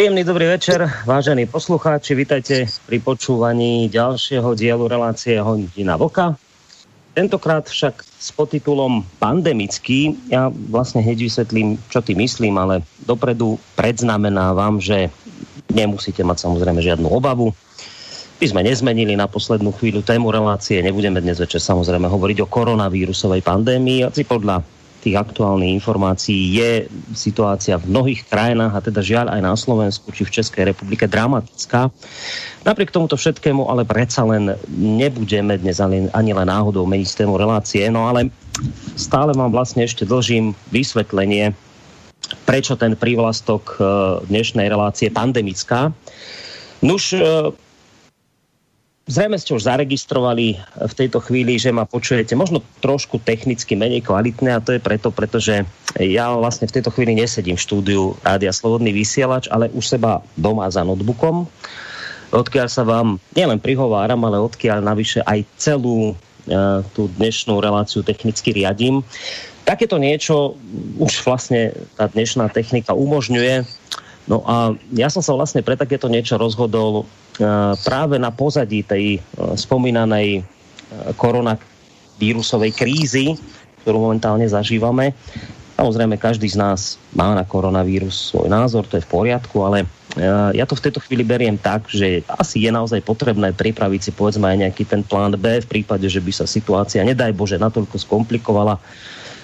Príjemný dobrý večer, vážení poslucháči, vítajte pri počúvaní ďalšieho dielu relácie Hodina Voka. Tentokrát však s podtitulom Pandemický. Ja vlastne hneď vysvetlím, čo ty myslím, ale dopredu predznamenávam, že nemusíte mať samozrejme žiadnu obavu. My sme nezmenili na poslednú chvíľu tému relácie, nebudeme dnes večer samozrejme hovoriť o koronavírusovej pandémii, asi podľa tých aktuálnych informácií je situácia v mnohých krajinách a teda žiaľ aj na Slovensku či v Českej republike dramatická. Napriek tomuto všetkému ale predsa len nebudeme dnes ani, len náhodou meniť tému relácie, no ale stále vám vlastne ešte dlžím vysvetlenie, prečo ten prívlastok eh, dnešnej relácie pandemická. Nuž, eh, Zrejme ste už zaregistrovali v tejto chvíli, že ma počujete možno trošku technicky menej kvalitné a to je preto, pretože ja vlastne v tejto chvíli nesedím v štúdiu Rádia Slobodný vysielač, ale už seba doma za notebookom, odkiaľ sa vám nielen prihováram, ale odkiaľ navyše aj celú uh, tú dnešnú reláciu technicky riadím. Takéto niečo už vlastne tá dnešná technika umožňuje. No a ja som sa vlastne pre takéto niečo rozhodol Eh, práve na pozadí tej eh, spomínanej eh, koronavírusovej krízy, ktorú momentálne zažívame. Samozrejme, každý z nás má na koronavírus svoj názor, to je v poriadku, ale ja to v tejto chvíli beriem tak, že asi je naozaj potrebné pripraviť si povedzme aj nejaký ten plán B v prípade, že by sa situácia, nedaj Bože, natoľko skomplikovala,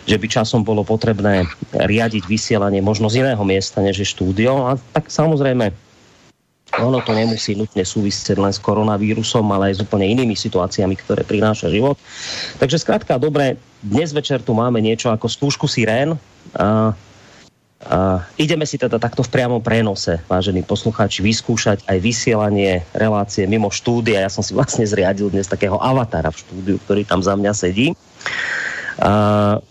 že by časom bolo potrebné riadiť vysielanie možno z iného miesta, než je štúdio. A tak samozrejme ono to nemusí nutne súvisieť len s koronavírusom, ale aj s úplne inými situáciami, ktoré prináša život. Takže skrátka, dobre, dnes večer tu máme niečo ako skúšku sirén. A, a ideme si teda takto v priamom prenose, vážení poslucháči, vyskúšať aj vysielanie relácie mimo štúdia. Ja som si vlastne zriadil dnes takého avatara v štúdiu, ktorý tam za mňa sedí. A,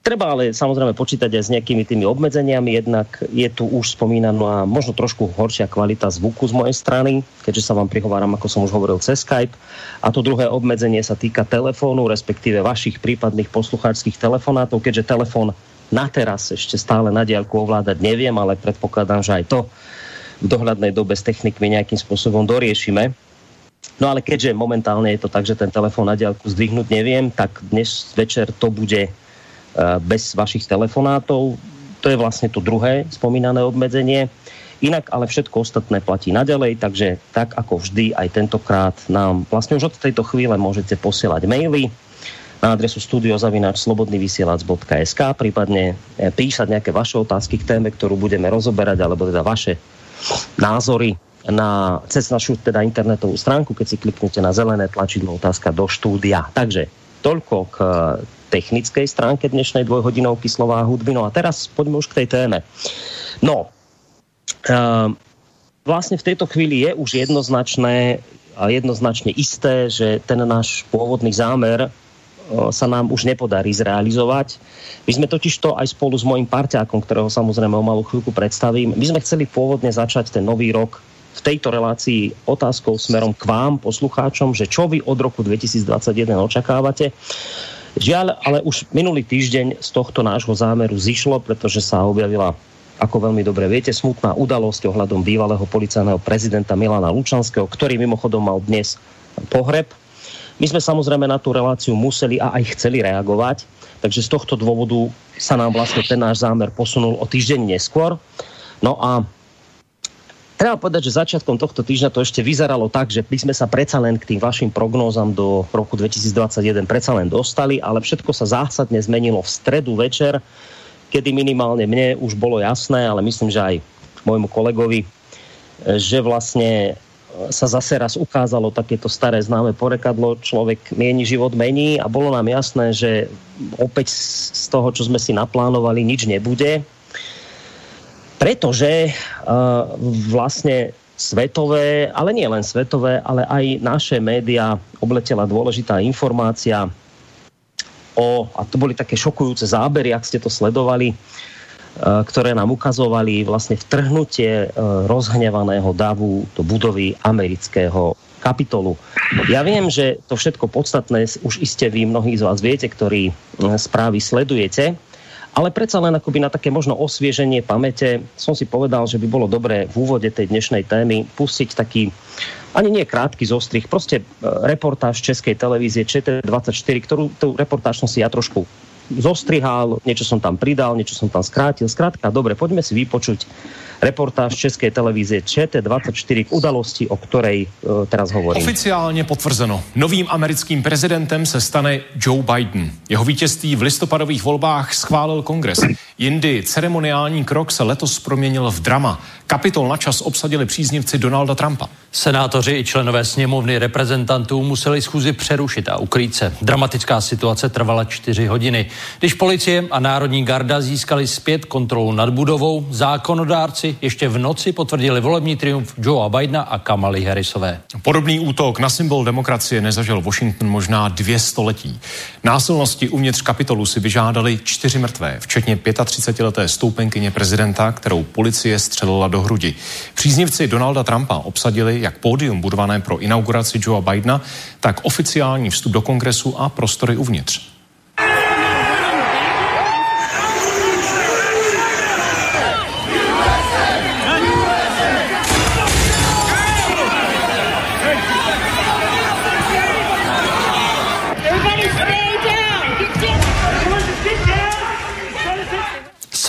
Treba ale samozrejme počítať aj s nejakými tými obmedzeniami, jednak je tu už spomínaná možno trošku horšia kvalita zvuku z mojej strany, keďže sa vám prihováram, ako som už hovoril, cez Skype. A to druhé obmedzenie sa týka telefónu, respektíve vašich prípadných poslucháčských telefonátov, keďže telefón na teraz ešte stále na diálku ovládať neviem, ale predpokladám, že aj to v dohľadnej dobe s technikmi nejakým spôsobom doriešime. No ale keďže momentálne je to tak, že ten telefón na diálku zdvihnúť neviem, tak dnes večer to bude bez vašich telefonátov. To je vlastne to druhé spomínané obmedzenie. Inak ale všetko ostatné platí naďalej, takže tak ako vždy aj tentokrát nám vlastne už od tejto chvíle môžete posielať maily na adresu studiozavinač.slobodnyvysielac.sk prípadne eh, písať nejaké vaše otázky k téme, ktorú budeme rozoberať, alebo teda vaše názory na, cez našu teda internetovú stránku, keď si kliknete na zelené tlačidlo otázka do štúdia. Takže toľko k technickej stránke dnešnej dvojhodinovky slová hudby. No a teraz poďme už k tej téme. No, uh, vlastne v tejto chvíli je už jednoznačné a jednoznačne isté, že ten náš pôvodný zámer sa nám už nepodarí zrealizovať. My sme totiž to aj spolu s mojím parťákom, ktorého samozrejme o malú chvíľku predstavím, my sme chceli pôvodne začať ten nový rok v tejto relácii otázkou smerom k vám, poslucháčom, že čo vy od roku 2021 očakávate. Žiaľ, ale už minulý týždeň z tohto nášho zámeru zišlo, pretože sa objavila ako veľmi dobre viete, smutná udalosť ohľadom bývalého policajného prezidenta Milana Lučanského, ktorý mimochodom mal dnes pohreb. My sme samozrejme na tú reláciu museli a aj chceli reagovať, takže z tohto dôvodu sa nám vlastne ten náš zámer posunul o týždeň neskôr. No a Treba povedať, že začiatkom tohto týždňa to ešte vyzeralo tak, že by sme sa predsa len k tým vašim prognózam do roku 2021 predsa len dostali, ale všetko sa zásadne zmenilo v stredu večer, kedy minimálne mne už bolo jasné, ale myslím, že aj môjmu kolegovi, že vlastne sa zase raz ukázalo takéto staré známe porekadlo, človek mieni, život mení a bolo nám jasné, že opäť z toho, čo sme si naplánovali, nič nebude pretože uh, vlastne svetové, ale nie len svetové, ale aj naše média obletela dôležitá informácia o, a to boli také šokujúce zábery, ak ste to sledovali, uh, ktoré nám ukazovali vlastne vtrhnutie uh, rozhnevaného davu do budovy amerického kapitolu. Ja viem, že to všetko podstatné už iste vy mnohí z vás viete, ktorí správy sledujete, ale predsa len akoby na také možno osvieženie pamäte som si povedal, že by bolo dobré v úvode tej dnešnej témy pustiť taký ani nie krátky zostrih, prostě reportáž Českej televízie ČT24, ktorú tú reportáž som si ja trošku zostrihal, niečo som tam pridal, niečo som tam skrátil. Skrátka, dobre, poďme si vypočuť reportáž České televize ČT24 k udalosti, o ktorej uh, teraz hovorím. Oficiálně potvrzeno. Novým americkým prezidentem se stane Joe Biden. Jeho vítězství v listopadových volbách schválil kongres. Jindy ceremoniální krok se letos proměnil v drama. Kapitol na čas obsadili příznivci Donalda Trumpa. Senátoři i členové sněmovny reprezentantů museli schůzi přerušit a ukrýt se. Dramatická situace trvala čtyři hodiny. Když policie a Národní garda získali zpět kontrolu nad budovou, zákonodárci ještě v noci potvrdili volební triumf Joea Bidena a Kamaly Harrisové. Podobný útok na symbol demokracie nezažil Washington možná dvě století. Násilnosti uvnitř kapitolu si vyžádali čtyři mrtvé, včetně 35-leté stoupenkyně prezidenta, kterou policie střelila do hrudi. Příznivci Donalda Trumpa obsadili jak pódium budované pro inauguraci Joea Bidena, tak oficiální vstup do kongresu a prostory uvnitř.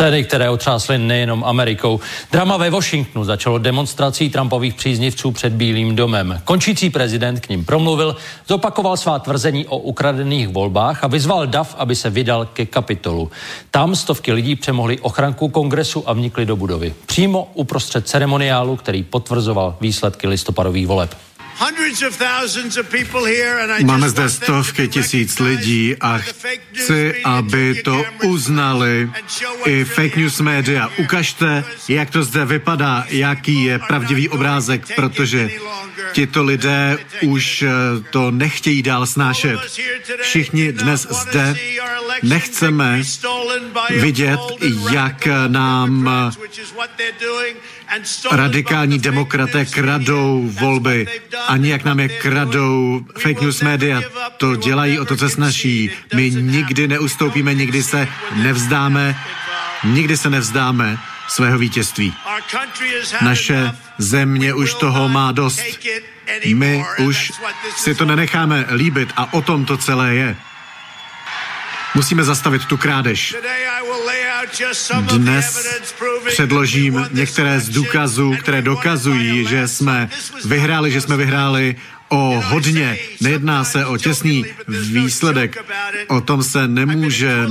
Scény, které otřásly nejenom Amerikou. Drama ve Washingtonu začalo demonstrací Trumpových příznivců před Bílým domem. Končící prezident k ním promluvil, zopakoval svá tvrzení o ukradených volbách a vyzval DAF, aby se vydal ke kapitolu. Tam stovky lidí přemohli ochranku kongresu a vnikli do budovy. Přímo uprostřed ceremoniálu, který potvrzoval výsledky listopadových voleb. Máme zde stovky tisíc lidí a chci, aby to uznali. i fake news média. Ukažte, jak to zde vypadá, jaký je pravdivý obrázek, protože tito lidé už eh, to nechtějí dál snášet. Všichni dnes zde nechceme vidět, jak nám radikální demokraté kradou volby a jak nám je kradou fake news média. To dělají, o to se snaží. My nikdy neustoupíme, nikdy se nevzdáme, nikdy se nevzdáme svého vítězství. Naše země už toho má dost. My už si to nenecháme líbit a o tom to celé je. Musíme zastavit tu krádež. Dnes předložím některé z důkazů, které dokazují, že jsme vyhráli, že jsme vyhráli o hodně. Nejedná se o těsný výsledek. O tom se nemůže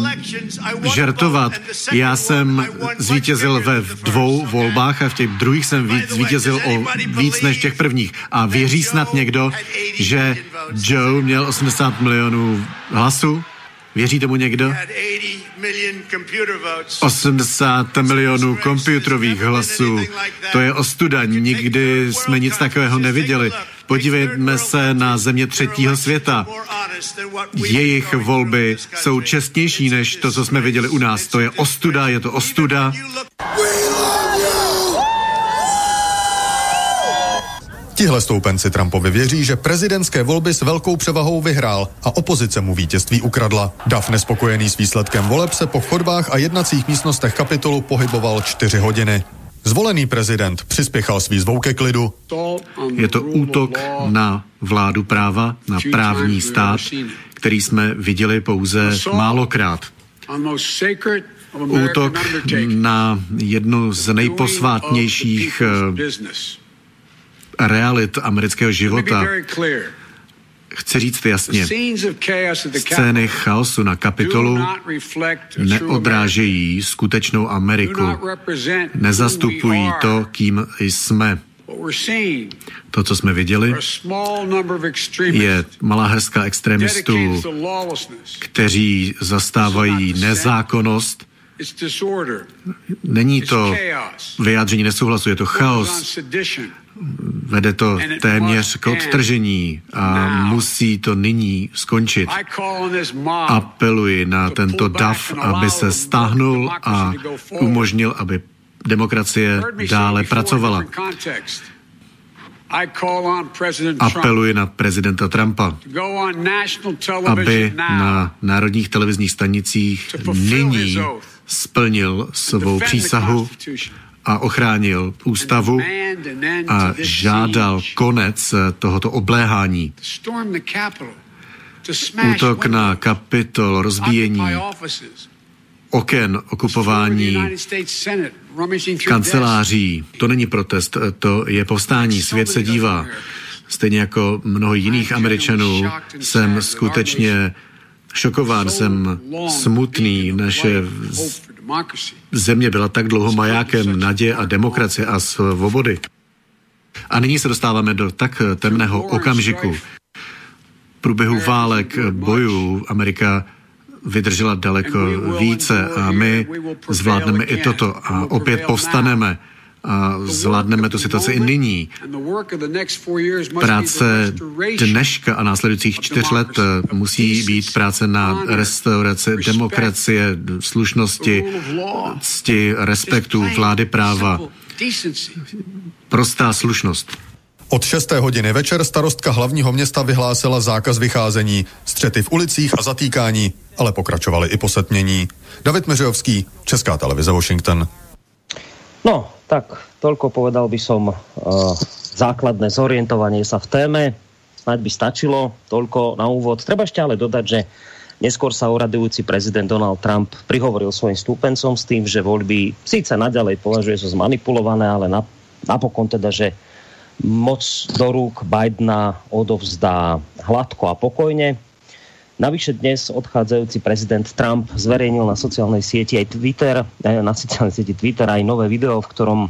žertovat. Já jsem zvítězil ve dvou volbách a v těch druhých jsem zvítězil o víc než těch prvních. A věří snad někdo, že Joe měl 80 milionů hlasů? Věří tomu někdo? 80 milionů počítačových hlasů. To je ostuda. Nikdy jsme nic takového neviděli. Podívejme se na země třetího světa. Jejich volby jsou čestnější než to, co jsme viděli u nás. To je ostuda, je to ostuda. Tihle stoupenci Trumpovi věří, že prezidentské volby s velkou převahou vyhrál a opozice mu vítězství ukradla. Dav nespokojený s výsledkem voleb se po chodbách a jednacích místnostech kapitolu pohyboval čtyři hodiny. Zvolený prezident přispěchal s výzvou ke klidu. Je to útok na vládu práva, na právní stát, který jsme viděli pouze málokrát. Útok na jednu z nejposvátnějších realit amerického života. Chci říct jasně, scény chaosu na kapitolu neodrážejí skutečnou Ameriku, nezastupují to, kým jsme. To, co jsme viděli, je malá hrstka extremistů, kteří zastávají nezákonnost. Není to vyjádření nesouhlasu, je to chaos. Vede to téměř k odtržení a musí to nyní skončit. Apeluji na tento DAF, aby se stáhnul a umožnil, aby demokracie dále pracovala. Apeluji na prezidenta Trumpa, aby na národních televizních stanicích nyní splnil svou přísahu a ochránil ústavu a žádal konec tohoto obléhání. Útok na kapitol, rozbíjení oken, okupování kanceláří. To není protest, to je povstání. Svět se dívá. Stejně jako mnoho jiných Američanů jsem skutečně šokován, jsem smutný. Naše země byla tak dlouho majákem naděje a demokracie a svobody. A nyní se dostáváme do tak temného okamžiku. V průběhu válek, bojů Amerika vydržela daleko více a my zvládneme i toto a opět povstaneme a zvládneme tu situaci i nyní. Práce dneška a následujících čtyř let musí být práce na restauraci demokracie, slušnosti, cti, respektu, vlády práva. Prostá slušnost. Od 6. hodiny večer starostka hlavního města vyhlásila zákaz vycházení, střety v ulicích a zatýkání, ale pokračovaly i posetmění. David Meřovský, Česká televize Washington. No, tak toľko povedal by som uh, základné zorientovanie sa v téme. Snaď by stačilo, toľko na úvod. Treba ešte ale dodať, že neskôr sa uradujúci prezident Donald Trump prihovoril svojim stúpencom s tým, že voľby síce naďalej považuje za zmanipulované, ale na, napokon teda, že moc do rúk Bidena odovzdá hladko a pokojne. Navyše dnes odchádzajúci prezident Trump zverejnil na sociálnej sieti aj Twitter, eh, na sociálnej sieti Twitter aj nové video, v ktorom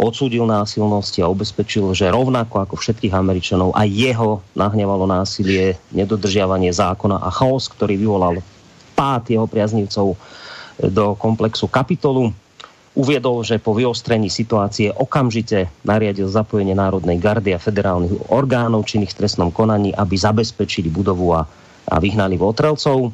odsúdil násilnosti a ubezpečil, že rovnako ako všetkých Američanov aj jeho nahnevalo násilie, nedodržiavanie zákona a chaos, ktorý vyvolal pád jeho priaznivcov do komplexu Kapitolu. Uviedol, že po vyostrení situácie okamžite nariadil zapojenie Národnej gardy a federálnych orgánov činných v trestnom konaní, aby zabezpečili budovu a, a vyhnali votrelcov.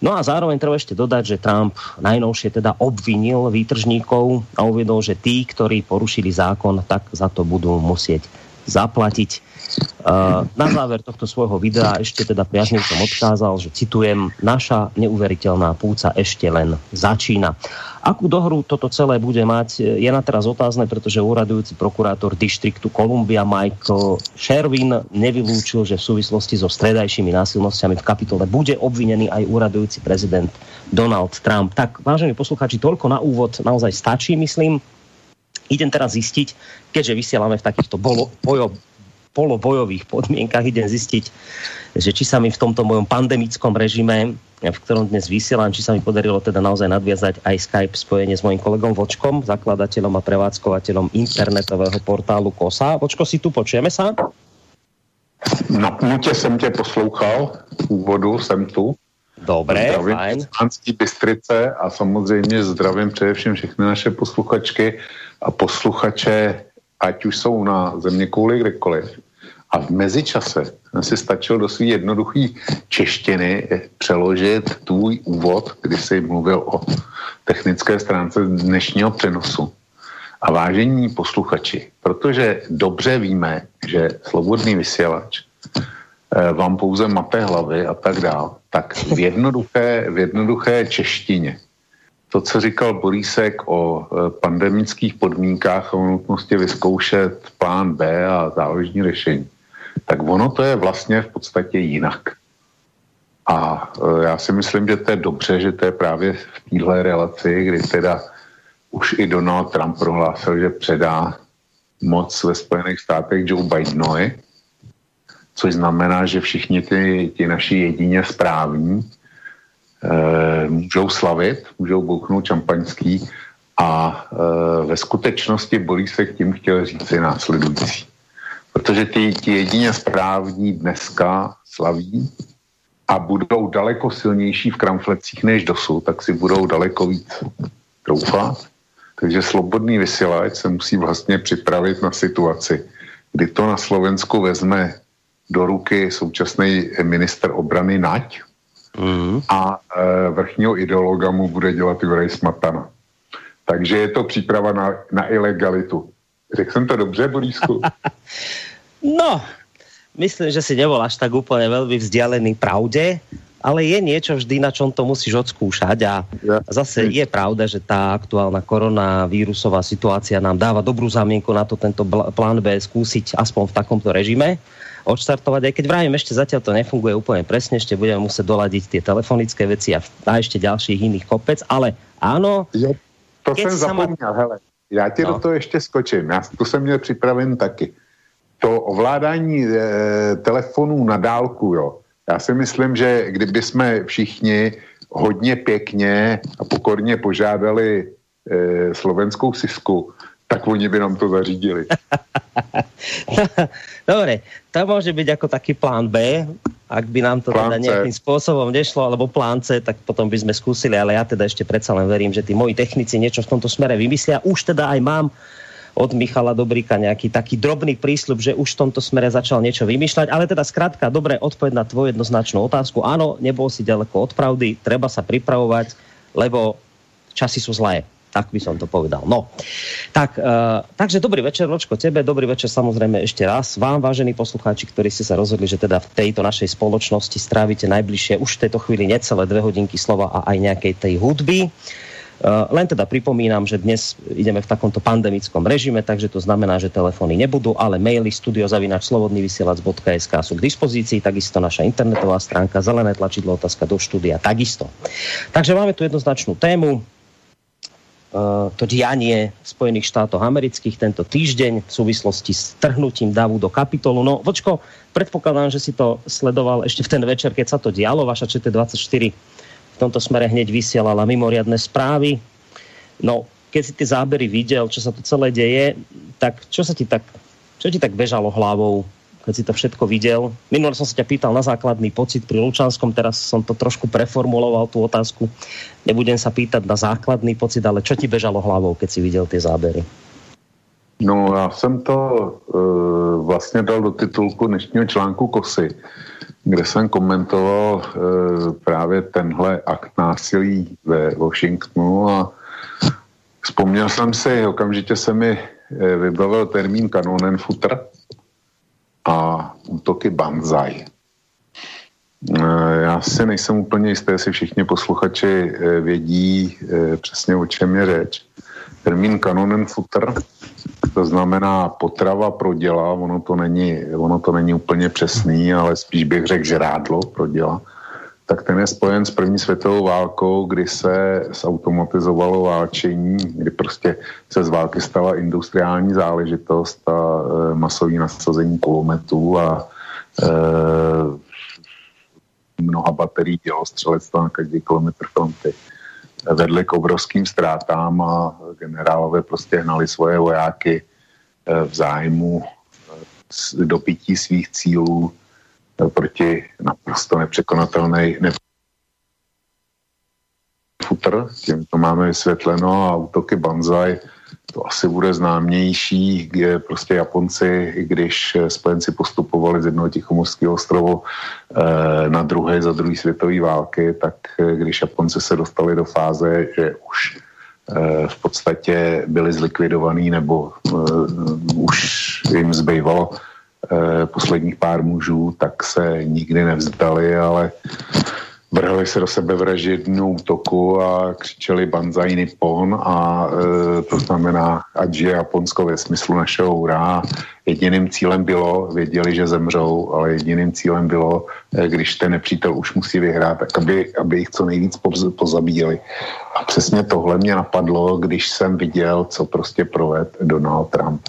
No a zároveň treba ešte dodať, že Trump najnovšie teda obvinil výtržníkov a uvedol, že tí, ktorí porušili zákon, tak za to budú musieť zaplatiť. Na záver tohto svojho videa ešte teda priaznivcom odkázal, že citujem, naša neuveriteľná púca ešte len začína. Akú dohru toto celé bude mať, je na teraz otázne, pretože úradujúci prokurátor dištriktu Kolumbia Michael Sherwin nevylúčil, že v súvislosti so stredajšími násilnosťami v kapitole bude obvinený aj úradujúci prezident Donald Trump. Tak, vážení posluchači, toľko na úvod naozaj stačí, myslím. Idem teraz zistiť, keďže vysielame v takýchto bolo, bojo, polobojových podmienkach, idem zistiť, že či sa mi v tomto mojom pandemickom režime, v ktorom dnes vysielam, či sa mi podarilo teda naozaj nadviazať aj Skype spojenie s mojím kolegom Vočkom, zakladateľom a prevádzkovateľom internetového portálu KOSA. Vočko, si tu, počujeme sa? Na půltě jsem tě poslouchal, v úvodu jsem tu. Dobré, zdravím fajn. Bystrice a samozřejmě zdravím především všechny naše posluchačky a posluchače, ať už jsou na země kouli kdekoliv. A v mezičase si stačil do své jednoduché češtiny přeložit tvůj úvod, kdy jsi mluvil o technické stránce dnešního přenosu. A vážení posluchači, protože dobře víme, že slobodný vysílač eh, vám pouze mape hlavy a tak dál, tak v jednoduché, v jednoduché češtině to, co říkal Borísek o e, pandemických podmínkách a o nutnosti vyzkoušet plán B a záložní řešení, tak ono to je vlastně v podstatě jinak. A e, já si myslím, že to je dobře, že to je právě v téhle relaci, kdy teda už i Donald Trump prohlásil, že předá moc ve Spojených státech Joe Bidenovi, což znamená, že všichni ty, ty naši jedině správní můžou slavit, můžou bouchnout šampaňský a e, ve skutečnosti bolí se k tím chtěl říci následující. Protože ty, ty jedině správní dneska slaví a budou daleko silnější v kramflecích než dosud, tak si budou daleko víc troufat. Takže slobodný vysílač se musí vlastně připravit na situaci, kdy to na Slovensku vezme do ruky současný minister obrany Nať mm. a e, vrchního ideologa mu bude dělat Juraj Smatana. Takže je to příprava na, na ilegalitu. Řekl jsem to dobře, Borísku? no, myslím, že si nebol až tak úplne veľmi vzdialený pravde, ale je niečo vždy, na čom to musíš odskúšať a zase je pravda, že tá aktuálna koronavírusová situácia nám dáva dobrú zamienku na to tento plán B skúsiť aspoň v takomto režime odštartovať, aj keď vravím, ešte zatiaľ to nefunguje úplne presne, ešte budeme musieť doladiť tie telefonické veci a, a ešte ďalších iných kopec, ale áno. Jo, to jsem zapomněl, sama... hele. Já ti no. do toho ještě skočím. Já to jsem měl připraven taky. To ovládání e, telefonů na dálku, jo. Já si myslím, že kdyby jsme všichni hodně pěkně a pokorně požádali e, slovenskou sisku, tak oni by nám to zařídili. Dobre, to môže byť ako taký plán B, ak by nám to plán teda nejakým spôsobom nešlo, alebo plán C, tak potom by sme skúsili, ale ja teda ešte predsa len verím, že tí moji technici niečo v tomto smere vymyslia. Už teda aj mám od Michala Dobrika nejaký taký drobný prísľub, že už v tomto smere začal niečo vymýšľať, ale teda skrátka, dobre, odpoveď na tvoju jednoznačnú otázku. Áno, nebol si ďaleko od pravdy, treba sa pripravovať, lebo časy sú zlé tak by som to povedal. No, tak, uh, takže dobrý večer, Ročko, tebe, dobrý večer samozrejme ešte raz. Vám, vážení poslucháči, ktorí ste sa rozhodli, že teda v tejto našej spoločnosti strávite najbližšie už v tejto chvíli necelé dve hodinky slova a aj nejakej tej hudby. Uh, len teda pripomínam, že dnes ideme v takomto pandemickom režime, takže to znamená, že telefóny nebudú, ale maily studiozavinačslobodnyvysielac.sk sú k dispozícii, takisto naša internetová stránka, zelené tlačidlo, otázka do štúdia, takisto. Takže máme tu jednoznačnú tému, to dianie Spojených štátov amerických tento týždeň v súvislosti s trhnutím davu do kapitolu. No, Vočko, predpokladám, že si to sledoval ešte v ten večer, keď sa to dialo. Vaša ČT24 v tomto smere hneď vysielala mimoriadne správy. No, keď si tie zábery videl, čo sa to celé deje, tak čo sa ti tak, čo ti tak bežalo hlavou keď si to všetko videl. Minule som sa ťa pýtal na základný pocit pri Lučanskom, teraz som to trošku preformuloval, tú otázku. Nebudem sa pýtať na základný pocit, ale čo ti bežalo hlavou, keď si videl tie zábery? No, já jsem to uh, vlastně dal do titulku dnešního článku Kosy, kde jsem komentoval uh, právě tenhle akt násilí ve Washingtonu a vzpomněl jsem si, okamžitě se mi uh, vybavil termín kanonenfutter, a útoky Banzai. Eh, já si nejsem úplně jistý, jestli všichni posluchači eh, vědí eh, přesně, o čem je řeč. Termín Kanonenfutter, to znamená potrava pro děla, ono to není, ono to není úplně přesný, ale spíš bych řekl žrádlo pro děla tak ten je spojen s první světovou válkou, kdy se zautomatizovalo válčení, kdy prostě se z války stala industriální záležitost a e, masový nasazení kulometů a e, mnoha baterií dělostřelectva na každý kilometr fronty vedly k obrovským ztrátám a generálové prostě hnali svoje vojáky e, v zájmu e, dopití svých cílů proti naprosto nepřekonatelné ne... futr, tím to máme vysvětleno a útoky Banzai to asi bude známější, kde prostě Japonci, když spojenci postupovali z jednoho Tichomorského ostrovu eh, na druhé za druhé světové války, tak eh, když Japonci se dostali do fáze, že už eh, v podstatě byli zlikvidovaní nebo už jim zbývalo posledních pár mužů, tak se nikdy nevzdali, ale vrhli se do sebe vražednou útoku a křičeli Banzai Nippon a e, to znamená, ať je Japonsko ve smyslu našeho hurá. Jediným cílem bylo, věděli, že zemřou, ale jediným cílem bylo, e, když ten nepřítel už musí vyhrát, tak aby, aby jich co nejvíc pozabíjeli. A přesně tohle mě napadlo, když jsem viděl, co prostě proved Donald Trump.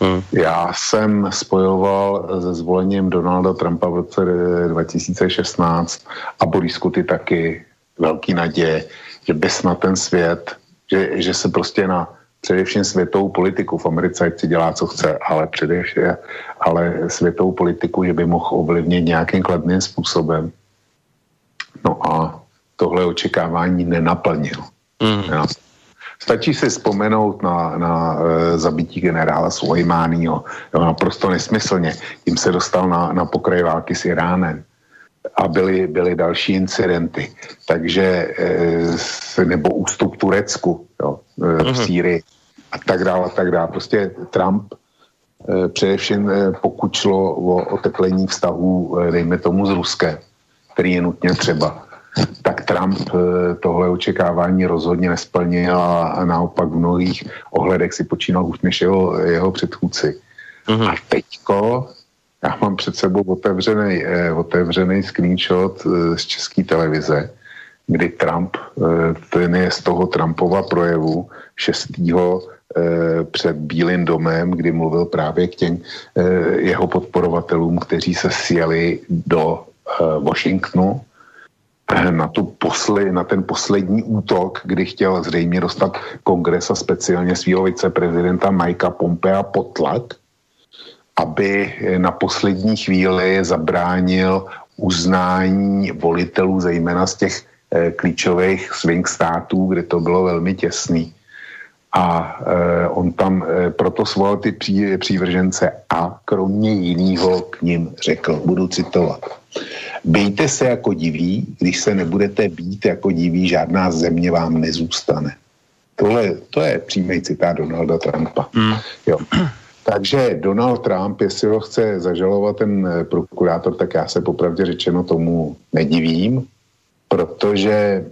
Hmm. Já jsem spojoval se zvolením Donalda Trumpa v roce 2016 a Borisku ty taky velký naděje, že bez na ten svět, že, že se prostě na především světovou politiku v Americe, ať si dělá, co chce, ale především ale světovou politiku, že by mohl ovlivnit nějakým kladným způsobem. No a tohle očekávání nenaplnil. Mm. Stačí si vzpomenout na, na e, zabití generála Sulejmányho, naprosto nesmyslně. Tím se dostal na, na pokraj války s Iránem a byly, byly další incidenty. Takže e, nebo ústup Turecku jo, e, v mm. Sýrii a tak dále a tak dále. Prostě Trump e, především e, pokud šlo o oteplení vztahů, e, dejme tomu s Ruskem, který je nutně třeba, tak Trump eh, tohle očekávání rozhodně nesplnil a naopak v mnohých ohledech si počínal už než jeho, jeho předchůdci. Uh-huh. A teďko já mám před sebou otevřený, eh, otevřený screenshot eh, z české televize, kdy Trump, eh, ten je z toho Trumpova projevu 6. Eh, před Bílým domem, kdy mluvil právě k těm eh, jeho podporovatelům, kteří se sjeli do eh, Washingtonu na, tu posle, na ten poslední útok, kdy chtěl zřejmě dostat kongres a speciálně svého viceprezidenta Mikea Pompea pod tlak, aby na poslední chvíli zabránil uznání volitelů, zejména z těch eh, klíčových swing států, kde to bylo velmi těsný. A eh, on tam eh, proto svolal ty pří, přívržence a kromě jiného k ním řekl, budu citovat. Bejte se jako diví, když se nebudete být jako diví, žádná země vám nezůstane. Tohle, to je přímý citát Donalda Trumpa. Mm. Jo. Takže Donald Trump, jestli ho chce zažalovat ten eh, prokurátor, tak já se popravdě řečeno tomu nedivím, protože,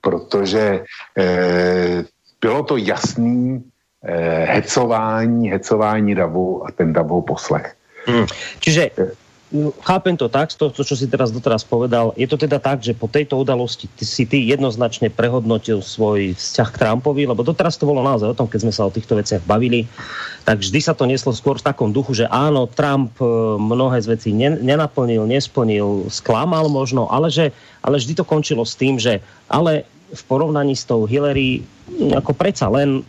protože eh, bylo to jasný eh, hecování, hecování davu a ten davu poslech. Hmm. Čiže chápem to tak, to, to, čo si teraz doteraz povedal, je to teda tak, že po tejto udalosti ty si ty jednoznačne prehodnotil svoj vzťah k Trumpovi, lebo doteraz to bolo naozaj o tom, keď sme sa o týchto veciach bavili, tak vždy sa to neslo skôr v takom duchu, že áno, Trump e, mnohé z vecí nenaplnil, nesplnil, sklamal možno, ale, že, ale vždy to končilo s tým, že ale v porovnaní s tou Hillary ako predsa len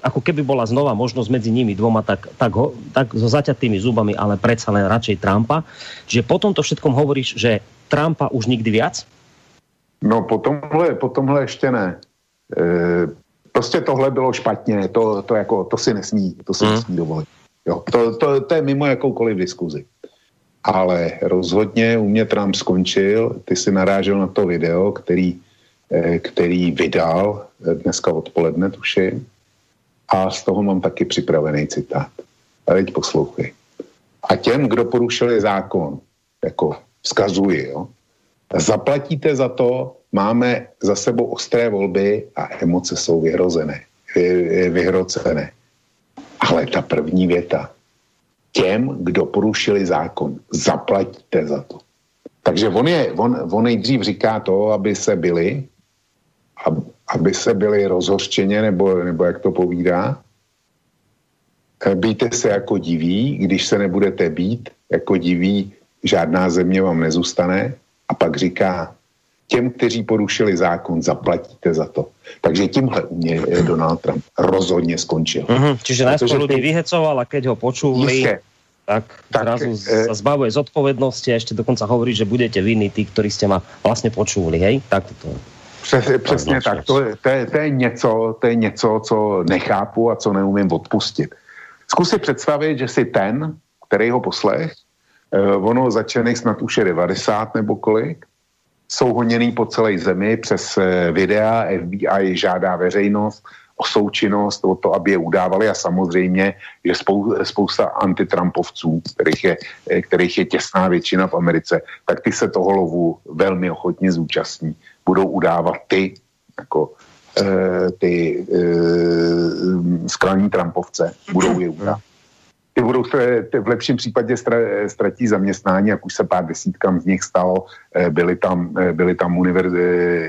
ako keby bola znova možnosť medzi nimi dvoma, tak, tak, ho, tak so zaťatými zubami, ale predsa len radšej Trumpa. Čiže po tomto všetkom hovoríš, že Trumpa už nikdy viac? No po tomhle, po tomhle ještě ne. E, prostě tohle bylo špatně, to, to, jako, to si nesmí, to si hmm. nesmí dovolit. Jo, to, to, to je mimo jakoukoliv diskuzi. Ale rozhodně u mě Trump skončil, ty si narážel na to video, který, který vydal dneska odpoledne, tuším, a z toho mám taky připravený citát. A teď poslouchej. A těm, kdo porušili zákon, jako vzkazuji, jo, zaplatíte za to, máme za sebou ostré volby a emoce jsou vyhrozené, vyhrocené. Ale ta první věta, těm, kdo porušili zákon, zaplatíte za to. Takže on, je, on, on nejdřív říká to, aby se byli, aby se byli rozhořčeně, nebo, nebo jak to povídá. Eh, Bejte se jako diví, když se nebudete být jako diví, žádná země vám nezůstane. A pak říká, těm, kteří porušili zákon, zaplatíte za to. Takže tímhle u mě Donald Trump rozhodně skončil. Mm-hmm, čiže najskôr ľudí ty... vyhecoval a keď ho počuli, Jistě. tak, tak zrazu e... sa zbavuje zodpovednosti a ešte dokonca hovorí, že budete vinní tí, ktorí ste ma vlastne počuli, hej? Tak to. Přes, přesně tak. To, to, je, to, je něco, to je něco, co nechápu a co neumím odpustit. Zkus si představit, že si ten, který ho poslech, eh, ono začených snad už je 90 nebo kolik, jsou honěný po celé zemi přes eh, videa, FBI žádá veřejnost o součinnost, o to, aby je udávali a samozřejmě, že spou, spousta antitrampovců, kterých je, eh, kterých je těsná většina v Americe, tak ty se toho lovu velmi ochotně zúčastní budou udávat ty, jako e, ty e, skalní Trumpovce, budou je udávat. Ty budou ty v lepším případě ztratí zaměstnání, jak už se pár desítkám z nich stalo. E, byli tam, byli tam univerzi,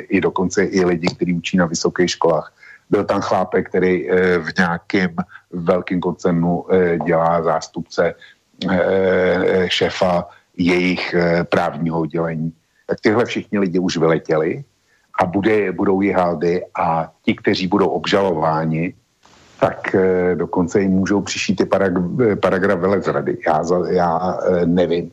i dokonce i lidi, kteří učí na vysokých školách. Byl tam chlápek, který v nějakém velkém koncernu dělá zástupce šéfa jejich právního oddělení. Tak tyhle všichni lidi už vyletěli a bude, budou jihaldy a ti, kteří budou obžalováni, tak e, dokonce jim můžou přišít i parag, paragraf velezrady. Já, za, já e, nevím,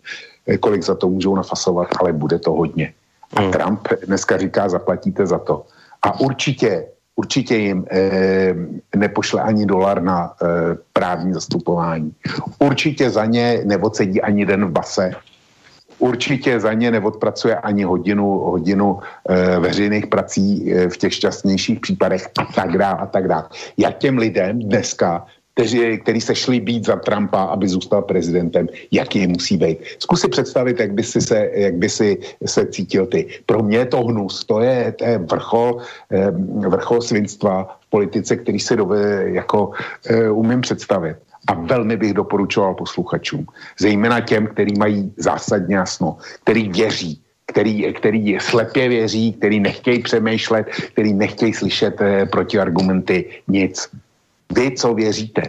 kolik za to můžou nafasovat, ale bude to hodně. A hmm. Trump dneska říká, zaplatíte za to. A určitě, určitě jim eh, nepošle ani dolar na eh, právní zastupování. Určitě za ně neodsedí ani den v base. Určitě za ně neodpracuje ani hodinu, hodinu e, veřejných prací e, v těch šťastnějších případech a tak dále a tak dále. Jak těm lidem dneska kteří, který se šli být za Trumpa, aby zůstal prezidentem, jaký musí být. Zkus si představit, jak by si se, jak by si se cítil ty. Pro mě je to hnus, to je, to je vrchol, eh, vrchol svinstva v politice, který si dovede, jako umím představit. A velmi bych doporučoval posluchačům, zejména těm, kteří mají zásadně jasno, který věří, který, který slepě věří, který nechtějí přemýšlet, který nechtějí slyšet eh, protiargumenty, nic vy, co věříte,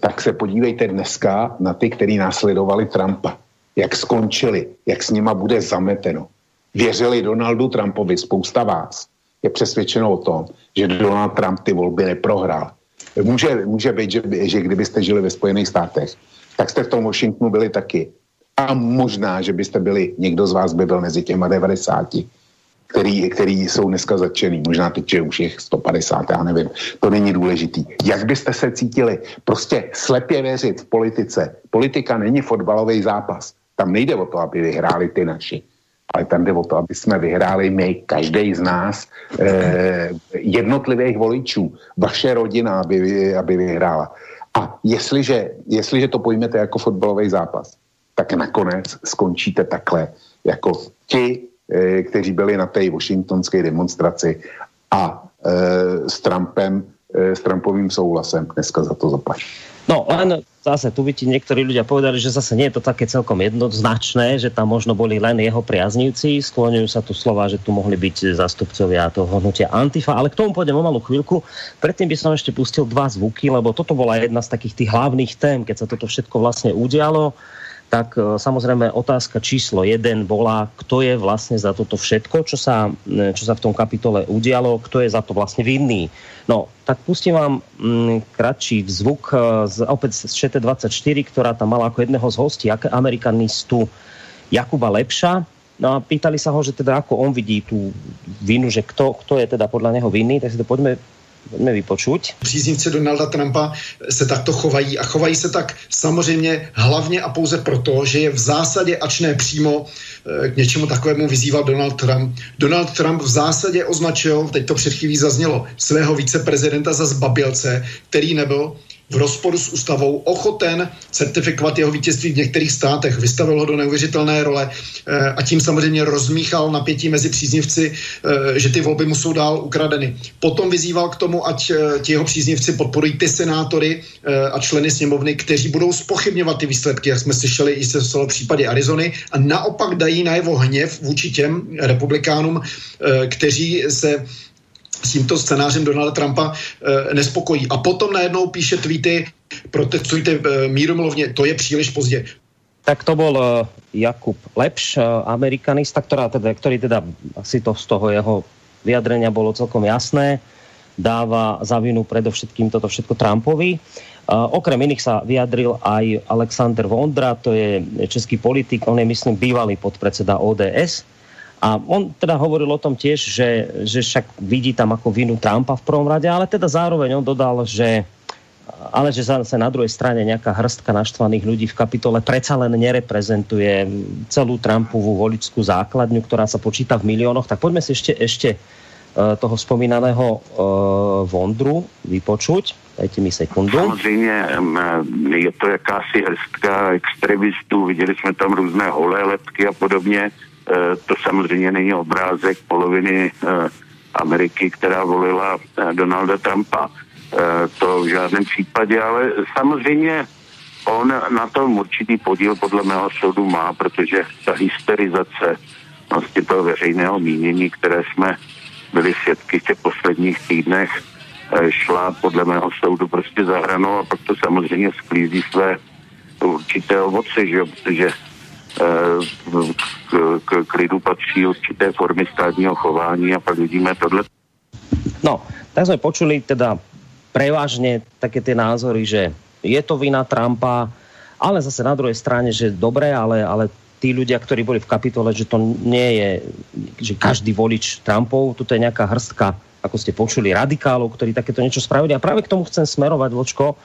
tak se podívejte dneska na ty, kteří následovali Trumpa. Jak skončili, jak s nima bude zameteno. Věřili Donaldu Trumpovi, spousta vás je přesvědčeno o tom, že Donald Trump ty volby neprohrál. Může, může být, že, že kdybyste žili ve Spojených státech, tak jste v tom Washingtonu byli taky. A možná, že byste byli, někdo z vás by byl mezi těma 90 který, který jsou dneska začený. Možná teď je už je 150, já nevím. To není důležitý. Jak byste se cítili? Prostě slepě věřit v politice. Politika není fotbalový zápas. Tam nejde o to, aby vyhráli ty naši. Ale tam jde o to, aby jsme vyhráli my, každý z nás, eh, jednotlivých voličů, vaše rodina, aby, aby vyhrála. A jestliže, jestliže to pojmete jako fotbalový zápas, tak nakonec skončíte takhle, jako ti, Eh, kteří byli na té washingtonské demonstraci a eh, s Trumpem, eh, s Trumpovým souhlasem dneska za to zaplatí. No, len zase tu by ti niektorí ľudia povedali, že zase nie je to také celkom jednoznačné, že tam možno boli len jeho priaznivci, skloňujú sa tu slova, že tu mohli byť zastupcovia toho hnutia Antifa, ale k tomu pôjdem o malú chvíľku. Predtým by som ešte pustil dva zvuky, lebo toto bola jedna z takých tých hlavných tém, keď sa toto všetko vlastne udialo tak e, samozrejme otázka číslo jeden bola, kto je vlastne za toto všetko, čo sa, e, čo sa v tom kapitole udialo, kto je za to vlastne vinný. No, tak pustím vám mm, kratší zvuk e, z, opäť z ČT24, ktorá tam mala ako jedného z hostí amerikanistu Jakuba Lepša. No a pýtali sa ho, že teda ako on vidí tú vinu, že kto, kto je teda podľa neho vinný, tak si to poďme Pojďme vypočuť. Příznivci Donalda Trumpa se takto chovají a chovají se tak samozřejmě hlavně a pouze proto, že je v zásadě, ač ne přímo, eh, k něčemu takovému vyzýval Donald Trump. Donald Trump v zásadě označil, teď to před chvílí zaznělo, svého viceprezidenta za zbabilce, který nebyl v rozporu s ústavou ochoten certifikovat jeho vítězství v některých státech. Vystavil ho do neuvěřitelné role eh, a tím samozřejmě rozmíchal napětí mezi příznivci, eh, že ty volby mu jsou dál ukradeny. Potom vyzýval k tomu, ať eh, ti jeho příznivci podporují ty senátory a členy sněmovny, kteří budou spochybňovat ty výsledky, jak jsme slyšeli i se v případě Arizony, a naopak dají na jeho hněv vůči těm republikánům, kteří se s tímto scénářem Donalda Trumpa e, nespokojí. A potom najednou píše tweety, protestujte e, mírumilovně, to je příliš pozdě. Tak to bol uh, Jakub Lepš, uh, amerikanista, ktorá teda, ktorý teda asi to z toho jeho vyjadrenia bolo celkom jasné, dáva za vinu predovšetkým toto všetko Trumpovi. Uh, okrem iných sa vyjadril aj Alexander Vondra, to je český politik, on je myslím bývalý podpredseda ODS, a on teda hovoril o tom tiež, že, že však vidí tam ako vinu Trumpa v prvom rade, ale teda zároveň on dodal, že ale že zase na druhej strane nejaká hrstka naštvaných ľudí v kapitole predsa len nereprezentuje celú Trumpovú voličskú základňu, ktorá sa počíta v miliónoch. Tak poďme si ešte, ešte e, toho spomínaného uh, Vondru vypočuť. Dajte mi sekundu. Samozřejmě je to jakási hrstka extremistů, viděli jsme tam různé holé letky a podobně to samozřejmě není obrázek poloviny eh, Ameriky, která volila eh, Donalda Trumpa. To v žádném případě, ale samozřejmě on na tom určitý podíl podle mého soudu má, protože ta hysterizace vlastně toho veřejného mínění, které jsme byli svědky v těch posledních týdnech, šla podle mého soudu prostě za hranou a pak to samozřejmě sklízí své určité ovoce, že? protože k, k, k lidu patří určité formy státního chování a pak vidíme tohle. No, tak jsme počuli teda prevažně také ty názory, že je to vina Trumpa, ale zase na druhej strane, že dobré, ale, ale tí ľudia, ktorí boli v kapitole, že to nie je, že každý volič Trumpov, toto je nejaká hrstka, ako ste počuli, radikálov, ktorí takéto niečo spravili. A práve k tomu chcem smerovať, Vočko,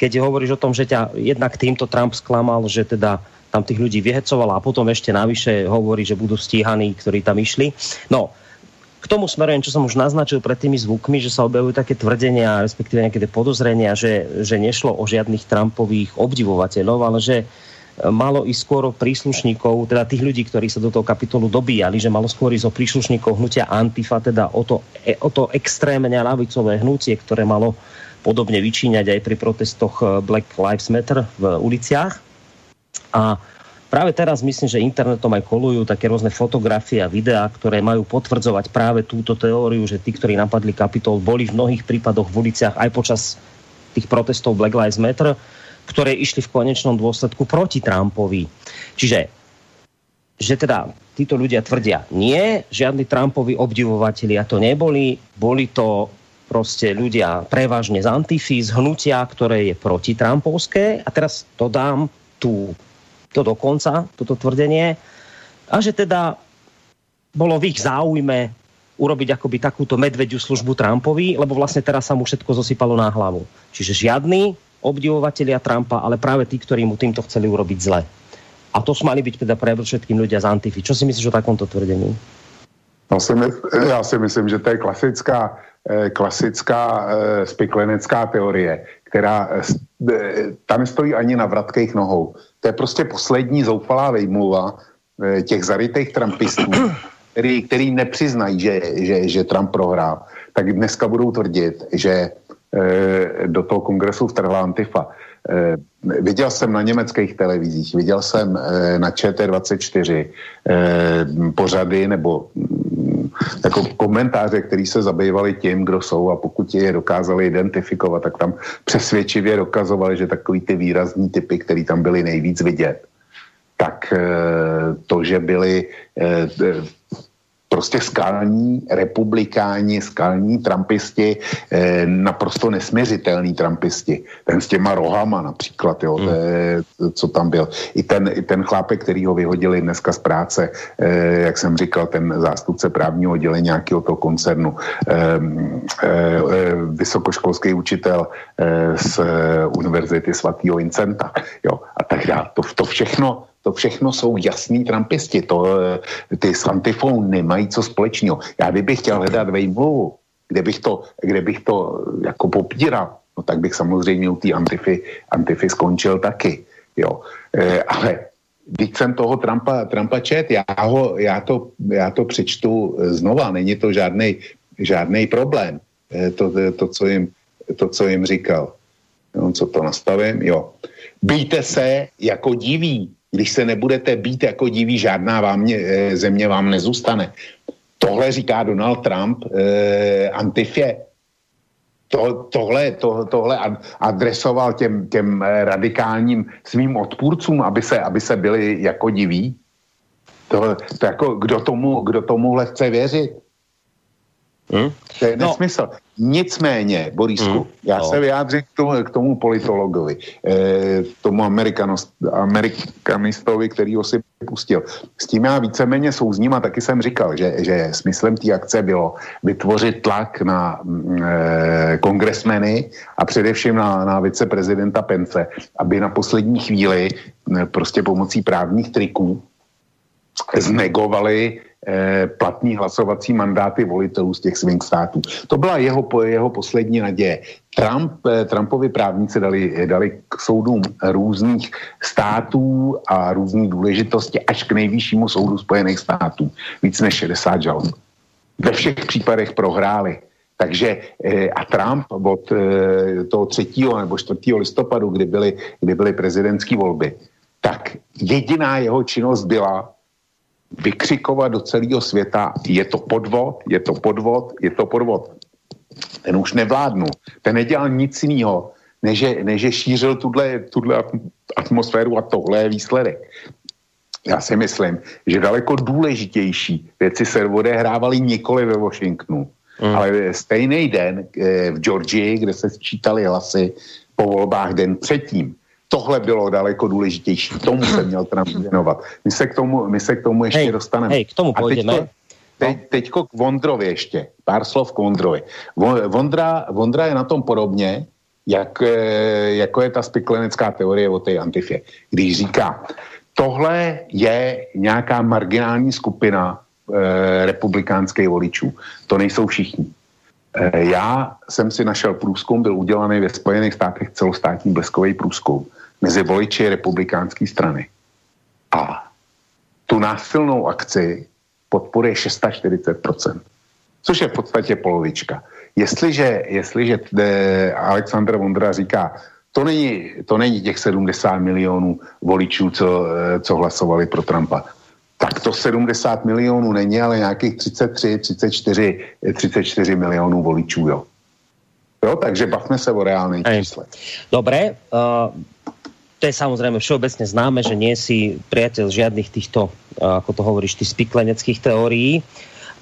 keď hovoríš o tom, že ťa jednak týmto Trump sklamal, že teda tam tých ľudí vyhecoval a potom ešte navyše hovorí, že budú stíhaní, ktorí tam išli. No, k tomu smerujem, čo som už naznačil pred tými zvukmi, že sa objavujú také tvrdenia, respektíve nejaké podozrenia, že, že nešlo o žiadnych Trumpových obdivovateľov, ale že e, malo ísť skôr o príslušníkov, teda tých ľudí, ktorí sa do toho kapitolu dobíjali, že malo skôr ísť o príslušníkov hnutia Antifa, teda o to, e, o to extrémne lavicové hnutie, ktoré malo podobne vyčíňať aj pri protestoch e, Black Lives Matter v uliciach. A Práve teraz myslím, že internetom aj kolujú také rôzne fotografie a videá, ktoré majú potvrdzovať práve túto teóriu, že tí, ktorí napadli Kapitol, boli v mnohých prípadoch v uliciach aj počas tých protestov Black Lives Matter, ktoré išli v konečnom dôsledku proti Trumpovi. Čiže že teda títo ľudia tvrdia, nie, žiadni Trumpovi obdivovatelia to neboli, boli to proste ľudia prevažne z Antify, z hnutia, ktoré je proti Trumpovské. A teraz to dám tú to dokonca, toto tvrdenie, a že teda bolo v ich záujme urobiť akoby takúto medvediu službu Trumpovi, lebo vlastne teraz sa mu všetko zosypalo na hlavu. Čiže žiadny obdivovatelia Trumpa, ale práve tí, ktorí mu týmto chceli urobiť zle. A to mali byť teda pre všetkým ľudia z Antify. Čo si myslíš o takomto tvrdení? No, si my, já si myslím, že to je klasická, klasická eh, spiklenecká teorie, která eh, tam stojí ani na vratkých nohou. To je prostě poslední zoufalá vejmluva eh, těch zarytých trumpistů, který, který nepřiznají, že, že, že Trump prohrál, tak dneska budou tvrdit, že eh, do toho kongresu vtrhla Antifa. Eh, viděl jsem na německých televizích, viděl jsem na ČT24 pořady nebo jako komentáře, který se zabývali tím, kdo jsou a pokud je dokázali identifikovat, tak tam přesvědčivě dokazovali, že takový ty výrazní typy, který tam byly nejvíc vidět, tak to, že byli prostě skalní republikáni, skalní trampisti, eh, naprosto nesměřitelný trampisti. Ten s těma rohama například, jo, hmm. to je, co tam byl. I ten, I ten chlápek, který ho vyhodili dneska z práce, eh, jak jsem říkal, ten zástupce právního oddělení nějakého toho koncernu, eh, eh, vysokoškolský učitel eh, z Univerzity svatého Vincenta, jo, a tak dále. To, to všechno to všechno jsou jasní trampisti. To, eh, ty s Antifou nemají co společného. Já kdybych chtěl hledat vejmluvu, kde bych to, kde bych to eh, jako popíral, no tak bych samozřejmě u té Antify, Antify skončil taky. Jo. E, ale když jsem toho Trumpa, Trumpa čet, já, ho, já, to, já to přečtu znova, není to žádný žádný problém, e, to, to, co jim, to, co jim říkal. Jo, co to nastavím? Jo. Bejte se jako diví, když se nebudete být jako diví, žádná vám, eh, země vám nezůstane. Tohle říká Donald Trump eh, Antifě. To, tohle, to, tohle adresoval těm, těm eh, radikálním svým odpůrcům, aby se, aby se byli jako diví. To, to jako, kdo, tomu, kdo tomuhle chce věřit? Hmm? To je no. nesmysl. No. Nicméně, Borisku, hmm. já no. se vyjádřím k tomu, k tomu politologovi, eh, tomu amerikanistovi, který ho si pustil. S tím já víceméně souzním a taky jsem říkal, že, že smyslem té akce bylo vytvořit tlak na mm, eh, kongresmeny a především na, na viceprezidenta Pence, aby na poslední chvíli eh, prostě pomocí právních triků znegovali eh, platní hlasovací mandáty volitelů z těch svých států. To byla jeho, jeho poslední naděje. Trump, eh, Trumpovi právníci dali, dali k soudům různých států a různých důležitosti až k nejvyššímu soudu Spojených států. Víc než 60 žalob. Ve všech případech prohráli. Takže eh, a Trump od toho 3. nebo 4. listopadu, kdy byly, kdy byly prezidentské volby, tak jediná jeho činnost byla vykřikovat do celého světa, je to podvod, je to podvod, je to podvod. Ten už nevládnu. Ten nedělal nic jiného, než, než šířil tuhle, tuhle atmosféru a tohle je výsledek. Já si myslím, že daleko důležitější věci se odehrávaly nikoli ve Washingtonu, mm. ale stejný den eh, v Georgii, kde se sčítali hlasy po volbách den předtím, tohle bylo daleko důležitější. Tomu se měl Trump věnovat. My se k tomu, my se k tomu ještě hej, dostaneme. Hej, k tomu půjdeme. Teďko, teď, teďko k Vondrovi ještě. Pár slov k Vondrovi. Vondra, Vondra je na tom podobně, jak, eh, jako je ta spiklenecká teorie o té antifě. Když říká, tohle je nějaká marginální skupina e, republikánských voličů. To nejsou všichni. E, já jsem si našel průzkum, byl udělaný ve Spojených státech celostátní bleskový průzkum mezi voliči republikánské strany. A tu násilnou akci podporuje 640%, což je v podstatě polovička. Jestliže, jestliže Aleksandr Vondra říká, to není, to není těch 70 milionů voličů, co, co hlasovali pro Trumpa. Tak to 70 milionů není, ale nějakých 33, 34, 34 milionů voličů, jo. Jo, takže bavme se o reálných číslech. Dobré, uh, to je samozrejme všeobecne známe, že nie si priateľ žiadnych týchto, ako to hovoríš, tých spikleneckých teórií.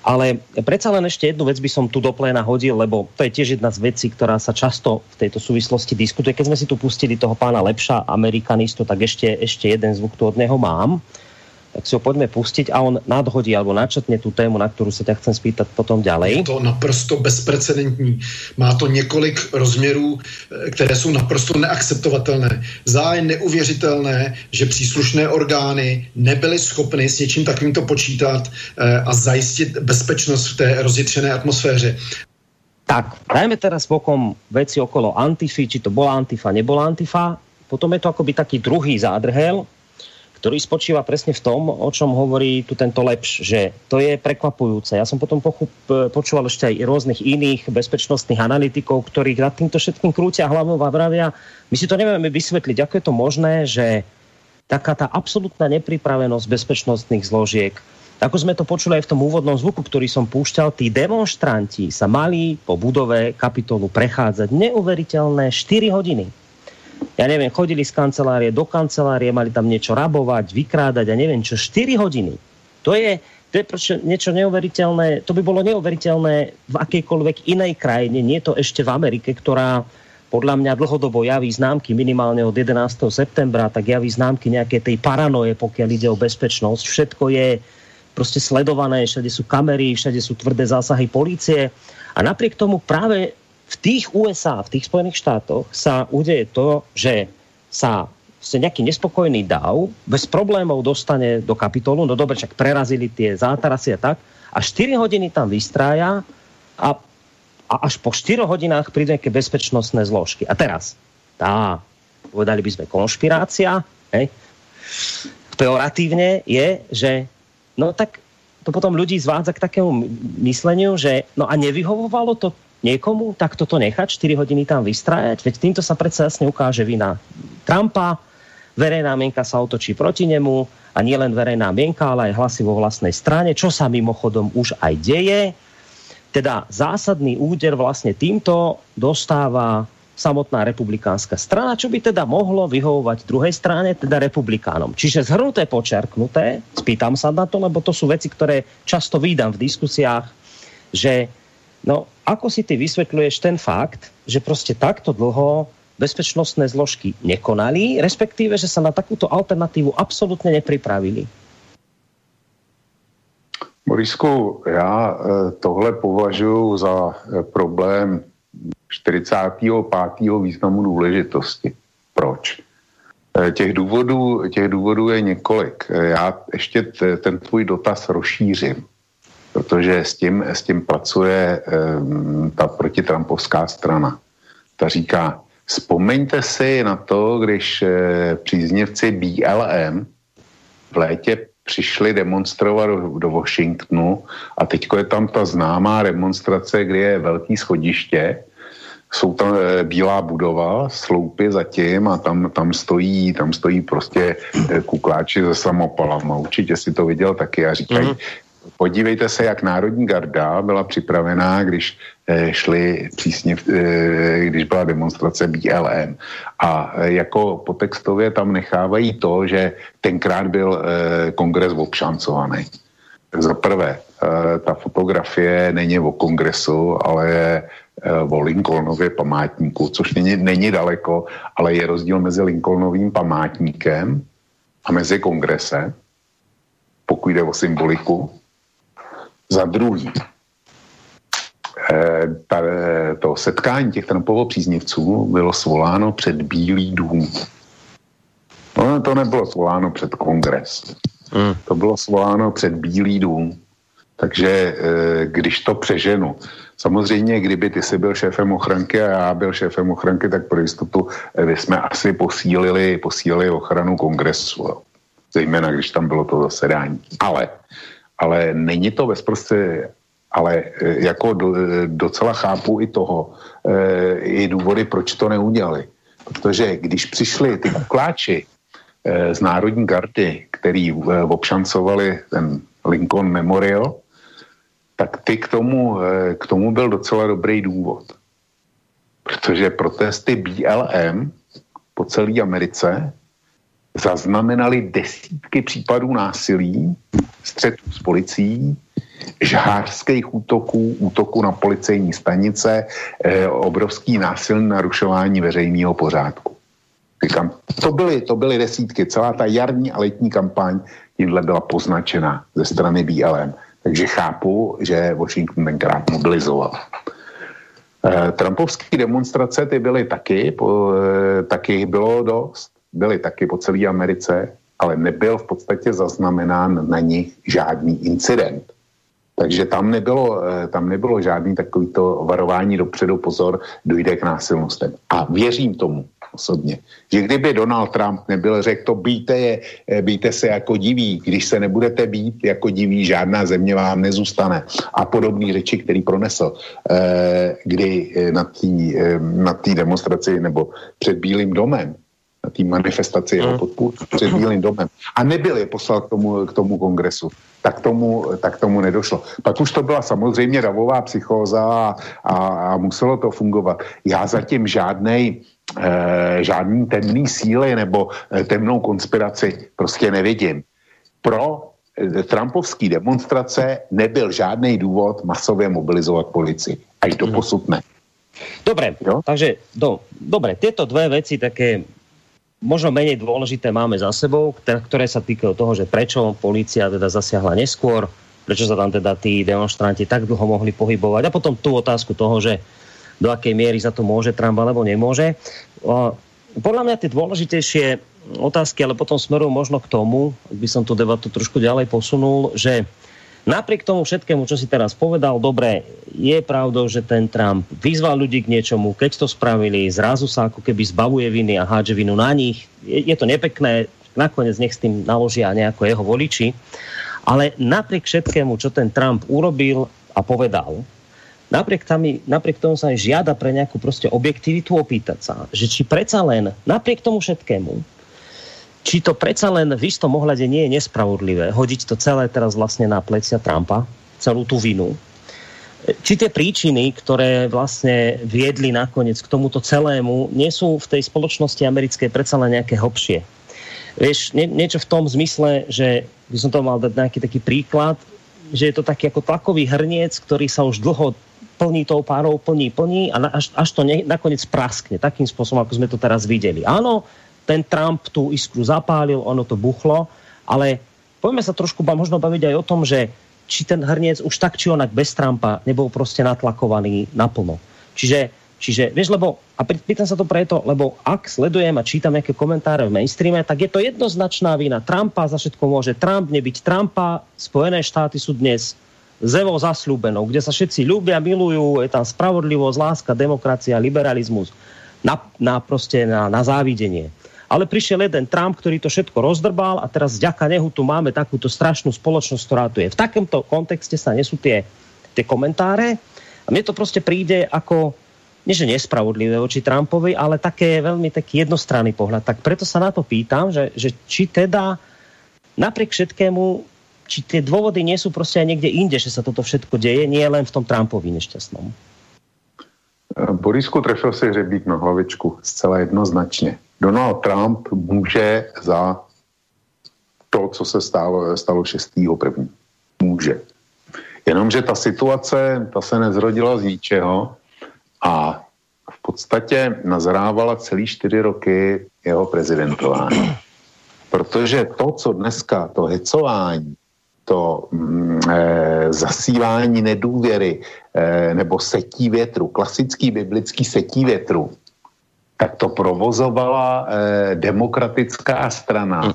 Ale predsa len ešte jednu vec by som tu do pléna hodil, lebo to je tiež jedna z vecí, ktorá sa často v tejto súvislosti diskutuje. Keď sme si tu pustili toho pána Lepša, amerikanistu, tak ešte, ešte jeden zvuk tu od neho mám. Uh, tak si ho poďme pustiť a on nadhodí alebo načetne tu tému, na ktorú sa ťa chcem spýtať potom ďalej. Je to naprosto bezprecedentní. Má to několik rozměrů, eh, které jsou naprosto neakceptovatelné. Zájem neuvěřitelné, že příslušné orgány nebyly schopny s něčím takovýmto počítat eh, a zajistit bezpečnost v té rozjetřené atmosféře. Tak, dajme teraz bokom veci okolo Antify, či to bola Antifa, nebola Antifa. Potom je to akoby taký druhý zádrhel, ktorý spočíva presne v tom, o čom hovorí tu tento Lepš, že to je prekvapujúce. Ja som potom pochup, počúval ešte aj rôznych iných bezpečnostných analytikov, ktorí nad týmto všetkým krútia hlavou a vravia, my si to nevieme vysvetliť, ako je to možné, že taká tá absolútna nepripravenosť bezpečnostných zložiek, ako sme to počuli aj v tom úvodnom zvuku, ktorý som púšťal, tí demonstranti sa mali po budove kapitolu prechádzať neuveriteľné 4 hodiny ja neviem, chodili z kancelárie do kancelárie, mali tam niečo rabovať, vykrádať a neviem čo, 4 hodiny. To je, to je proč, niečo neuveriteľné, to by bolo neuveriteľné v akejkoľvek inej krajine, nie to ešte v Amerike, ktorá podľa mňa dlhodobo javí známky minimálne od 11. septembra, tak javí známky nejaké tej paranoje, pokiaľ ide o bezpečnosť. Všetko je proste sledované, všade sú kamery, všade sú tvrdé zásahy policie. A napriek tomu práve v tých USA, v tých Spojených štátoch sa udeje to, že sa ste nejaký nespokojný dav bez problémov dostane do kapitolu, no dobre, však prerazili tie zátarasy a tak, a 4 hodiny tam vystrája a, a až po 4 hodinách prídu nejaké bezpečnostné zložky. A teraz, tá, povedali by sme, konšpirácia, hej, peoratívne je, že no tak to potom ľudí zvádza k takému mysleniu, že no a nevyhovovalo to niekomu tak toto nechať, 4 hodiny tam vystrájať, veď týmto sa predsa jasne ukáže vina Trumpa, verejná mienka sa otočí proti nemu a nielen verejná mienka, ale aj hlasy vo vlastnej strane, čo sa mimochodom už aj deje. Teda zásadný úder vlastne týmto dostáva samotná republikánska strana, čo by teda mohlo vyhovovať druhej strane, teda republikánom. Čiže zhrnuté, počerknuté, spýtam sa na to, lebo to sú veci, ktoré často výdam v diskusiách, že No, ako si ty vysvetľuješ ten fakt, že prostě takto dlho bezpečnostné zložky nekonali, respektíve, že sa na takúto alternatívu absolútně nepripravili? Borisku, já eh, tohle považuji za eh, problém 45. významu důležitosti. Proč? Eh, těch důvodů, těch důvodů je několik. Já ještě ten tvůj dotaz rozšířím protože s tím, s tím pracuje um, ta protitrampovská strana. Ta říká, vzpomeňte si na to, když uh, příznivci BLM v létě přišli demonstrovat do, Washingtonu a teďko je tam ta známá demonstrace, kde je velký schodiště, jsou tam e, bílá budova, sloupy zatím a tam, tam, stojí, tam stojí prostě e, kukláči se samopalama. Určitě si to viděl taky a říkají, mm-hmm podívejte se, jak Národní garda byla připravená, když eh, šli přísně, eh, když byla demonstrace BLM. A eh, jako potextově tam nechávají to, že tenkrát byl kongres obšancovaný. Tak za prvé, ta fotografie není o kongresu, ale je o Lincolnově památníku, což není, není daleko, ale je rozdíl mezi Lincolnovým památníkem a mezi kongresem, pokud jde o symboliku. Za druhý, eh, ta, to setkání těch Trumpovo příznivců bylo svoláno před Bílý dům. No, to nebylo svoláno před kongres. Hmm. To bylo svoláno před Bílý dům. Takže eh, když to přeženu, samozřejmě, kdyby ty jsi byl šéfem ochranky a já byl šéfem ochranky, tak pro jistotu eh, jsme asi posílili, posílili ochranu kongresu. Zejména, když tam bylo to zasedání. Ale, ale není to bezprostředně, ale eh, jako docela chápu i toho, i důvody, proč to neudělali. Protože když přišli ty kukláči z Národní gardy, který obšancovali ten Lincoln Memorial, tak ty k tomu, eh, k tomu byl docela dobrý důvod. Protože protesty BLM po celé Americe zaznamenali desítky případů násilí, střetů s policií, žhářských útoků, útoků na policejní stanice, eh, obrovský násilný narušování veřejného pořádku. Říkám, to byly, to byly desítky. Celá ta jarní a letní kampaň tímhle byla poznačena ze strany BLM. Takže chápu, že Washington tenkrát mobilizoval. Eh, Trumpovské demonstrace ty byly taky, eh, taky bylo dost, byly taky po celé Americe, ale nebyl v podstatě zaznamenán na nich žádný incident. Takže tam nebylo, eh, tam nebylo žádný takovýto varování dopředu, pozor, dojde k násilnostem. A věřím tomu, osobně. Že kdyby Donald Trump nebyl řekl to býte, je, eh, býte se jako diví, když se nebudete být jako diví, žádná země vám nezůstane. A podobný řeči, který pronesl, eh, kdy na té na demonstraci nebo před Bílým domem, na té manifestaci jeho hmm. podpůr před Bílým domem. A nebyl je poslal k tomu, k tomu kongresu. Tak tomu, tak tomu nedošlo. Pak už to byla samozřejmě davová psychóza a, a, a muselo to fungovat. Já zatím žádnej e, žádný temný síly nebo e, temnou konspiraci prostě nevidím. Pro e, Trumpovský demonstrace nebyl žádný důvod masově mobilizovat policii. Až do mhm. posud ne. Dobre, jo? takže do, dobre, tieto dve veci také možno menej dôležité máme za sebou, ktoré sa týkajú toho, že prečo policia teda zasiahla neskôr, prečo sa tam teda tí demonstranti tak dlho mohli pohybovať a potom tú otázku toho, že do akej miery za to môže Trump alebo nemôže. Podľa mňa tie dôležitejšie otázky, ale potom smerujú možno k tomu, ak by som tú debatu trošku ďalej posunul, že napriek tomu všetkému, čo si teraz povedal, dobre, je pravdou, že ten Trump vyzval ľudí k niečomu, keď to spravili, zrazu sa ako keby zbavuje viny a hádže vinu na nich. Je, je to nepekné, nakoniec nech s tým naložia nejako jeho voliči. Ale napriek všetkému, čo ten Trump urobil a povedal, napriek, tam, napriek tomu sa aj žiada pre nejakú proste objektivitu opýtať sa, že či predsa len, napriek tomu všetkému, či to predsa len v istom ohľade nie je nespravodlivé hodiť to celé teraz vlastne na plecia Trumpa, celú tú vinu, či tie príčiny, ktoré vlastne viedli nakoniec k tomuto celému, nie sú v tej spoločnosti americkej predsa len nejaké hlbšie. Vieš, nie, niečo v tom zmysle, že by som to mal dať nejaký taký príklad, že je to taký ako tlakový hrniec, ktorý sa už dlho plní tou párou, plní, plní a až, až to ne, nakoniec praskne takým spôsobom, ako sme to teraz videli. Áno, ten Trump tú iskru zapálil, ono to buchlo, ale poďme sa trošku možno baviť aj o tom, že či ten hrniec už tak či onak bez Trumpa nebol proste natlakovaný naplno. Čiže, čiže vieš, lebo, a pýtam sa to preto, lebo ak sledujem a čítam nejaké komentáre v mainstreame, tak je to jednoznačná vina Trumpa, za všetko môže Trump, nebyť Trumpa, Spojené štáty sú dnes zevo zasľúbenou, kde sa všetci ľúbia, milujú, je tam spravodlivosť, láska, demokracia, liberalizmus na, na, proste na, na závidenie. Ale prišiel jeden Trump, ktorý to všetko rozdrbal a teraz vďaka nehu tu máme takúto strašnú spoločnosť, ktorá tu je. V takomto kontexte sa nesú tie, tie komentáre a mne to proste príde ako, nie že nespravodlivé voči Trumpovi, ale také veľmi taký jednostranný pohľad. Tak preto sa na to pýtam, že, že či teda napriek všetkému či tie dôvody nie sú prostě někde inde, že sa toto všetko deje, nie len v tom Trumpovi nešťastnom. Borisku trefil si hřebík na hlavičku zcela jednoznačně. Donald Trump může za to, co se stalo, stalo 6. první. Může. Jenomže ta situace, ta se nezrodila z ničeho a v podstatě nazrávala celý čtyři roky jeho prezidentování. Protože to, co dneska, to hecování, to e, zasívání nedůvěry e, nebo setí větru, klasický biblický setí větru, tak to provozovala eh, demokratická strana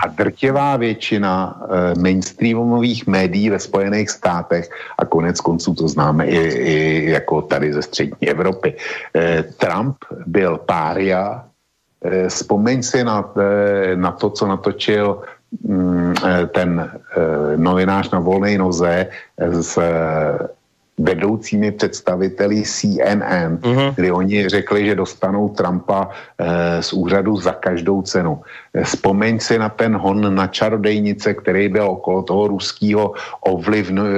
a drtivá většina eh, mainstreamových médií ve Spojených státech a konec konců to známe i, i jako tady ze střední Evropy. Eh, Trump byl pária, eh, vzpomeň si na, eh, na to, co natočil mm, eh, ten eh, novinář na volné noze z vedoucími představiteli CNN, uh-huh. kdy oni řekli, že dostanou Trumpa e, z úřadu za každou cenu. Vzpomeň si na ten hon na čarodejnice, který byl okolo toho ruského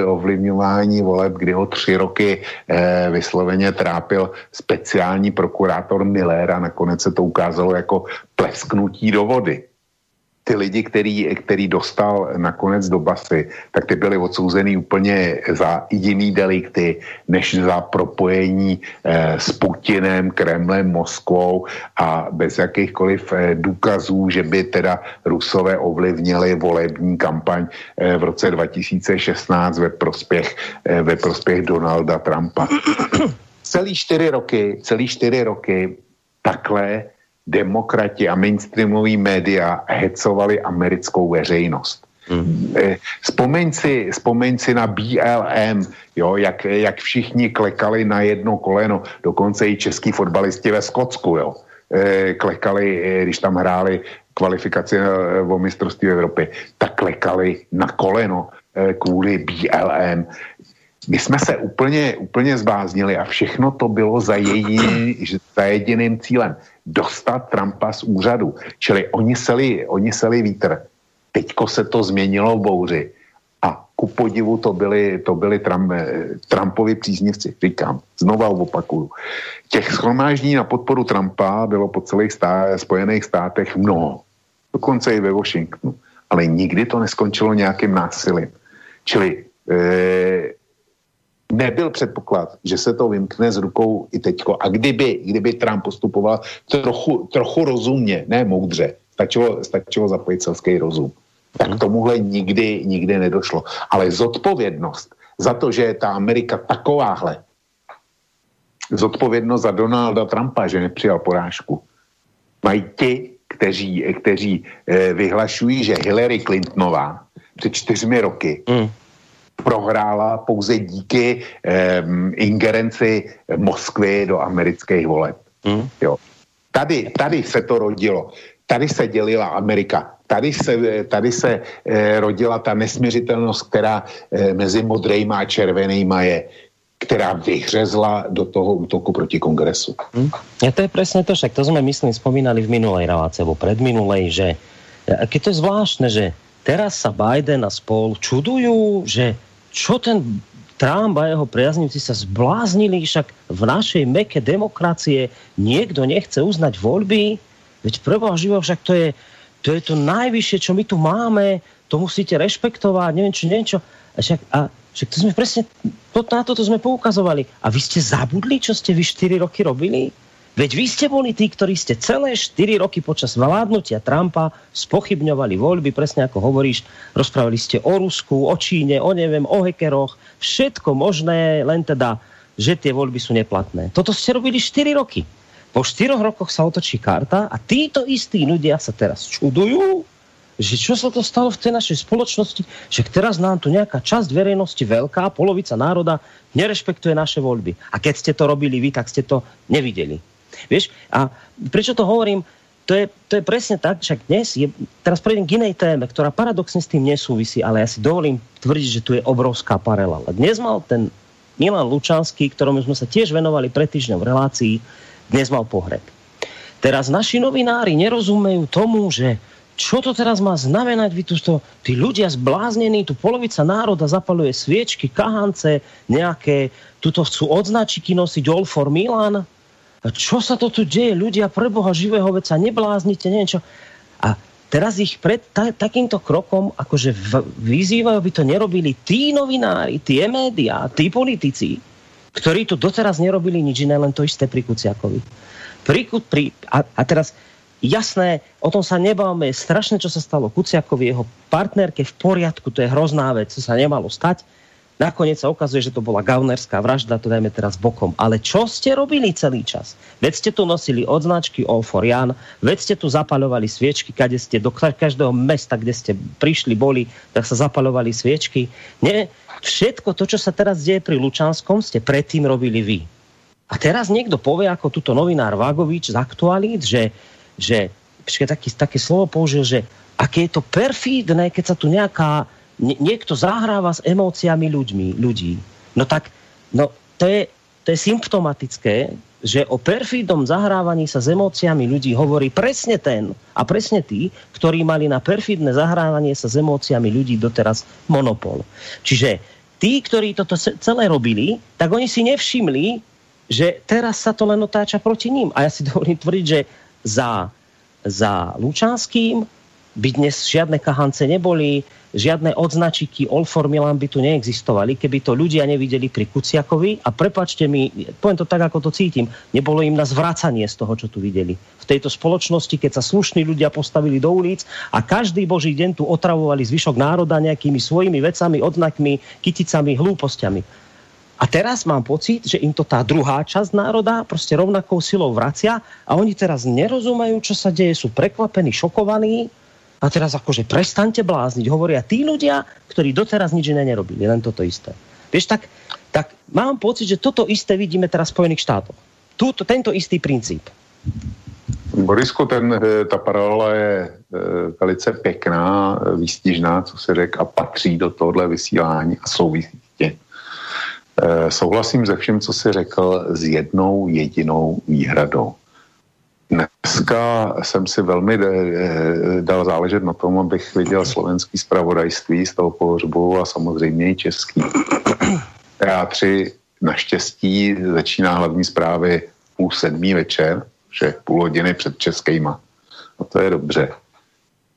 ovlivňování voleb, kdy ho tři roky e, vysloveně trápil speciální prokurátor Miller a nakonec se to ukázalo jako plesknutí do vody ty lidi, který, který dostal nakonec do basy, tak ty byly odsouzený úplně za jiný delikty, než za propojení eh, s Putinem, Kremlem, Moskvou a bez jakýchkoliv eh, důkazů, že by teda Rusové ovlivnili volební kampaň eh, v roce 2016 ve prospěch, eh, ve prospěch Donalda Trumpa. celý čtyři roky, celý čtyři roky takhle demokrati a mainstreamový média hecovali americkou veřejnost. Mm. Vzpomeň, si, vzpomeň si na BLM, jo, jak, jak všichni klekali na jedno koleno, dokonce i český fotbalisti ve Skotsku, jo, eh, klekali, eh, když tam hráli kvalifikaci o mistrovství Evropy, tak klekali na koleno kvůli BLM. My jsme se úplně, úplně zbáznili a všechno to bylo za, jediný, za jediným cílem dostat Trumpa z úřadu. Čili oni seli, oni seli vítr. Teďko se to změnilo v bouři. A ku podivu to byli, to byli Trump, Trumpovi příznivci. Říkám, znova opakuju. Těch schromáždí na podporu Trumpa bylo po celých stá, Spojených státech mnoho. Dokonce i ve Washingtonu. Ale nikdy to neskončilo nějakým násilím. Čili e, nebyl předpoklad, že se to vymkne z rukou i teďko. A kdyby, kdyby Trump postupoval trochu, trochu rozumně, ne moudře, stačilo, stačilo zapojit selský rozum, tak tomuhle nikdy, nikdy nedošlo. Ale zodpovědnost za to, že je ta Amerika takováhle, zodpovědnost za Donalda Trumpa, že nepřijal porážku, mají ti, kteří, kteří eh, vyhlašují, že Hillary Clintonová před čtyřmi roky mm prohrála pouze díky um, ingerenci Moskvy do amerických voleb. Mm. Jo. Tady, tady se to rodilo. Tady se dělila Amerika. Tady se, tady se eh, rodila ta nesměřitelnost, která eh, mezi modrejma a červenýma je která vyhřezla do toho útoku proti kongresu. Hmm. Ja to je presne to, však to sme, myslím, spomínali v minulej relácii, alebo predminulej, že keď to je zvláštne, že teraz sa Biden a spol čudujú, že čo ten Trump a jeho priaznivci sa zbláznili, však v našej meke demokracie niekto nechce uznať voľby, veď preboha živo, však to je, to je to najvyššie, čo my tu máme, to musíte rešpektovať, neviem čo, neviem čo. A však, a však to sme presne, to, na toto sme poukazovali. A vy ste zabudli, čo ste vy 4 roky robili? Veď vy ste boli tí, ktorí ste celé 4 roky počas vládnutia Trumpa spochybňovali voľby, presne ako hovoríš, rozprávali ste o Rusku, o Číne, o neviem, o hekeroch, všetko možné, len teda, že tie voľby sú neplatné. Toto ste robili 4 roky. Po 4 rokoch sa otočí karta a títo istí ľudia sa teraz čudujú, že čo sa to stalo v tej našej spoločnosti, že teraz nám tu nejaká časť verejnosti, veľká polovica národa, nerešpektuje naše voľby. A keď ste to robili vy, tak ste to nevideli. Vieš? A prečo to hovorím? To je, to je presne tak, však dnes je, teraz prejdem k inej téme, ktorá paradoxne s tým nesúvisí, ale ja si dovolím tvrdiť, že tu je obrovská paralela. Dnes mal ten Milan Lučanský, ktorému sme sa tiež venovali pred týždňom v relácii, dnes mal pohreb. Teraz naši novinári nerozumejú tomu, že čo to teraz má znamenať? Vy tu to, tí ľudia zbláznení, tu polovica národa zapaluje sviečky, kahance, nejaké, tuto chcú odznačiky nosiť All for Milan čo sa to tu deje, ľudia, preboha živého veca, nebláznite, neviem čo. A teraz ich pred ta, takýmto krokom akože v, vyzývajú, aby to nerobili tí novinári, tie médiá, tí politici, ktorí tu doteraz nerobili nič iné, len to isté pri Kuciakovi. Pri, pri, a, a teraz jasné, o tom sa nebavme, je strašné, čo sa stalo Kuciakovi, jeho partnerke v poriadku, to je hrozná vec, to sa nemalo stať. Nakoniec sa ukazuje, že to bola gaunerská vražda, to dajme teraz bokom. Ale čo ste robili celý čas? Veď ste tu nosili odznačky All for Jan, veď ste tu zapaľovali sviečky, kade ste do každého mesta, kde ste prišli, boli, tak sa zapaľovali sviečky. Nie, všetko to, čo sa teraz deje pri Lučanskom, ste predtým robili vy. A teraz niekto povie, ako tuto novinár Vagovič z Aktualít, že, že taký, také slovo použil, že aké je to perfídne, keď sa tu nejaká niekto zahráva s emóciami ľuďmi, ľudí. No tak, no to je, to je symptomatické, že o perfídom zahrávaní sa s emóciami ľudí hovorí presne ten a presne tí, ktorí mali na perfídne zahrávanie sa s emóciami ľudí doteraz monopol. Čiže tí, ktorí toto celé robili, tak oni si nevšimli, že teraz sa to len otáča proti ním. A ja si dovolím tvrdiť, že za, za Lučanským by dnes žiadne kahance neboli, žiadne odznačiky Olfor Milan by tu neexistovali, keby to ľudia nevideli pri Kuciakovi a prepačte mi, poviem to tak, ako to cítim, nebolo im na zvracanie z toho, čo tu videli. V tejto spoločnosti, keď sa slušní ľudia postavili do ulic a každý boží deň tu otravovali zvyšok národa nejakými svojimi vecami, odznakmi, kyticami, hlúpostiami. A teraz mám pocit, že im to tá druhá časť národa prostě rovnakou silou vracia a oni teraz nerozumajú, čo sa deje, sú prekvapení, šokovaní a teraz akože prestante blázniť, hovoria tí ľudia, ktorí doteraz nič iné nerobili, len toto isté. Vieš, tak, tak mám pocit, že toto isté vidíme teraz v Spojených štátoch. Tuto, tento istý princíp. Borisku, ten, eh, ta paralela je e, velice pěkná, eh, výstižná, co se řek, a patří do tohle vysílání a souvisí E, souhlasím se vším, co si řekl, s jednou jedinou výhradou. Dneska jsem si velmi de, dal záležet na tom, abych viděl slovenský zpravodajství z toho pohřbu a samozřejmě i český. Teátři naštěstí začíná hlavní zprávy půl sedmý večer, že půl hodiny před českýma. A to je dobře.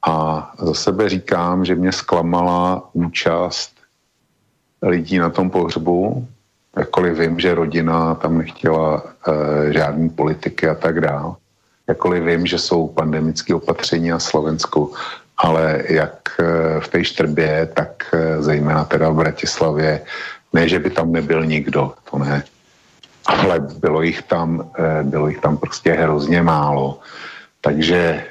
A za sebe říkám, že mě zklamala účast lidí na tom pohřbu, jakkoliv vím, že rodina tam nechtěla e, žádný politiky a tak dále jakkoliv vím, že jsou pandemické opatření na Slovensku, ale jak eh, v té Štrbě, tak eh, zejména teda v Bratislavě, ne, že by tam nebyl nikdo, to ne, ale bylo jich tam, eh, bylo jich tam prostě hrozně málo. Takže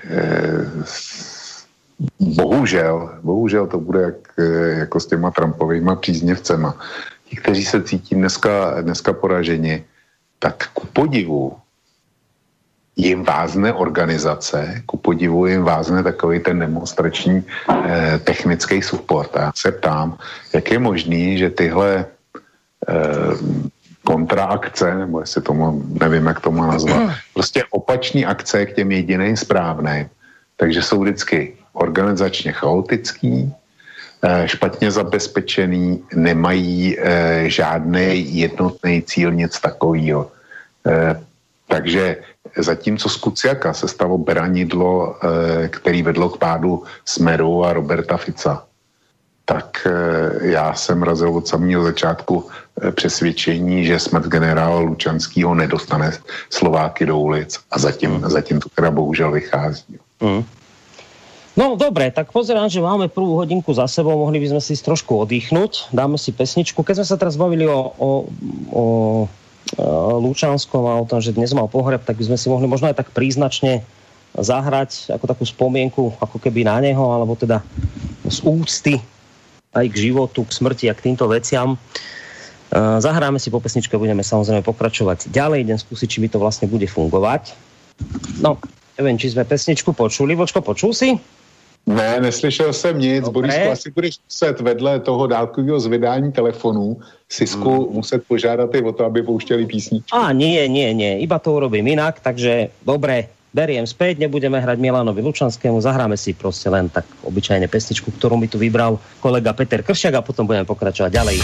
bohužel, bohužel to bude jak, jako s těma Trumpovými příznivcema. Ti, kteří se cítí dneska, dneska poraženi, tak ku podivu jim vázne organizace, ku podivu jim vázne takový ten demonstrační eh, technický support. A já se ptám, jak je možný, že tyhle eh, kontraakce, nebo jestli tomu, nevím, jak to má nazvat, prostě opační akce k těm jediným správným, takže jsou vždycky organizačně chaotický, eh, špatně zabezpečený, nemají eh, žádný jednotný cíl, nic takového. Takže zatímco z Kuciaka se stalo beranidlo, eh, který vedlo k pádu Smeru a Roberta Fica, tak eh, já jsem razil od samého začátku eh, přesvědčení, že smrt generála Lučanského nedostane Slováky do ulic a zatím, mm. zatím to teda bohužel vychází. Mm. No dobre, tak pozerám, že máme prvú hodinku za sebou, mohli by sme si trošku oddychnúť, dáme si pesničku. Keď sme sa teraz bavili o, o, o Lučanskom a o tom, že dnes mal pohreb, tak by sme si mohli možno aj tak príznačne zahrať ako takú spomienku, ako keby na neho, alebo teda z úcty aj k životu, k smrti a k týmto veciam. Eh, zahráme si po pesničke, budeme samozrejme pokračovať ďalej, idem skúsiť, či by to vlastne bude fungovať. No, neviem, či sme pesničku počuli. Vočko, počul si? Ne, neslyšel jsem nic. Dobre. Borisku, asi budeš muset vedle toho dálkového zvedání telefonů Sisku hmm. muset požádat i o to, aby pouštěli písničky. A nie, nie, nie. Iba to urobím inak, takže dobre, beriem späť, nebudeme hrať Milanovi Lučanskému, zahráme si prostě len tak obyčajne pesničku, ktorú mi tu vybral kolega Peter Kršiak a potom budeme pokračovať ďalej.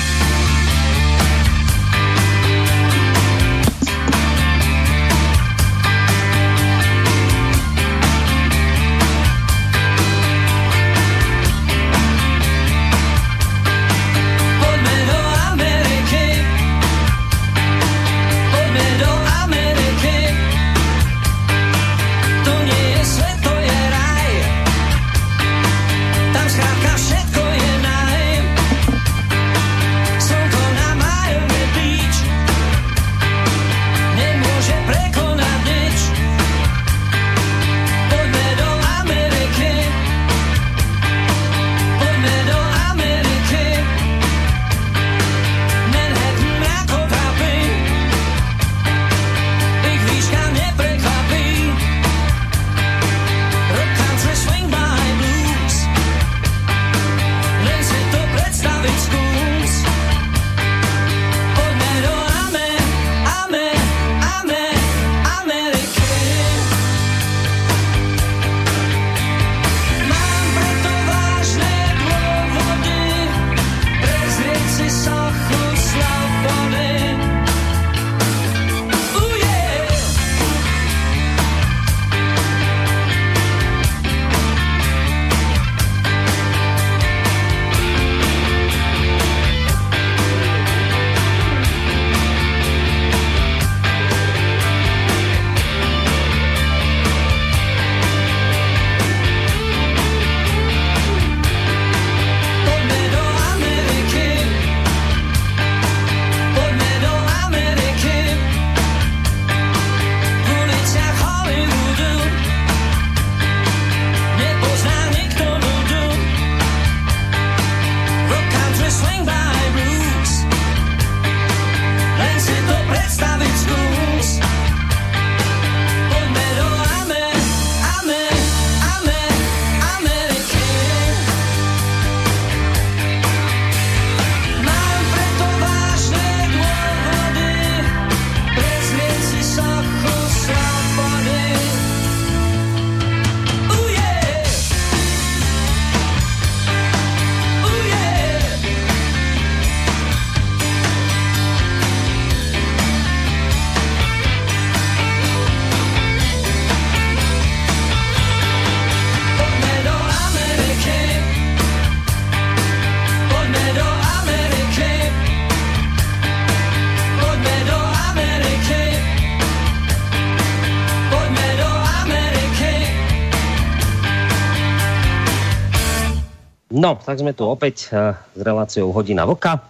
Tak sme tu opäť uh, s reláciou Hodina Voka.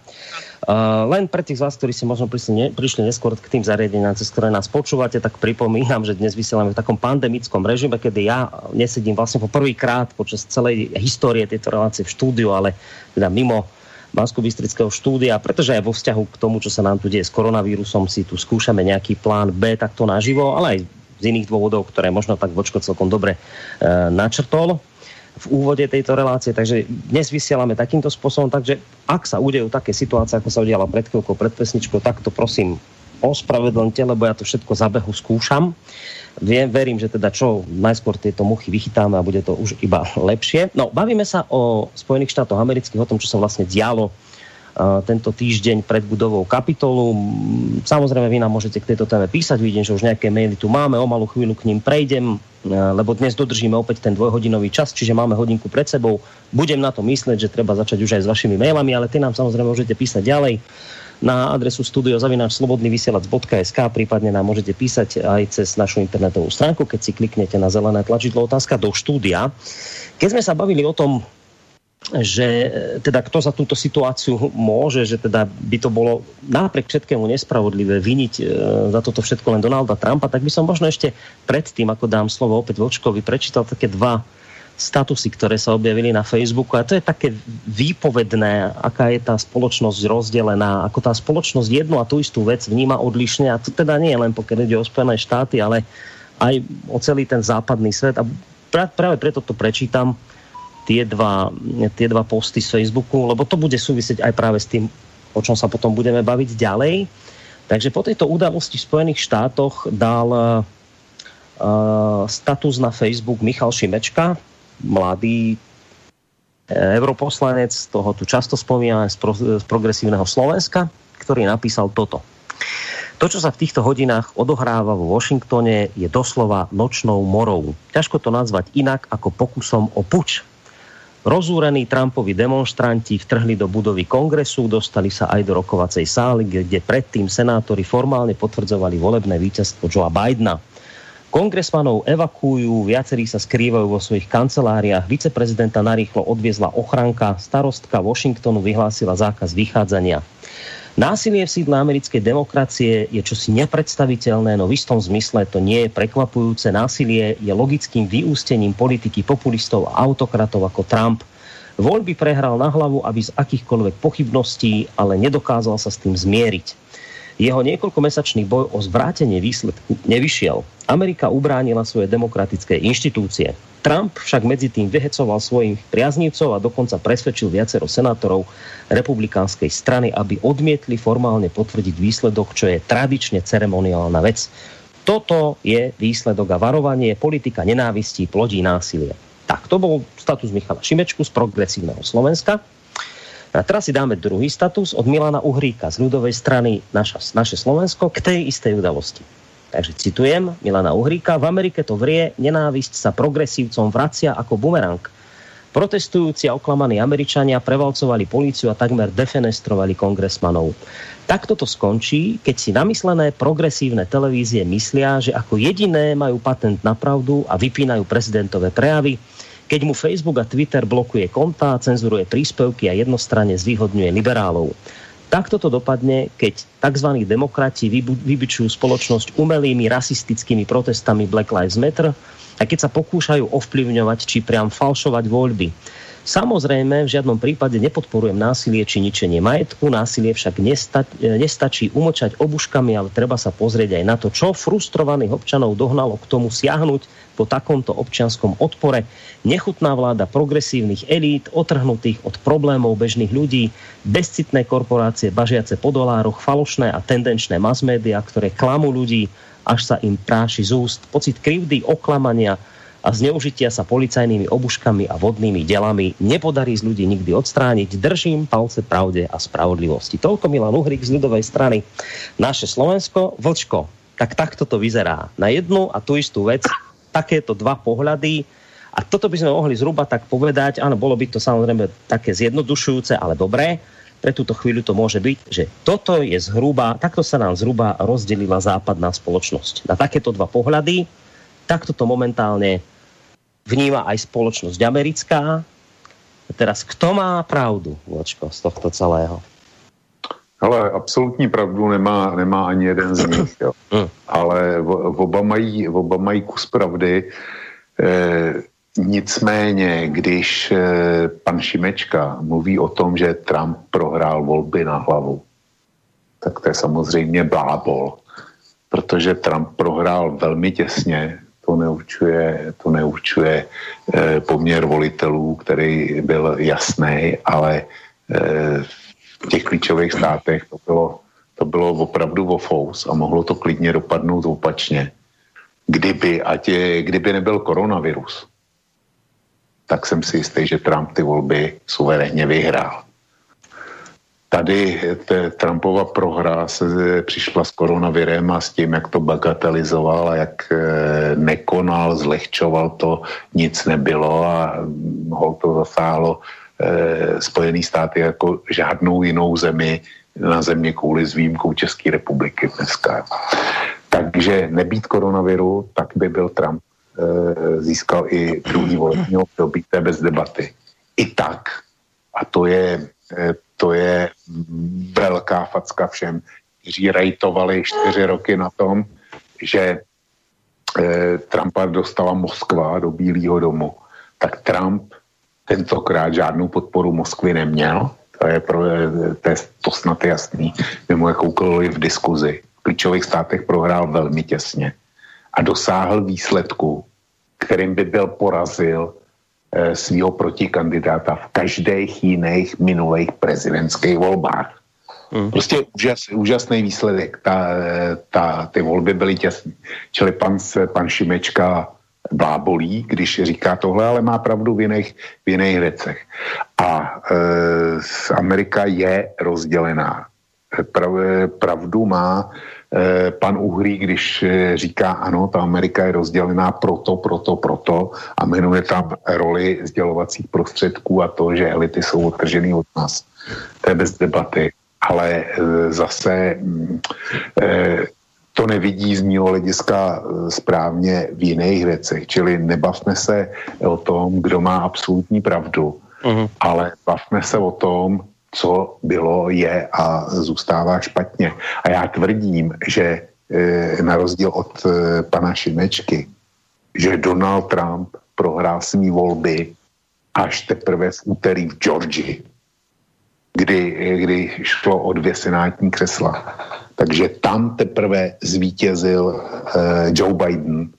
Uh, len pre tých z vás, ktorí si možno prišli, prišli neskôr k tým zariadeniam, cez ktoré nás počúvate, tak pripomínam, že dnes vysielame v takom pandemickom režime, kedy ja nesedím vlastne po prvýkrát počas celej histórie tejto relácie v štúdiu, ale teda mimo bansko štúdia, pretože aj vo vzťahu k tomu, čo sa nám tu deje s koronavírusom, si tu skúšame nejaký plán B takto naživo, ale aj z iných dôvodov, ktoré možno tak Vočko celkom dobre uh, načrtol v úvode tejto relácie, takže dnes vysielame takýmto spôsobom, takže ak sa udejú také situácie, ako sa udiala pred chvíľkou, pred pesničkou, tak to prosím ospravedlňte, lebo ja to všetko za behu skúšam. Viem, verím, že teda čo najskôr tieto muchy vychytáme a bude to už iba lepšie. No, bavíme sa o Spojených štátoch amerických, o tom, čo sa vlastne dialo tento týždeň pred budovou kapitolu. Samozrejme, vy nám môžete k tejto téme písať, vidím, že už nejaké maily tu máme, o malú chvíľu k ním prejdem, lebo dnes dodržíme opäť ten dvojhodinový čas, čiže máme hodinku pred sebou. Budem na to mysleť, že treba začať už aj s vašimi mailami, ale ty nám samozrejme môžete písať ďalej na adresu studiozavináčslobodnyvysielac.sk prípadne nám môžete písať aj cez našu internetovú stránku, keď si kliknete na zelené tlačidlo otázka do štúdia. Keď sme sa bavili o tom, že e, teda kto za túto situáciu môže, že teda by to bolo napriek všetkému nespravodlivé viniť e, za toto všetko len Donalda Trumpa, tak by som možno ešte predtým, ako dám slovo opäť Vočkovi, prečítal také dva statusy, ktoré sa objavili na Facebooku. A to je také výpovedné, aká je tá spoločnosť rozdelená, ako tá spoločnosť jednu a tú istú vec vníma odlišne. A to teda nie je len pokiaľ ide o Spojené štáty, ale aj o celý ten západný svet. A práve preto to prečítam tie dva, tie dva posty z Facebooku, lebo to bude súvisieť aj práve s tým, o čom sa potom budeme baviť ďalej. Takže po tejto udalosti v Spojených štátoch dal uh, status na Facebook Michal Šimečka, mladý europoslanec, toho tu často spomíname z, pro, z progresívneho Slovenska, ktorý napísal toto. To, čo sa v týchto hodinách odohráva vo Washingtone, je doslova nočnou morou. Ťažko to nazvať inak ako pokusom o puč Rozúrení Trumpovi demonstranti vtrhli do budovy kongresu, dostali sa aj do rokovacej sály, kde predtým senátori formálne potvrdzovali volebné víťazstvo Joea Bidena. Kongresmanov evakuujú, viacerí sa skrývajú vo svojich kanceláriách, viceprezidenta narýchlo odviezla ochranka, starostka Washingtonu vyhlásila zákaz vychádzania. Násilie v sídle americkej demokracie je čosi nepredstaviteľné, no v istom zmysle to nie je prekvapujúce. Násilie je logickým vyústením politiky populistov a autokratov ako Trump. Voľby prehral na hlavu, aby z akýchkoľvek pochybností, ale nedokázal sa s tým zmieriť. Jeho niekoľkomesačný boj o zvrátenie výsledku nevyšiel. Amerika ubránila svoje demokratické inštitúcie. Trump však medzi tým vyhecoval svojich priaznívcov a dokonca presvedčil viacero senátorov republikánskej strany, aby odmietli formálne potvrdiť výsledok, čo je tradične ceremoniálna vec. Toto je výsledok a varovanie. Politika nenávistí plodí násilie. Tak, to bol status Michala Šimečku z progresívneho Slovenska. A teraz si dáme druhý status od Milana Uhríka z ľudovej strany naša, naše Slovensko k tej istej udalosti. Takže citujem Milana Uhríka, v Amerike to vrie, nenávisť sa progresívcom vracia ako bumerang. Protestujúci a oklamaní Američania prevalcovali políciu a takmer defenestrovali kongresmanov. Takto to skončí, keď si namyslené progresívne televízie myslia, že ako jediné majú patent na pravdu a vypínajú prezidentové prejavy, keď mu Facebook a Twitter blokuje konta, cenzuruje príspevky a jednostranne zvýhodňuje liberálov. Takto to dopadne, keď tzv. demokrati vybičujú spoločnosť umelými rasistickými protestami Black Lives Matter a keď sa pokúšajú ovplyvňovať či priam falšovať voľby. Samozrejme, v žiadnom prípade nepodporujem násilie či ničenie. Majetku, násilie však nesta- nestačí umočať obuškami, ale treba sa pozrieť aj na to, čo frustrovaných občanov dohnalo k tomu siahnuť po takomto občianskom odpore. Nechutná vláda progresívnych elít, otrhnutých od problémov bežných ľudí, bezcitné korporácie bažiace po dolároch, falošné a tendenčné masmédia, ktoré klamú ľudí, až sa im práši z úst, pocit krivdy, oklamania a zneužitia sa policajnými obuškami a vodnými delami nepodarí z ľudí nikdy odstrániť. Držím palce pravde a spravodlivosti. Toľko Milan Uhrik z ľudovej strany. Naše Slovensko, Vlčko, tak takto to vyzerá. Na jednu a tú istú vec takéto dva pohľady a toto by sme mohli zhruba tak povedať, áno, bolo by to samozrejme také zjednodušujúce, ale dobré, pre túto chvíľu to môže byť, že toto je zhruba, takto sa nám zhruba rozdelila západná spoločnosť. Na takéto dva pohľady, takto to momentálne vníma aj spoločnosť americká, Teraz, kto má pravdu, Vočko, z tohto celého? Ale absolutní pravdu nemá, nemá ani jeden z nich, jo. Mm. Ale oba mají, oba mají kus pravdy. E, nicméně, když e, pan Šimečka mluví o tom, že Trump prohrál volby na hlavu, tak to je samozřejmě blábol, protože Trump prohrál velmi těsně, to neurčuje, to neurčuje e, poměr volitelů, který byl jasný, ale e, v těch klíčových státech to bylo, to bylo opravdu fous a mohlo to klidně dopadnout opačně. Kdyby, ať je, kdyby nebyl koronavirus, tak jsem si jistý, že Trump ty volby suverénně vyhrál. Tady Trumpova prohra se přišla s koronavirem a s tím, jak to bagatelizoval a jak e, nekonal, zlehčoval to, nic nebylo a ho to zasáhlo Eh, Spojený státy jako žádnou jinou zemi na země kvůli s výjimkou České republiky dneska. Takže nebýt koronaviru, tak by byl Trump e, získal i druhý volební období, to bez debaty. I tak, a to je, e, to je velká facka všem, kteří rejtovali čtyři roky na tom, že e, Trumpa dostala Moskva do Bílého domu, tak Trump tentokrát žádnou podporu Moskvy neměl, to je, pro, to, je to snad jasný, mimo jakoukoliv v diskuzi. V klíčových státech prohrál velmi těsně. A dosáhl výsledku, kterým by byl porazil svého protikandidáta v každých jiných minulých prezidentských volbách. Hmm. Prostě úžas, úžasný výsledek. Ta, ta, ty volby byly těsné. Čili pan, pan Šimečka blábolí, když říká tohle, ale má pravdu v jiných, v jiných věcech. A e, Amerika je rozdělená. Prav, pravdu má pan Uhrý, když e, říká ano, ta Amerika je rozdělená proto, proto, proto a jmenuje tam roli sdělovacích prostředků a to, že elity jsou odtržený od nás. To je bez debaty. Ale e, zase e, to nevidí z mého hlediska eh, správně v jiných věcech. Čili nebavme se o tom, kdo má absolutní pravdu, uh-huh. ale bavme se o tom, co bylo, je a zůstává špatně. A já tvrdím, že e, na rozdíl od e, pana Šimečky, že Donald Trump prohrál svý volby až teprve v úterý v Georgii, kdy, kdy šlo o dvě senátní křesla. Takže tam teprve zvítězil uh, Joe Biden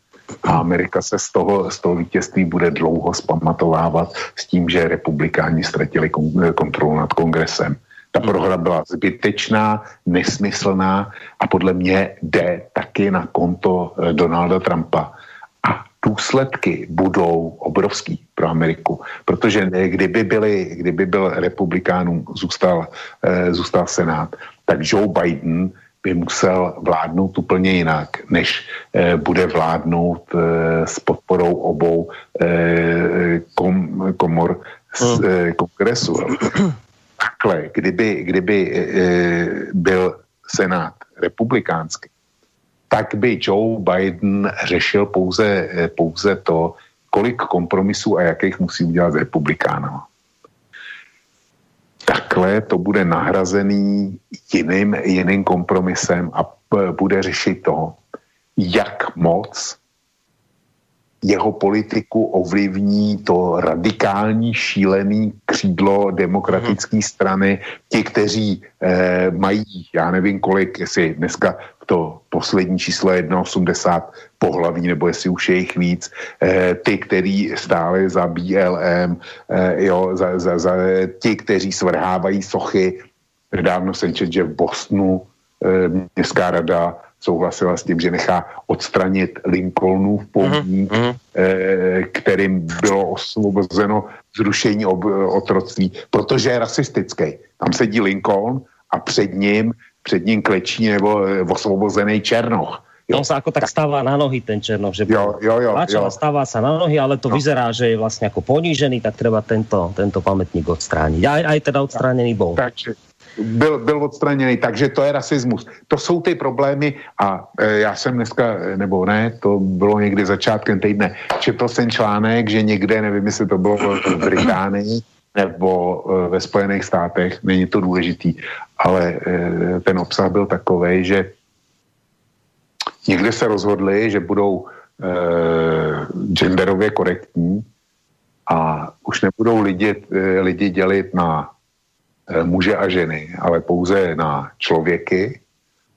a Amerika se z toho, z toho vítězství bude dlouho zpamatovávat s tím, že republikáni ztratili kontrolu nad kongresem. Ta hmm. prohra byla zbytečná, nesmyslná a podle mě jde taky na konto eh, Donalda Trumpa. A důsledky budou obrovský pro Ameriku, protože kdyby, byli, kdyby byl republikánům zůstal, eh, zůstal Senát, tak Joe Biden by musel vládnout úplně jinak, než eh, bude vládnout eh, s podporou obou eh, kom, komor z hmm. kongresu. Takhle, kdyby, kdyby byl senát republikánský, tak by Joe Biden řešil pouze, pouze to, kolik kompromisů a jakých musí udělat s republikánama takhle to bude nahrazený jiným, jiným kompromisem a bude řešit to, jak moc jeho politiku ovlivní to radikální, šílený křídlo demokratické mm. strany, ti, kteří eh, mají, já nevím kolik, jestli dneska to poslední číslo je 1,80 pohlaví, nebo jestli už je jich víc, eh, ty, kteří stále za BLM, eh, jo, za, za, za ti, kteří svrhávají sochy. Dávno jsem čet, že v Bostonu eh, městská rada souhlasila s tím, že nechá odstranit Lincolnův pomník, mm-hmm. eh, kterým bylo osvobozeno zrušení ob, otroctví, protože je rasistický. Tam sedí Lincoln a před ním před ním klečí nebo eh, osvobozený Černoch. Jo. On sa ako tak stáva na nohy, ten Černoch, že jo, jo, jo, jo. stáva sa na nohy, ale to no. vyzerá, že je vlastne ako ponížený, tak treba tento, tento pamätník odstrániť. Aj, aj teda odstránený bol. Takže byl, byl odstraněný, takže to je rasismus. To jsou ty problémy a e, já jsem dneska, eh, nebo ne, to bylo někdy začátkem týdne, četl jsem článek, že někde, nevím, jestli to bylo v Británii, nebo ve Spojených státech, není to důležitý, ale ten obsah byl takový, že někde se rozhodli, že budou genderově korektní a už nebudou lidi, lidi dělit na muže a ženy, ale pouze na člověky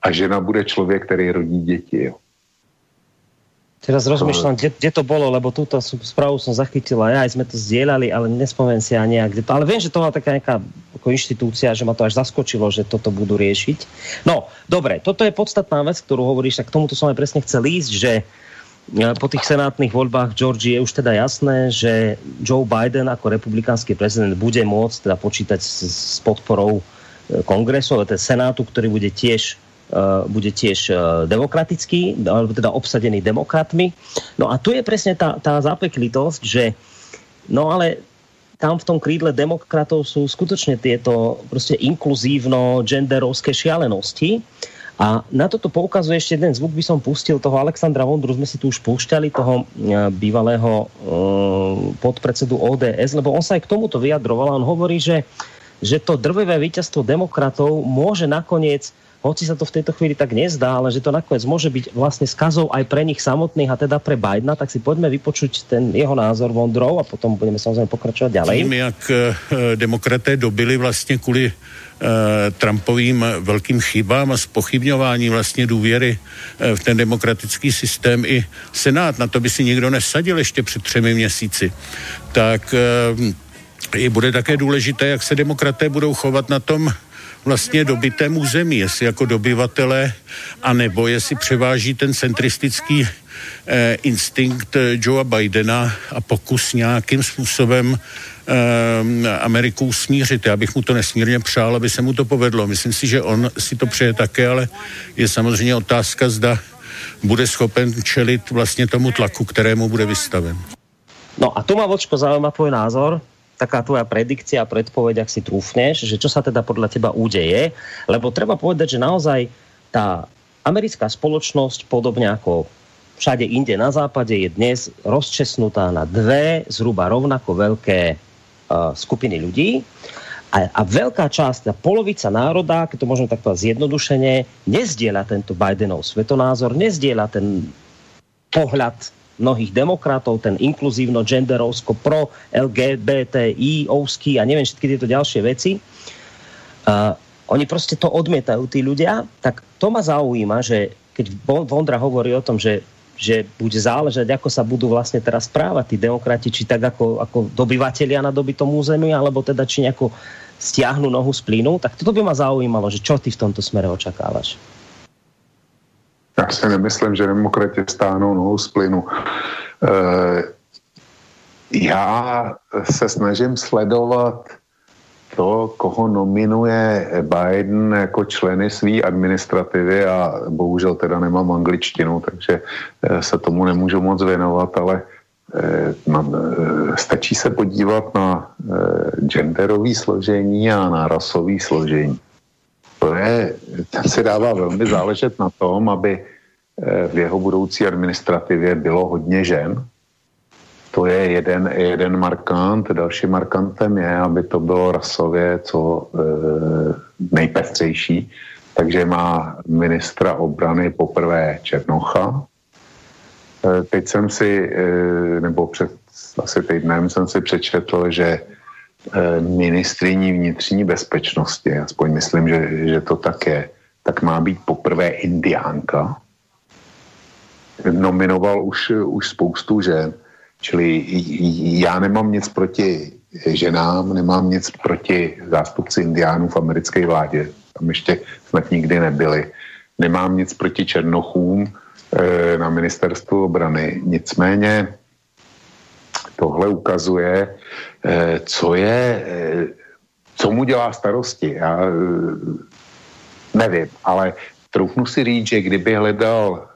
a žena bude člověk, který rodí děti. Jo. Teraz rozmýšľam, kde, kde to bolo, lebo túto správu som zachytila, ja aj sme to zdieľali, ale nespomen si ani kde to, ale viem, že to má taká nejaká ako inštitúcia, že ma to až zaskočilo, že toto budú riešiť. No, dobre, toto je podstatná vec, ktorú hovoríš, tak k tomuto som aj presne chcel ísť, že e, po tých senátnych voľbách v Georgii je už teda jasné, že Joe Biden ako republikánsky prezident bude môcť teda počítať s, s podporou e, kongresu, ale teda senátu, ktorý bude tiež Eh, bude tiež eh, demokratický, alebo teda obsadený demokratmi. No a tu je presne tá, tá zapeklitosť, že no ale tam v tom krídle demokratov sú skutočne tieto proste inkluzívno genderovské šialenosti. A na toto poukazuje ešte jeden zvuk, by som pustil toho Alexandra Vondru, sme si tu už púšťali, toho eh, bývalého podpredsedu ODS, lebo on sa aj k tomuto vyjadroval on hovorí, že, že to drvevé víťazstvo demokratov môže nakoniec hoci sa to v tejto chvíli tak nezdá, ale že to nakoniec môže byť vlastne skazou aj pre nich samotných a teda pre Bidena, tak si poďme vypočuť ten jeho názor Vondrov a potom budeme samozrejme pokračovať ďalej. Tím, jak eh, demokraté dobili vlastně kvůli Trumpovým velkým chybám a spochybňování vlastně důvěry eh, v ten demokratický systém i Senát, na to by si nikdo nesadil ještě před třemi měsíci, tak i bude také důležité, jak se demokraté budou chovat na tom vlastně dobitém území, jestli jako dobyvatele, anebo jestli převáží ten centristický eh, instinkt eh, Joea Bidena a pokus nějakým způsobem eh, Ameriku usmířit. Já bych mu to nesmírně přál, aby se mu to povedlo. Myslím si, že on si to přeje také, ale je samozřejmě otázka, zda bude schopen čelit vlastně tomu tlaku, kterému bude vystaven. No a tu má Vočko zaujíma tvoj názor taká tvoja predikcia, predpoveď, ak si trúfneš, že čo sa teda podľa teba udeje, lebo treba povedať, že naozaj tá americká spoločnosť, podobne ako všade inde na západe, je dnes rozčesnutá na dve zhruba rovnako veľké uh, skupiny ľudí. A, a veľká časť, tá polovica národa, keď to môžeme takto zjednodušene, nezdieľa tento Bidenov svetonázor, nezdieľa ten pohľad mnohých demokratov, ten inkluzívno, genderovsko, pro, LGBTI, ouský a neviem všetky tieto ďalšie veci. Uh, oni proste to odmietajú, tí ľudia, tak to ma zaujíma, že keď Vondra hovorí o tom, že že bude záležať, ako sa budú vlastne teraz správať tí demokrati, či tak ako, ako dobyvatelia na dobytom území, alebo teda či nejako stiahnu nohu z plynu, tak toto by ma zaujímalo, že čo ty v tomto smere očakávaš? Já si nemyslím, že demokrati stáhnou nohu z plynu. E, já se snažím sledovat to, koho nominuje Biden jako členy své administrativy a bohužel teda nemám angličtinu, takže e, se tomu nemůžu moc věnovat, ale e, na, stačí se podívat na genderové složení a na rasové složení to je, ten si dává velmi záležet na tom, aby eh, v jeho budoucí administrativě bylo hodně žen. To je jeden, jeden markant. Další markantem je, aby to bylo rasově co e, nejpestřejší. Takže má ministra obrany poprvé Černocha. E, teď jsem si, e, nebo před asi týdnem jsem si přečetl, že Eh, ministriní vnitřní bezpečnosti, aspoň myslím, že, že to tak je, tak má být poprvé indiánka. Nominoval už, už spoustu žen, čili já nemám nic proti ženám, nemám nic proti zástupci indiánů v americké vládě, tam ještě snad nikdy nebyli. Nemám nic proti černochům e, na ministerstvu obrany, nicméně tohle ukazuje, eh, co je, eh, co mu dělá starosti. Já eh, nevím, ale troufnu si říct, že kdyby hledal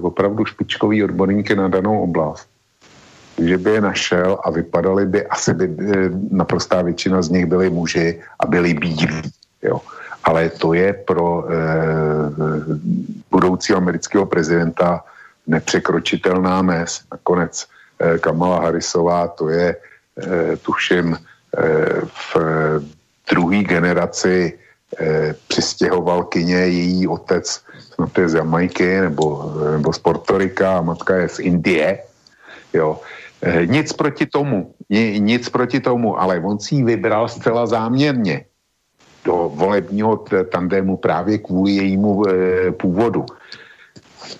opravdu špičkový odborníky na danou oblast, že by je našel a vypadali by, asi by naprostá většina z nich byli muži a byli bílí. Jo. Ale to je pro e, budoucího amerického prezidenta nepřekročitelná mez. Nakonec Eh, Kamala Harrisová, to je, eh, tuším, v druhé generaci přistěhovalkyně, její otec snad je z Jamajky nebo, nebo z Portorika a matka je z Indie. Jo. Nic proti tomu, nic proti tomu, ale on si ji vybral zcela záměrně do volebního tandému právě kvůli jejímu původu.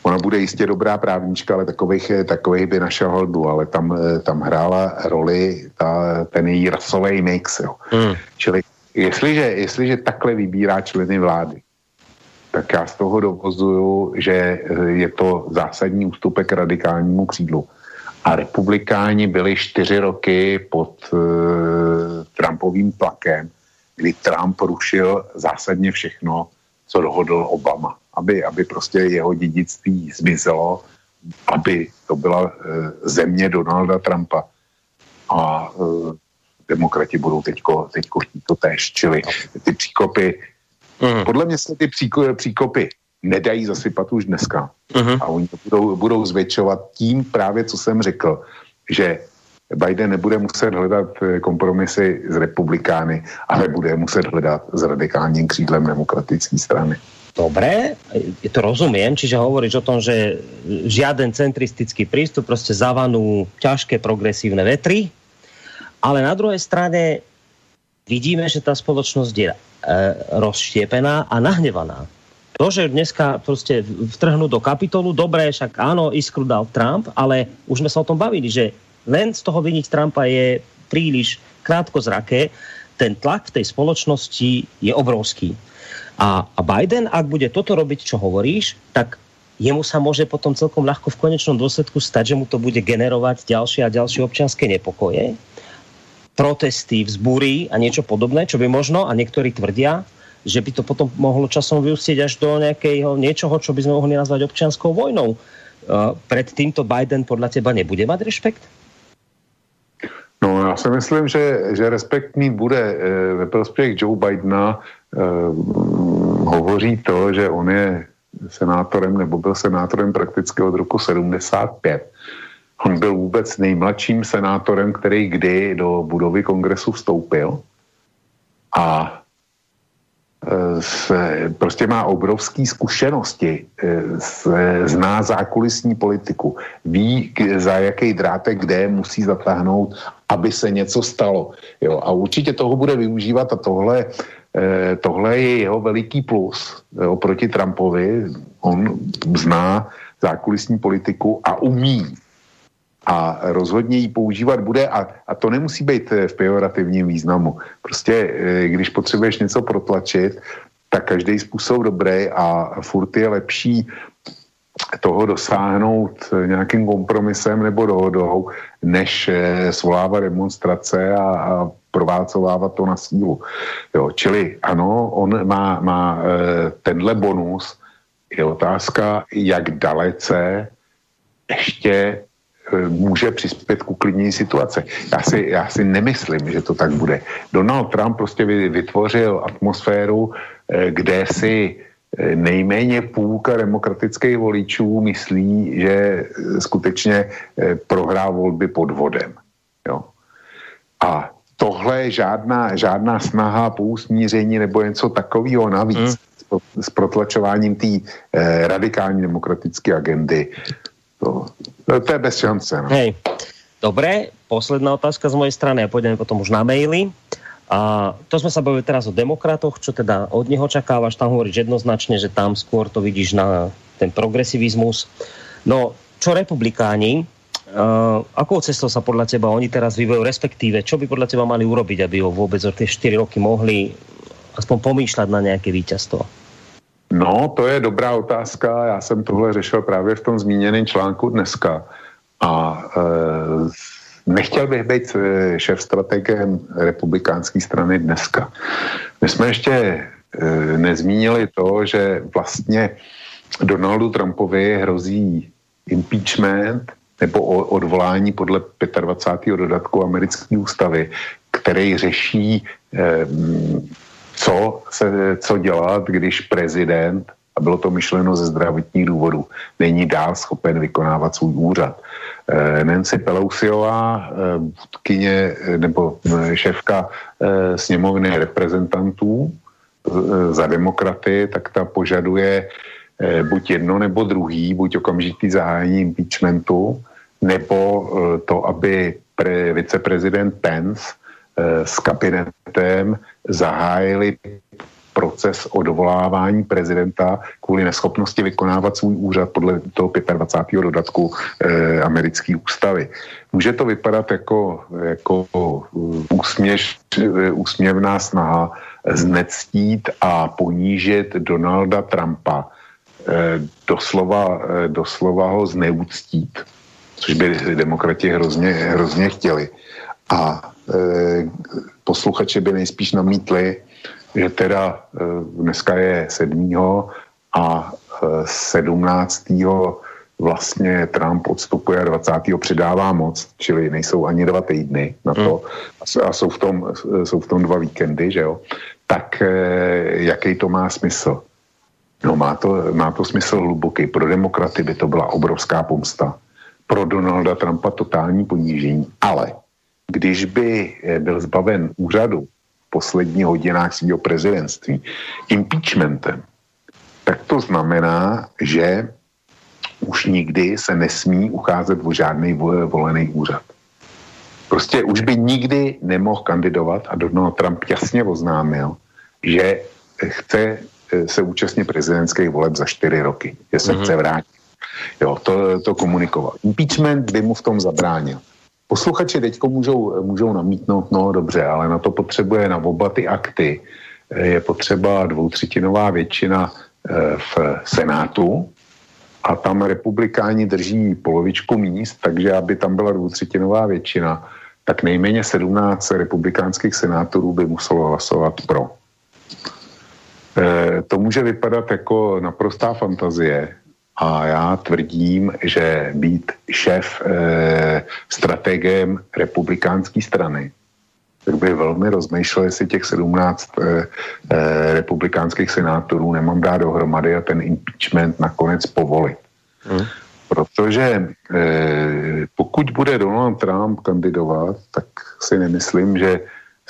Ona bude jistě dobrá právnička, ale takových, takových by našel holdu, ale tam, tam hrála roli ta, ten její rasový mix. Jo. Hmm. Čili jestliže, jestliže takhle vybírá členy vlády, tak já z toho dovozuju, že je to zásadní ústupek radikálnímu křídlu. A republikáni byli čtyři roky pod uh, Trumpovým tlakem, kdy Trump rušil zásadně všechno, co dohodl Obama aby, aby prostě jeho dědictví zmizelo, aby to byla e, země Donalda Trumpa. A e, demokrati budou teďko, teďko chtít to též, čili ty příkopy, uh-huh. podle mě se ty příko, příkopy nedají zasypat už dneska. Uh-huh. A oni to budou, budou zvětšovat tím právě, co jsem řekl, že Biden nebude muset hledat e, kompromisy s republikány, ale bude muset hledat s radikálním křídlem demokratické strany. Dobre, to rozumiem, čiže hovoríš o tom, že žiaden centristický prístup, proste zavanú ťažké progresívne vetry, ale na druhej strane vidíme, že tá spoločnosť je e, rozštiepená a nahnevaná. To, že dneska prostě vtrhnú do kapitolu, dobré, však áno, iskru dal Trump, ale už sme sa o tom bavili, že len z toho viniť Trumpa je príliš krátko zraké, ten tlak v tej spoločnosti je obrovský. A, a Biden, ak bude toto robiť, čo hovoríš, tak jemu sa môže potom celkom ľahko v konečnom dôsledku stať, že mu to bude generovať ďalšie a ďalšie občianské nepokoje, protesty, vzbúry a niečo podobné, čo by možno, a niektorí tvrdia, že by to potom mohlo časom vyústiť až do nejakého niečoho, čo by sme mohli nazvať občianskou vojnou. Uh, pred týmto Biden podľa teba nebude mať rešpekt? No, já si myslím, že, že respekt mít bude e, ve prospěch Joe Bidena. E, hovoří to, že on je senátorem nebo byl senátorem prakticky od roku 75. On byl vůbec nejmladším senátorem, který kdy do budovy kongresu vstoupil. A se, prostě má obrovské zkušenosti, se, zná zákulisní politiku, ví, za jaký drátek kde musí zatáhnout, aby se něco stalo. Jo, a určitě toho bude využívat a tohle, eh, tohle je jeho veliký plus jo, proti Trumpovi. On zná zákulisní politiku a umí a rozhodně ji používat bude a, a to nemusí být v pejorativním významu. Prostě eh, když potřebuješ něco protlačit, tak každý způsob dobrý a furt je lepší toho dosáhnout nějakým kompromisem nebo dohodou, než eh, svolávat demonstrace a, a proválcovávat to na sílu. Jo, čili ano, on má, má eh, tenhle bonus. Je otázka, jak dalece ještě může přispět ku klidní situace. Já si, já si nemyslím, že to tak bude. Donald Trump prostě vytvořil atmosféru, eh, kde si eh, nejméně půlka demokratických voličů myslí, že eh, skutečně prohrá volby pod vodem. Jo. A tohle je žádná, žádná snaha po usmíření nebo něco takového navíc hmm. s protlačováním té eh, radikální demokratické agendy. To, to je bez šance. No. Hej. Dobre, posledná otázka z mojej strany a pôjdeme potom už na maily. A to sme sa bavili teraz o demokratoch, čo teda od neho očakávaš, tam hovoríš jednoznačne, že tam skôr to vidíš na ten progresivizmus. No, čo republikáni, uh, akou cestou sa podľa teba oni teraz vyvojú, respektíve, čo by podľa teba mali urobiť, aby ho vôbec o tie 4 roky mohli aspoň pomýšľať na nejaké víťazstvo? No, to je dobrá otázka. Já jsem tohle řešil právě v tom zmíněném článku dneska. A e, nechtěl bych být e, šéf strategem republikánské strany dneska. My jsme ještě e, nezmínili to, že vlastně Donaldu Trumpovi hrozí impeachment nebo odvolání podle 25. dodatku americké ústavy, který řeší eh, co, se, co dělat, když prezident a bylo to myšleno ze zdravotních důvodů, není dál schopen vykonávat svůj úřad. Eh, Nancy Pelosiová, vůdkyně nebo šéfka sněmovny reprezentantů za demokraty, tak ta požaduje buď jedno nebo druhý, buď okamžitý zahájení impeachmentu, nebo to, aby pre, viceprezident Pence s kabinetem zahájili proces odvolávání prezidenta kvůli neschopnosti vykonávat svůj úřad podle toho 25. dodatku eh, americké ústavy. Může to vypadat jako, jako úsměš, úsměvná snaha znectít a ponížit Donalda Trumpa, eh, doslova, eh, doslova ho zneúctít, což by demokrati hrozně, hrozně chtěli. A eh, posluchači by nejspíš namítli, že teda eh, dneska je 7. a 17. Eh, vlastně Trump odstupuje a 20. přidává moc, čili nejsou ani dva týdny na to hmm. a jsou v tom, jsou v tom dva víkendy, že jo, tak eh, jaký to má smysl? No má to, má to smysl hluboký. Pro demokraty by to byla obrovská pomsta. Pro Donalda Trumpa totální ponížení. Ale když by byl zbaven úřadu posledních hodinách svého prezidentství impeachmentem, tak to znamená, že už nikdy se nesmí ucházet o žádný volený úřad. Prostě už by nikdy nemohl kandidovat a Donald Trump jasně oznámil, že chce eh, se účastnit prezidentských voleb za čtyři roky, že se mm-hmm. chce vrátit. Jo, to, to komunikoval. Impeachment by mu v tom zabránil. Posluchači teď můžou, můžou namítnout, no dobře, ale na to potřebuje na oba ty akty. Je potřeba dvoutřetinová většina eh, v Senátu a tam republikáni drží polovičku míst, takže aby tam byla dvoutřetinová většina, tak nejméně 17 republikánských senátorů by muselo hlasovat pro. E, to může vypadat jako naprostá fantazie, a já tvrdím, že být šéf eh, strategem republikánské strany, tak by velmi rozmýšlel, jestli těch 17 eh, eh, republikánských senátorů nemám dát dohromady a ten impeachment nakonec povolit. Hmm. Protože eh, pokud bude Donald Trump kandidovat, tak si nemyslím, že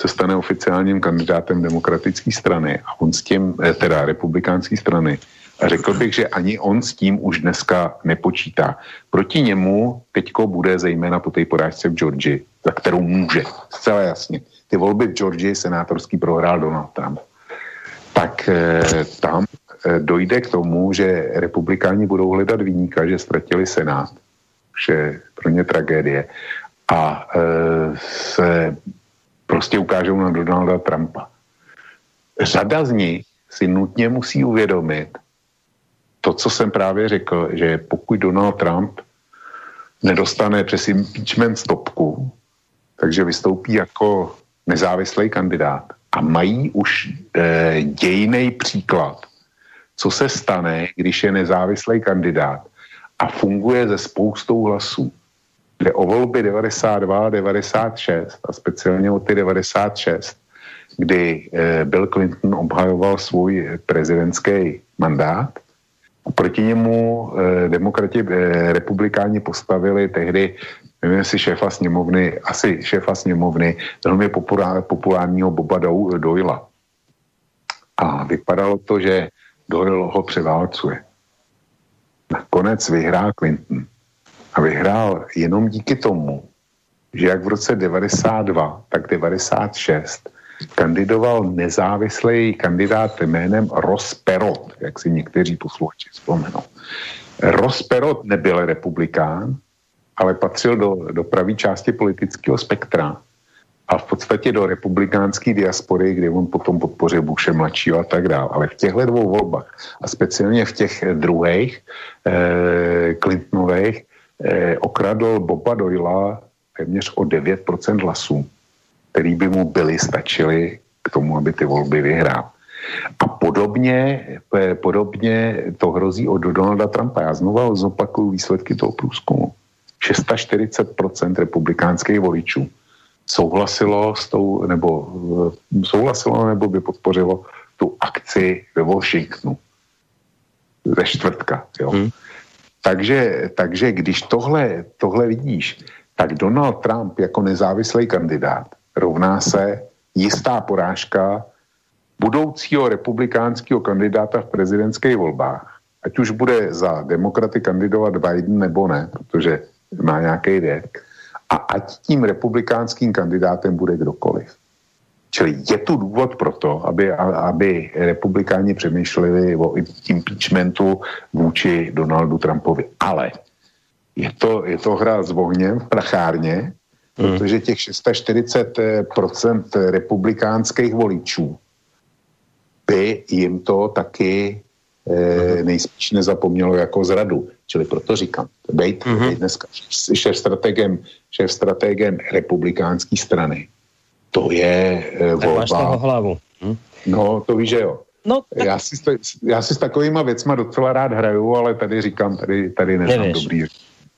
se stane oficiálním kandidátem demokratické strany a on s tím, eh, teda republikánské strany, řekl bych, že ani on s tím už dneska nepočítá. Proti němu teďko bude zejména po té porážce v Georgii, za kterou může, zcela jasně. Ty volby v Georgii senátorský prohrál Donald Trump. Tak eh, tam eh, dojde k tomu, že republikáni budou hledat výníka, že ztratili senát, že pro ně tragédie. A eh, se prostě ukážou na Donalda Trumpa. Řada z nich si nutně musí uvědomit, to, co jsem právě řekl, že pokud Donald Trump nedostane přes impeachment stopku, takže vystoupí jako nezávislý kandidát a mají už e, dějný příklad, co se stane, když je nezávislý kandidát a funguje ze spoustou hlasů. Jde o volby 92 96 a speciálně o ty 96, kdy e, Bill Clinton obhajoval svůj prezidentský mandát Proti němu eh, demokrati, eh, republikáni postavili tehdy, nevím jestli šéfa sněmovny, asi šéfa sněmovny, velmi populár, populárního Boba Doyla. A vypadalo to, že Doyle ho převálcuje. Nakonec vyhrál Clinton. A vyhrál jenom díky tomu, že jak v roce 92, tak 96 kandidoval nezávislý kandidát jménem Ross Perot, jak si někteří posluchači vzpomenou. Ross Perot nebyl republikán, ale patřil do, do pravé části politického spektra a v podstatě do republikánské diaspory, kde on potom podpořil Bushe mladšího a tak dále. Ale v těchto dvou volbách a speciálně v těch druhých eh, Clintonových eh, okradl Boba Doyla téměř o 9% hlasů který by mu byly, stačily k tomu, aby ty volby vyhrál. A podobně, eh, podobně to hrozí od Donalda Trumpa. Já znovu zopakuju výsledky toho průzkumu. 640% republikánských voličů souhlasilo s tou, nebo eh, souhlasilo nebo by podpořilo tu akci ve Washingtonu. ze čtvrtka. Jo. Hmm. Takže, takže když tohle, tohle vidíš, tak Donald Trump jako nezávislý kandidát rovná se jistá porážka budoucího republikánského kandidáta v prezidentských volbách. Ať už bude za demokraty kandidovat Biden nebo ne, protože má nějaký věk. A ať tím republikánským kandidátem bude kdokoliv. Čili je tu důvod pro to, aby, aby republikáni přemýšleli o impeachmentu vůči Donaldu Trumpovi. Ale je to, je to hra s ohněm v prachárně. Protože těch 640% republikánských voličů by jim to taky eh, nejspíš nezapomnělo jako zradu. Čili proto říkám, bejt, mm-hmm. bejt dneska šéf strategem, šéf strategem republikánské strany to je e, volba. Máš toho hlavu. Hm? No, to víš, že jo. No, tak... já, si, já si s takovýma věcma docela rád hraju, ale tady říkám, tady, tady neznám dobrý.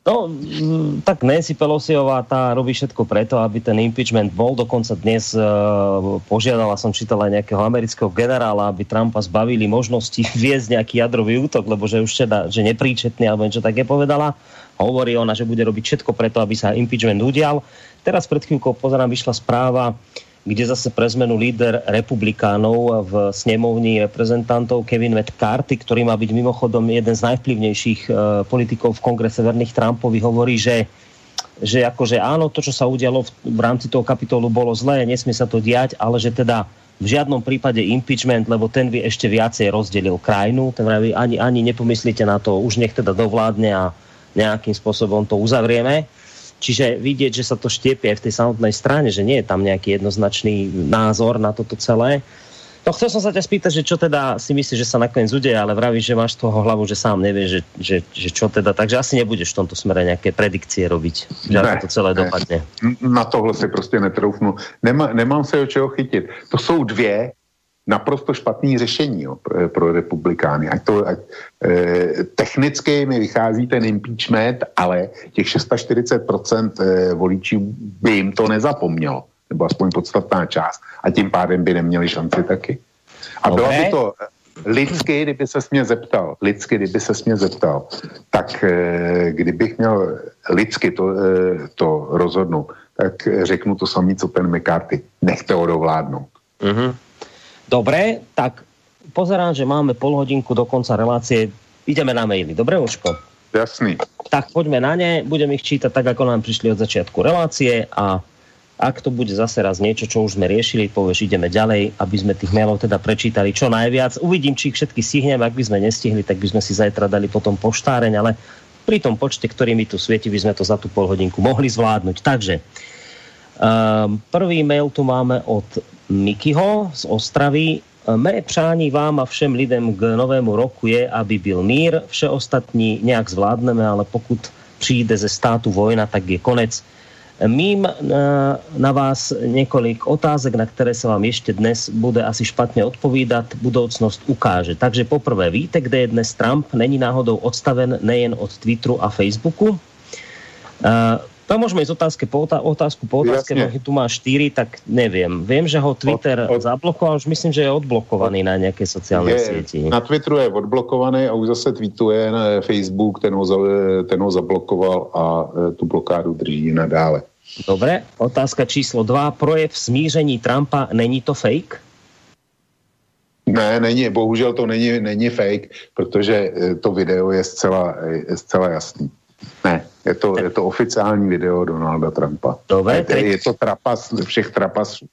No, mm, tak Nancy Pelosiová tá robí všetko preto, aby ten impeachment bol. Dokonca dnes uh, požiadala som čítala nejakého amerického generála, aby Trumpa zbavili možnosti viesť nejaký jadrový útok, lebo že už teda, že nepríčetný, alebo niečo také povedala. Hovorí ona, že bude robiť všetko preto, aby sa impeachment udial. Teraz pred chvíľkou pozerám, vyšla správa, kde zase pre zmenu líder republikánov v snemovni reprezentantov Kevin McCarthy, ktorý má byť mimochodom jeden z najvplyvnejších uh, politikov v kongrese verných Trumpovi, hovorí, že že akože áno, to, čo sa udialo v, v rámci toho kapitolu bolo zlé, nesmie sa to diať, ale že teda v žiadnom prípade impeachment, lebo ten by ešte viacej rozdelil krajinu, ten ani, ani nepomyslíte na to, už nech teda dovládne a nejakým spôsobom to uzavrieme. Čiže vidieť, že sa to štiepie v tej samotnej strane, že nie je tam nejaký jednoznačný názor na toto celé. No chcel som sa ťa spýtať, že čo teda si myslíš, že sa nakoniec udeje, ale vravíš, že máš toho hlavu, že sám nevieš, že, že, že čo teda, takže asi nebudeš v tomto smere nejaké predikcie robiť, že ne, to celé ne. dopadne. Na tohle si prostě netroufnu. Nemá, nemám se o čeho chytit. To jsou dvě naprosto špatný řešení jo, pro, pro republikány. Ať to, ať, e, technicky mi vychází ten impeachment, ale těch 640% e, voličů by jim to nezapomnělo, nebo aspoň podstatná část. A tím pádem by neměli šanci taky. A bylo by to lidsky, kdyby se mě zeptal, lidsky, kdyby se mě zeptal, tak e, kdybych měl lidsky to, e, to rozhodnout, tak řeknu to samé, co ten McCarthy. Nechte ho dovládnout. Mm-hmm. Dobre, tak pozerám, že máme pol hodinku do konca relácie. Ideme na maily. Dobre, Urško? Jasný. Tak poďme na ne, budem ich čítať tak, ako nám prišli od začiatku relácie a ak to bude zase raz niečo, čo už sme riešili, povieš, ideme ďalej, aby sme tých mailov teda prečítali čo najviac. Uvidím, či ich všetky stihneme, ak by sme nestihli, tak by sme si zajtra dali potom poštáreň, ale pri tom počte, ktorý mi tu svieti, by sme to za tú pol hodinku mohli zvládnuť. Takže um, prvý mail tu máme od Mikyho z Ostravy. Mé přání vám a všem lidem k novému roku je, aby byl mír. Vše ostatní nějak zvládneme, ale pokud přijde ze státu vojna, tak je konec. Mím na, na vás několik otázek, na které se vám ještě dnes bude asi špatně odpovídat, budoucnost ukáže. Takže poprvé, víte, kde je dnes Trump? Není náhodou odstaven nejen od Twitteru a Facebooku? To môžeme ísť otázke po otázku po otázke, Jasne. tu má 4, tak neviem. Viem, že ho Twitter od, od... zablokoval, už myslím, že je odblokovaný na nejaké sociálnej je, sieti. Na Twitteru je odblokovaný a už zase tweetuje na Facebook, ten ho, ten ho zablokoval a e, tu blokádu drží nadále. Dobre, otázka číslo 2. Projev smíření Trumpa, není to fake? Ne, není, bohužel to není, není fake, protože e, to video je zcela, je zcela jasný. Ne, je to, je to oficiální video Donalda Trumpa. Dobre, je, je to trapas všech trapasů.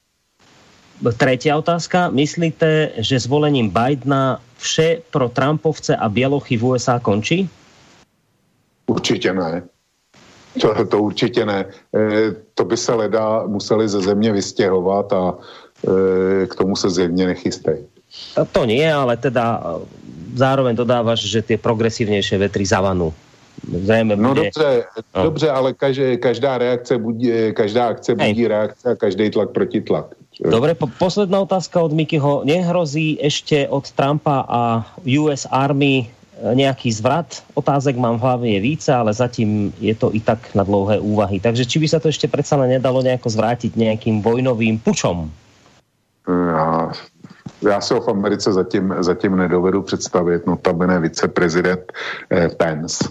Tretia otázka. Myslíte, že zvolením Bidena vše pro Trumpovce a Bělochy v USA končí? Určitě ne. To, to určitě ne. E, to by se leda museli ze země vystěhovat a e, k tomu se zjevně nechystej. To, nie, ale teda zároveň dodávaš, že ty progresívnejšie vetry zavanú Zřejmě no dobře, no. dobře, ale každé, každá reakce budí, každá akce budí reakce a každý tlak proti tlak. Dobre, po, posledná otázka od Mikyho. Nehrozí ešte od Trumpa a US Army eh, nejaký zvrat? Otázek mám v hlave je více, ale zatím je to i tak na dlouhé úvahy. Takže či by sa to ešte predsa nedalo nejako zvrátiť nejakým vojnovým pučom? Ja, já si ho v Americe zatím, zatím nedovedu představit, notabene viceprezident eh, Pence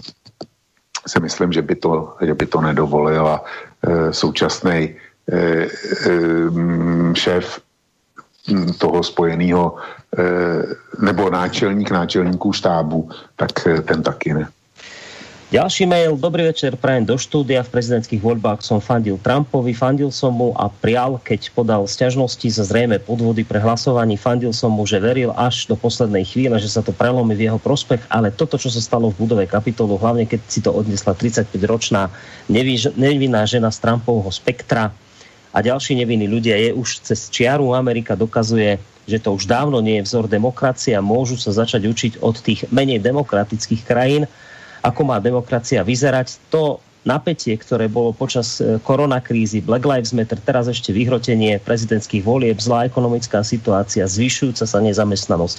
si myslím, že by to, že by to nedovolil a e, současný e, e, šéf toho spojeného nebo náčelník náčelníků štábu, tak ten taky ne. Ďalší mail. Dobrý večer, prajem do štúdia. V prezidentských voľbách som fandil Trumpovi, fandil som mu a prial, keď podal sťažnosti za zrejme podvody pre hlasovaní. Fandil som mu, že veril až do poslednej chvíle, že sa to prelomí v jeho prospech, ale toto, čo sa stalo v budove kapitolu, hlavne keď si to odnesla 35-ročná nevinná žena z Trumpovho spektra a ďalší nevinní ľudia, je už cez čiaru Amerika dokazuje, že to už dávno nie je vzor demokracie a môžu sa začať učiť od tých menej demokratických krajín, ako má demokracia vyzerať. To napätie, ktoré bolo počas e, koronakrízy, Black Lives Matter, teraz ešte vyhrotenie prezidentských volieb, zlá ekonomická situácia, zvyšujúca sa nezamestnanosť.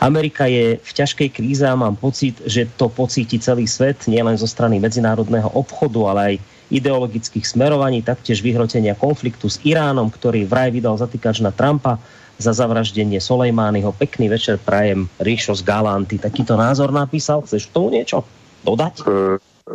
Amerika je v ťažkej kríze a mám pocit, že to pocíti celý svet, nielen zo strany medzinárodného obchodu, ale aj ideologických smerovaní, taktiež vyhrotenia konfliktu s Iránom, ktorý vraj vydal zatýkač na Trumpa za zavraždenie Solejmányho. Pekný večer prajem Ríšo z Galanty. Takýto názor napísal. Chceš k tomu niečo? Dodať? E,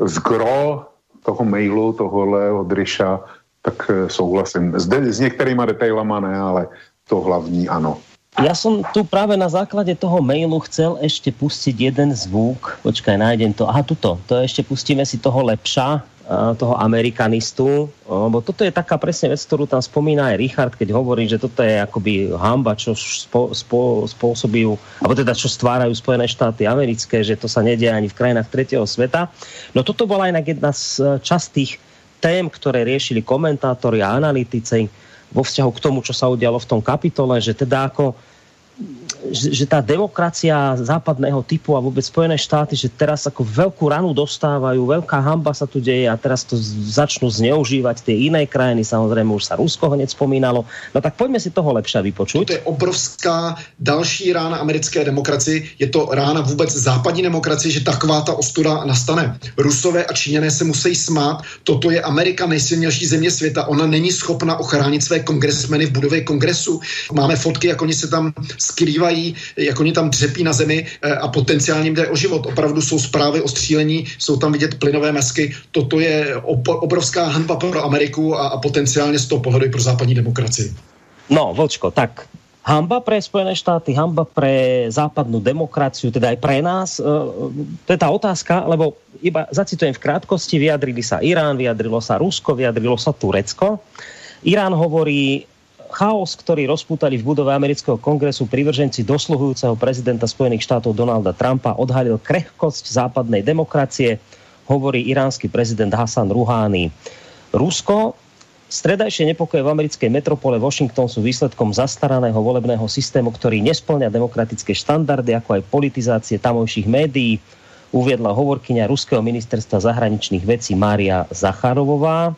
z gro toho mailu, tohohle od Ryša, tak e, souhlasím. Zde, s některýma detailama ne, ale to hlavní ano. Ja som tu práve na základe toho mailu chcel ešte pustiť jeden zvuk. Počkaj, nájdem to. Aha, tuto. To ešte pustíme si toho lepša toho amerikanistu, lebo toto je taká presne vec, ktorú tam spomína aj Richard, keď hovorí, že toto je akoby hamba, čo spo, spo, spôsobujú, alebo teda čo stvárajú Spojené štáty americké, že to sa nedie ani v krajinách tretieho sveta. No toto bola inak jedna z e, častých tém, ktoré riešili komentátori a analytici vo vzťahu k tomu, čo sa udialo v tom kapitole, že teda ako že, že tá demokracia západného typu a vôbec Spojené štáty, že teraz ako veľkú ranu dostávajú, veľká hamba sa tu deje a teraz to začnú zneužívať tie iné krajiny, samozrejme už sa Rusko hneď spomínalo. No tak poďme si toho lepšie vypočuť. To je obrovská další rána americké demokracii, je to rána vůbec západní demokracie, že taková ta ostuda nastane. Rusové a Číňané se musí smát, toto je Amerika nejsilnější země světa, ona není schopna ochránit své kongresmeny v budově kongresu. Máme fotky, jak oni se tam skrývají, jak oni tam dřepí na zemi eh, a potenciálně jde o život. Opravdu jsou zprávy o střílení, jsou tam vidět plynové masky. Toto je obrovská hanba pro Ameriku a, a potenciálně z toho pohledu pro západní demokracii. No, Vočko, tak hamba pre Spojené štáty, hamba pre západnú demokraciu, teda aj pre nás. Eh, to je tá otázka, lebo iba zacitujem v krátkosti, vyjadrili sa Irán, vyjadrilo sa Rusko, vyjadrilo sa Turecko. Irán hovorí, chaos, ktorý rozpútali v budove amerického kongresu privrženci dosluhujúceho prezidenta Spojených štátov Donalda Trumpa odhalil krehkosť západnej demokracie, hovorí iránsky prezident Hassan Rouhani. Rusko Stredajšie nepokoje v americkej metropole Washington sú výsledkom zastaraného volebného systému, ktorý nesplňa demokratické štandardy, ako aj politizácie tamojších médií, uviedla hovorkyňa Ruského ministerstva zahraničných vecí Mária Zacharovová.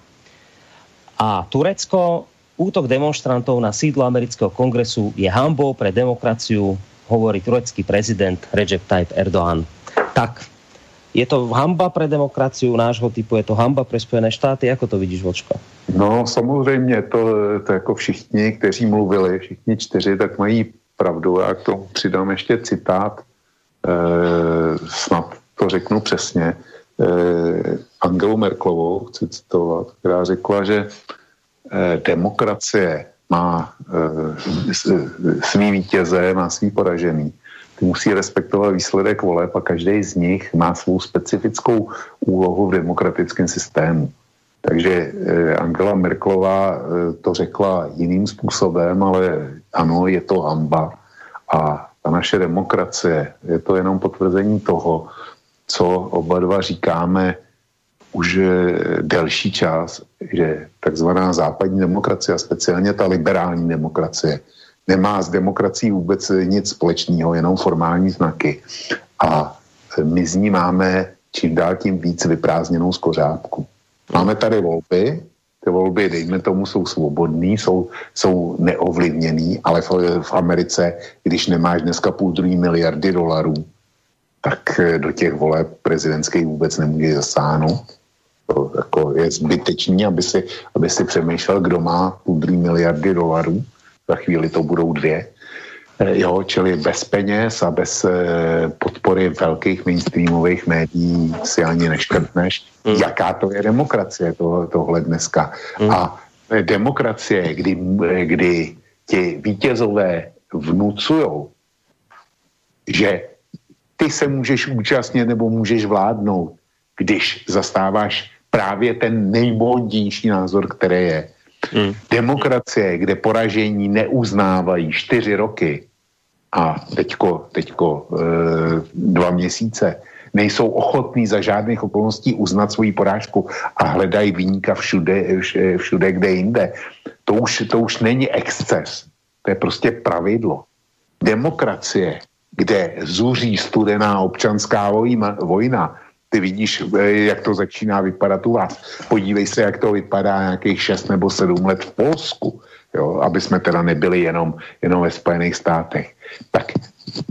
A Turecko Útok demonstrantov na sídlo amerického kongresu je hambou pre demokraciu, hovorí turecký prezident Recep Tayyip Erdogan. Tak, je to hamba pre demokraciu nášho typu, je to hamba pre Spojené štáty, ako to vidíš, Vočko? No samozřejmě, to, to jako všichni, kteří mluvili, všichni čtyři, tak mají pravdu. Já k tomu přidám ještě citát, e, snad to řeknu přesně. E, Angelu Merklovou chci citovat, která řekla, že Eh, demokracie má eh, svý vítěze, má svý poražený. Ty musí respektovat výsledek voleb a každý z nich má svou specifickou úlohu v demokratickém systému. Takže eh, Angela Merklová to řekla jiným způsobem, ale ano, je to hamba. A ta naše demokracie, je to jenom potvrzení toho, co oba dva říkáme už eh, delší čas, že takzvaná západní demokracie a speciálně ta liberální demokracie nemá s demokracií vůbec nic společného, jenom formální znaky. A eh, my z ní máme čím dál tím víc vyprázdněnou skořápku. Máme tady volby, ty volby, dejme tomu, jsou svobodný, jsou, jsou neovlivněný, ale v, v Americe, když nemáš dneska půl druhý miliardy dolarů, tak eh, do těch voleb prezidentských vůbec nemůže zasáhnout. To jako je zbytečný, aby si, aby si přemýšlel, kdo má půl miliardy dolarů. Za chvíli to budou dvě. Eh, jo, čili bez peněz a bez eh, podpory velkých mainstreamových médií si ani neškrtneš. Mm. Jaká to je demokracie to, tohle dneska? Mm. A eh, demokracie, kdy, kdy ti vítězové vnucujou, že ty se můžeš účastnit nebo můžeš vládnout, když zastáváš právě ten nejmodnější názor, který je. Hmm. Demokracie, kde poražení neuznávají čtyři roky a teďko, teďko e, dva měsíce, nejsou ochotní za žádných okolností uznat svoji porážku a hledají výjimka všude, všude, kde jinde. To už, to už není exces, to je prostě pravidlo. Demokracie, kde zuří studená občanská vojna, vojna ty vidíš, eh, jak to začíná vypadat u vás. Podívej se, jak to vypadá nějakých 6 nebo 7 let v Polsku, jo, aby jsme teda nebyli jenom, jenom ve Spojených státech. Tak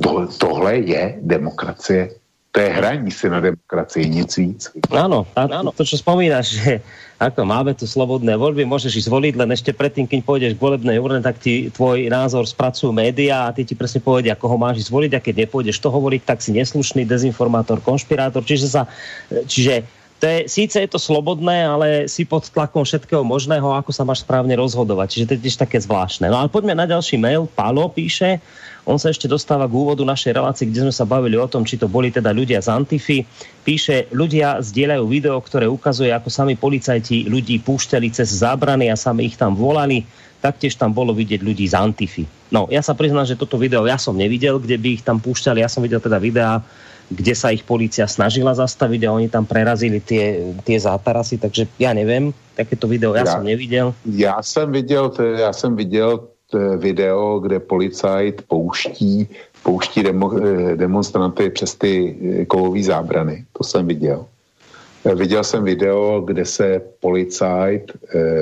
to, tohle je demokracie to je hraní si na demokracii, nic víc. Áno, áno, to, čo spomínaš, že ako máme tu slobodné voľby, môžeš ísť voliť, len ešte predtým, keď pôjdeš k volebnej urne, tak ti tvoj názor spracujú médiá a ty ti presne povedia, koho máš ísť voliť a keď nepôjdeš toho voliť, tak si neslušný dezinformátor, konšpirátor, čiže sa, čiže to je, síce je to slobodné, ale si pod tlakom všetkého možného, ako sa máš správne rozhodovať. Čiže to je tiež také zvláštne. No ale poďme na ďalší mail. Pálo píše, on sa ešte dostáva k úvodu našej relácie, kde sme sa bavili o tom, či to boli teda ľudia z Antify. Píše, ľudia zdieľajú video, ktoré ukazuje, ako sami policajti ľudí púšťali cez zábrany a sami ich tam volali. Taktiež tam bolo vidieť ľudí z Antify. No, ja sa priznám, že toto video ja som nevidel, kde by ich tam púšťali. Ja som videl teda videá, kde sa ich policia snažila zastaviť a oni tam prerazili tie, tie zátarasy, takže ja neviem, takéto video ja, ja som nevidel. Ja som videl, ja som videl Eh, video, kde policajt pouští, pouští demo, eh, demonstranty přes ty eh, kovové zábrany. To jsem viděl. Viděl jsem video, kde se policajt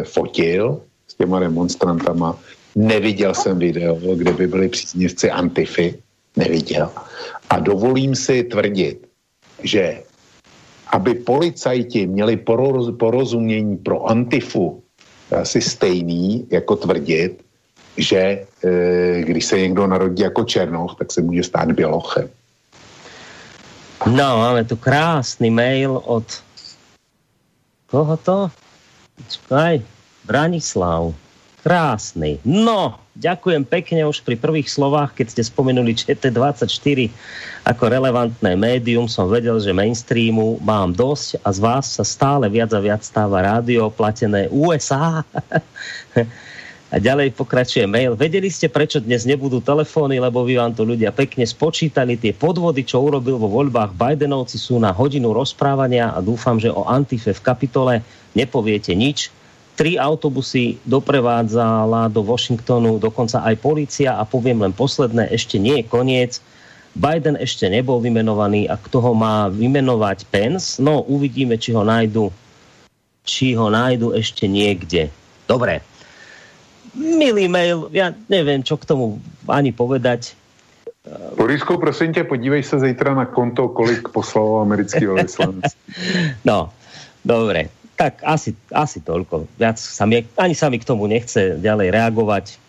fotil s těma demonstrantama. Neviděl jsem video, kde by byli příznivci Antify. Neviděl. A dovolím si tvrdit, že aby policajti měli porozumění pro Antifu asi stejný, jako tvrdit, že e, když se někdo narodí jako černoch, tak se může stát bělochem. No, máme tu krásný mail od koho to? Čakaj, Branislav. Krásny. No, ďakujem pekne už pri prvých slovách, keď ste spomenuli ČT24 ako relevantné médium, som vedel, že mainstreamu mám dosť a z vás sa stále viac a viac stáva rádio platené USA. A ďalej pokračuje mail. Vedeli ste, prečo dnes nebudú telefóny, lebo vy vám to ľudia pekne spočítali. Tie podvody, čo urobil vo voľbách Bidenovci sú na hodinu rozprávania a dúfam, že o Antife v kapitole nepoviete nič. Tri autobusy doprevádzala do Washingtonu dokonca aj policia a poviem len posledné, ešte nie je koniec. Biden ešte nebol vymenovaný a kto ho má vymenovať Pence? No uvidíme, či ho nájdu, či ho nájdu ešte niekde. Dobre, milý mail, já nevím, čo k tomu ani povedať. Borisku, prosím tě, podívej se zítra na konto, kolik poslal americký velvyslanec. no, dobre. Tak asi, asi toľko. Viac sa mi, ani sa mi k tomu nechce ďalej reagovať.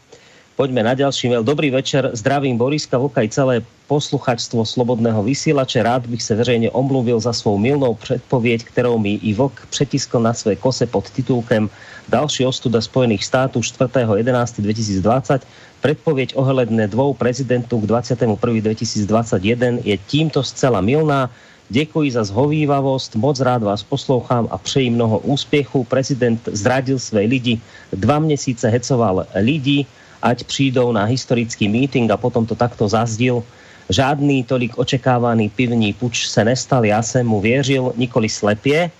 Poďme na ďalší mail. Dobrý večer, zdravím Boriska Vlka i celé posluchačstvo Slobodného vysielače. Rád bych se veřejně omluvil za svou milnou předpověď, kterou mi i Vlk přetiskl na své kose pod titulkem Další ostuda Spojených států 4.11.2020. Predpověď ohledne dvou prezidentů k 21.2021 je tímto zcela milná. Děkuji za zhovývavost, moc rád vás poslouchám a přeji mnoho úspěchu. Prezident zradil své lidi, dva měsíce hecoval lidi, ať přijdou na historický meeting a potom to takto zazdil. Žádný tolik očekávaný pivní puč se nestal, já jsem mu věřil, nikoli slepě,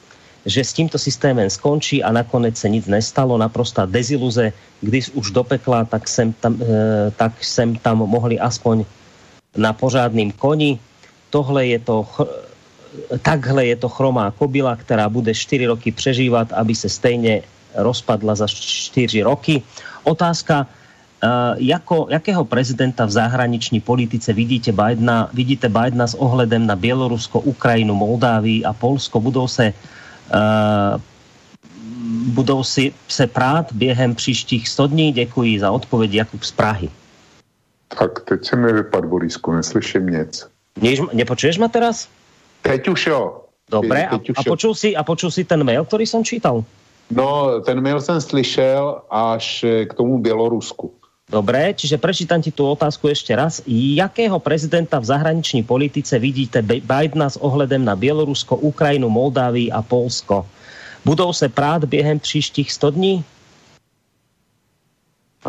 že s tímto systémem skončí a nakonec se nic nestalo, naprostá deziluze, když už do pekla, tak sem tam, e, tak sem tam mohli aspoň na pořádným koni. Tohle je to, takhle je to chromá kobila, která bude 4 roky přežívat, aby se stejně rozpadla za 4 roky. Otázka, jako, jakého prezidenta v zahraniční politice vidíte Bidena, vidíte Bidena s ohledem na Bělorusko, Ukrajinu, Moldávii a Polsko? Budou se uh, budou si se prát během příštích 100 dní? Děkuji za odpověď Jakub z Prahy. Tak teď se mi vypadl, Borisku, neslyším nic. Než, nepočuješ ma teraz? Teď už jo. Dobre, a, teď a, počul si, a počul si ten mail, ktorý som čítal? No, ten mail jsem slyšel až eh, k tomu Bělorusku. Dobre, čiže prečítam ti tú otázku ešte raz. Jakého prezidenta v zahraniční politice vidíte Bi- Bidena s ohledem na Bielorusko, Ukrajinu, Moldávii a Polsko? Budou se prát během příštích 100 dní?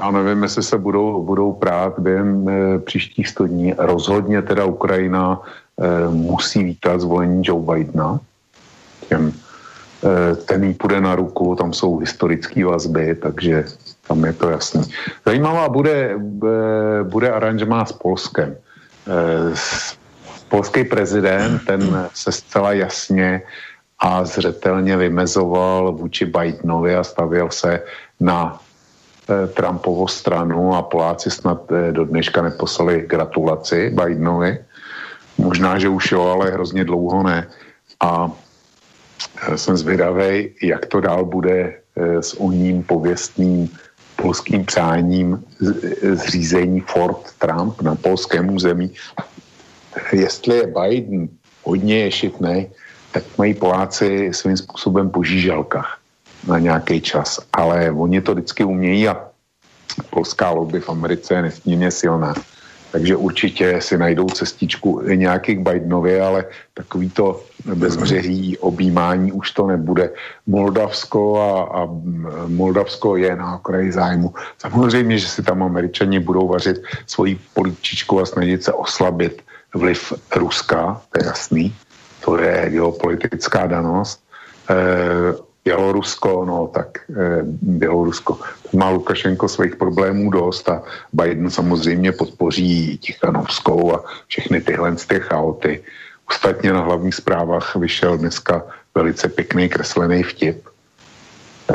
Já nevím, jestli se budou, budou prát během e, příštích 100 dní. Rozhodně teda Ukrajina e, musí vítat zvolení Joe Bidena. Těm, e, ten jí půjde na ruku, tam jsou historické vazby, takže tam je to jasný. Zajímavá bude, e, bude aranžmá s Polskem. E, polský prezident, ten se zcela jasně a zřetelně vymezoval vůči Bidenovi a stavěl se na eh, Trumpovo stranu a Poláci snad do dneška neposlali gratulaci Bidenovi. Možná, že už jo, ale hrozně dlouho ne. A jsem zvědavý, jak to dál bude s oním pověstným polským přáním zřízení Fort Trump na polském území. Jestli je Biden hodně ješitnej, tak mají Poláci svým způsobem po žížalkách na nějaký čas. Ale oni to vždycky umějí a polská lobby v Americe je nesmírně silná. Takže určitě si najdou cestičku nějaký k Bidenovi, ale takový to bezbřehý objímání už to nebude. Moldavsko a, a Moldavsko je na okraji zájmu. Samozřejmě, že si tam američani budou vařit svoji políčičku a snažit se oslabit vliv Ruska, to je jasný. To je geopolitická danost. E, Bělorusko, no tak e, Bělorusko. Má Lukašenko svých problémů dost a Biden samozřejmě podpoří Tichanovskou a všechny tyhle z těch chaoty. Ostatně na hlavních zprávách vyšel dneska velice pěkný kreslený vtip,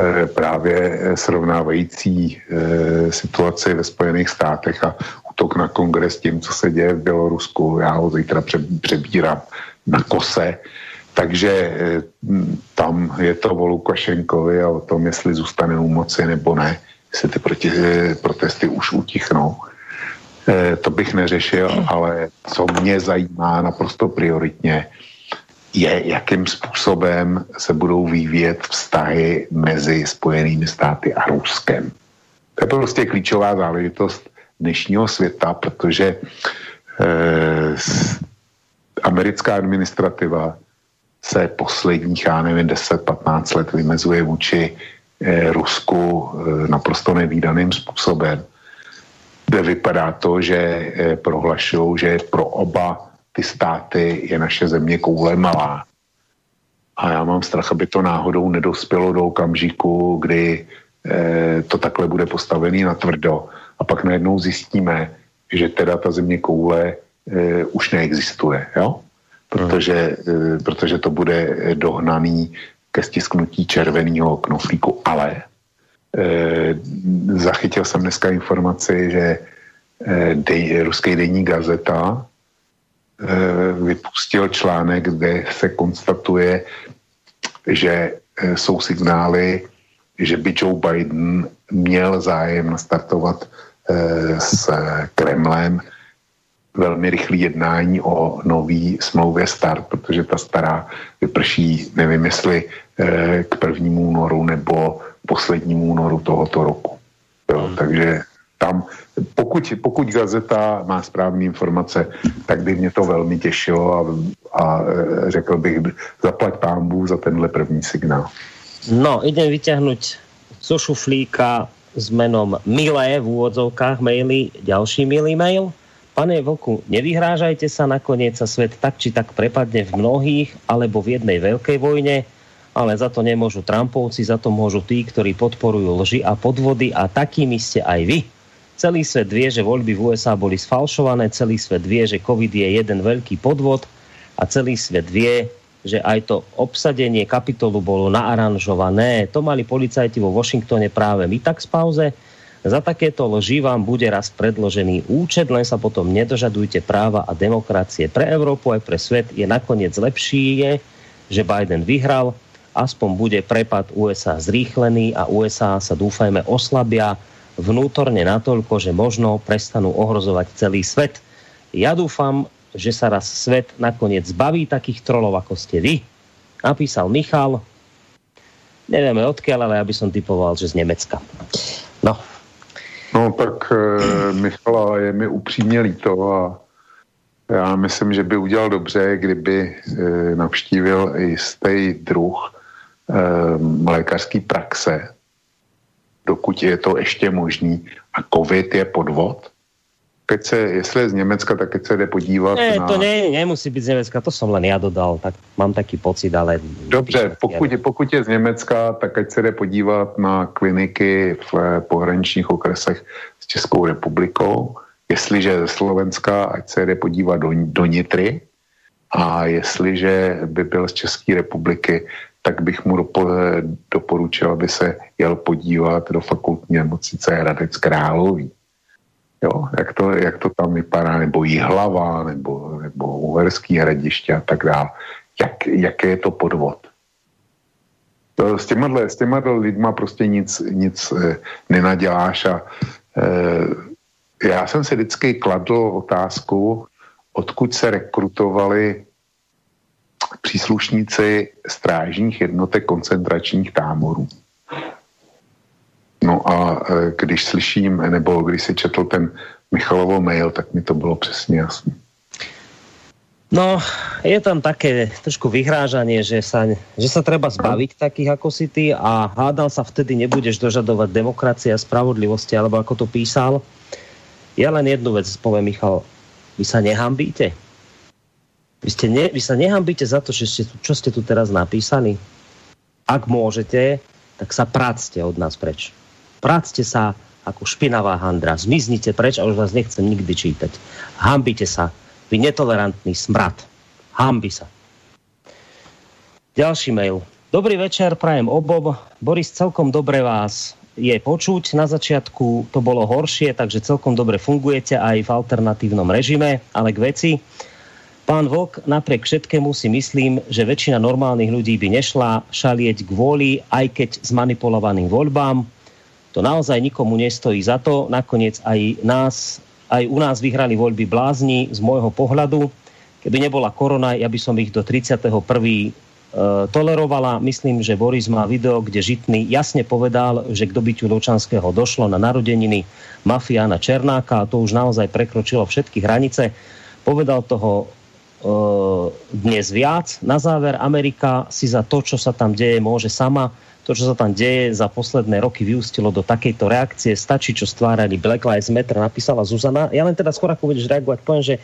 e, právě srovnávající e, situaci ve Spojených státech a útok na kongres tím, co se děje v Bělorusku. Já ho zítra pře- přebírám na kose. Eh, m, tam je to o Lukašenkovi a o tom, jestli zůstane u moci nebo ne, jestli ty proti, eh, protesty už utichnou. Eh, To bych neřešil, ale co mě zajímá naprosto prioritně, je, jakým způsobem se budou vyvíjet vztahy mezi Spojenými státy a Ruskem. To je prostě klíčová záležitost dnešního světa, protože eh, americká administrativa se posledních, já nevím, 10-15 let vymezuje vůči eh, Rusku eh, naprosto nevýdaným způsobem. Kde vypadá to, že eh, prohlašují, že pro oba ty státy je naše země koule malá. A já mám strach, aby to náhodou nedospělo do okamžiku, kdy to takhle bude postavený na tvrdo. A pak najednou zjistíme, že teda ta země koule už neexistuje, jo? Protože, eh, protože to bude dohnaný ke stisknutí červeného knoflíku. Ale eh, zachytil jsem dneska informaci, že eh, dej, ruský denní gazeta eh, vypustil článek, kde se konstatuje, že eh, jsou signály, že by Joe Biden měl zájem nastartovat eh, s Kremlem velmi rychlý jednání o nový smlouvě start, protože ta stará vyprší, nevím jestli eh, k prvnímu únoru nebo poslednímu únoru tohoto roku. Jo, takže tam, pokud, pokud gazeta má správné informace, tak by mě to velmi těšilo a, a eh, řekl bych, zaplať pán Bůh za tenhle první signál. No, idem vyťahnuť zo šuflíka s menom Milé v úvodzovkách maily, ďalší milý mail. Pane Vlku, nevyhrážajte sa, nakoniec sa svet tak či tak prepadne v mnohých alebo v jednej veľkej vojne, ale za to nemôžu Trumpovci, za to môžu tí, ktorí podporujú lži a podvody a takými ste aj vy. Celý svet vie, že voľby v USA boli sfalšované, celý svet vie, že COVID je jeden veľký podvod a celý svet vie, že aj to obsadenie kapitolu bolo naaranžované. To mali policajti vo Washingtone práve my tak z pauze. Za takéto lži vám bude raz predložený účet, len sa potom nedožadujte práva a demokracie. Pre Európu aj pre svet je nakoniec lepší že Biden vyhral, aspoň bude prepad USA zrýchlený a USA sa dúfajme oslabia vnútorne natoľko, že možno prestanú ohrozovať celý svet. Ja dúfam, že sa raz svet nakoniec zbaví takých trolov, ako ste vy. Napísal Michal. Nevieme odkiaľ, ale ja by som typoval, že z Nemecka. No. No tak e, Michala je mi upřímně líto a já myslím, že by udělal dobře, kdyby e, navštívil jistý druh e, lékařský praxe, dokud je to ještě možný. A covid je podvod, keď se, jestli je z Německa, tak keď se jde podívat ne, na... to ne, nemusí být z Německa, to jsem len já dodal, tak mám taký pocit, ale... Dobře, pokud, pokud je z Německa, tak ať se jde podívat na kliniky v eh, pohraničních okresech s Českou republikou. Jestliže ze Slovenska, ať se jde podívat do, do Nitry. A jestliže by byl z České republiky, tak bych mu dopo, doporučil, aby se jel podívat do fakultní nemocnice Hradec Králový Jo, jak, to, jak to tam vypadá, nebo Jihlava, nebo, nebo Uherský hradiště a tak dále. Jak, jaký je to podvod? To, s těma, s těma lidma prostě nic, nic eh, nenaděláš a eh, já jsem si vždycky kladl otázku, odkud se rekrutovali příslušníci strážních jednotek koncentračních táborů. No a e, když slyším, nebo když si četl ten Michalovo mail, tak mi to bylo přesně jasné. No, je tam také trošku vyhrážanie, že sa, že sa treba zbaviť takých ako si ty a hádal sa vtedy nebudeš dožadovať demokracie a spravodlivosti, alebo ako to písal. Ja len jednu vec poviem, Michal. Vy sa nehambíte? Vy, ste ne, vy sa nehambíte za to, že ste, čo ste tu teraz napísali? Ak môžete, tak sa prácte od nás preč. Prácte sa ako špinavá handra. Zmiznite preč a už vás nechcem nikdy čítať. Hambite sa. Vy netolerantný smrad. Hambi sa. Ďalší mail. Dobrý večer, prajem obob. Boris, celkom dobre vás je počuť. Na začiatku to bolo horšie, takže celkom dobre fungujete aj v alternatívnom režime, ale k veci. Pán Vlk, napriek všetkému si myslím, že väčšina normálnych ľudí by nešla šalieť kvôli, aj keď zmanipulovaným voľbám, to naozaj nikomu nestojí za to. Nakoniec aj nás, aj u nás vyhrali voľby blázni z môjho pohľadu. Keby nebola korona, ja by som ich do 31. E, tolerovala. Myslím, že Boris má video, kde Žitný jasne povedal, že k dobytiu Lučanského došlo na narodeniny mafiána Černáka a to už naozaj prekročilo všetky hranice. Povedal toho e, dnes viac. Na záver Amerika si za to, čo sa tam deje, môže sama to, čo sa tam deje za posledné roky vyústilo do takejto reakcie. Stačí, čo stvárali Black Lives Matter, napísala Zuzana. Ja len teda skôr, ako budeš reagovať, poviem, že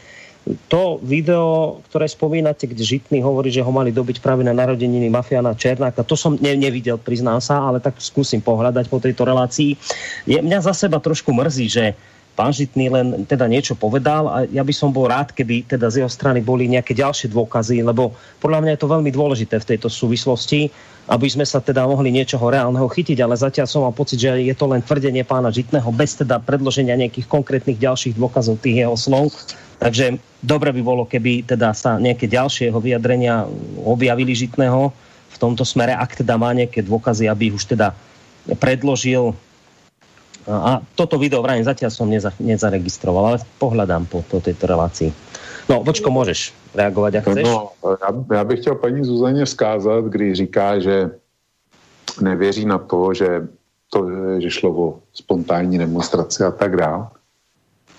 to video, ktoré spomínate, kde Žitný hovorí, že ho mali dobiť práve na narodeniny mafiána Černáka, to som ne, nevidel, priznám sa, ale tak skúsim pohľadať po tejto relácii. Je, mňa za seba trošku mrzí, že pán Žitný len teda niečo povedal a ja by som bol rád, keby teda z jeho strany boli nejaké ďalšie dôkazy, lebo podľa mňa je to veľmi dôležité v tejto súvislosti aby sme sa teda mohli niečoho reálneho chytiť, ale zatiaľ som mal pocit, že je to len tvrdenie pána Žitného bez teda predloženia nejakých konkrétnych ďalších dôkazov tých jeho slov. Takže dobre by bolo, keby teda sa nejaké ďalšie jeho vyjadrenia objavili Žitného v tomto smere, ak teda má nejaké dôkazy, aby už teda predložil. A toto video vrajím zatiaľ som neza, nezaregistroval, ale pohľadám po, po tejto relácii. No, Vočko, můžeš reagovat, jak chceš. No, já, já bych chtěl paní Zuzaně vzkázat, když říká, že nevěří na to, že, to, že šlo o spontánní demonstraci a tak dále,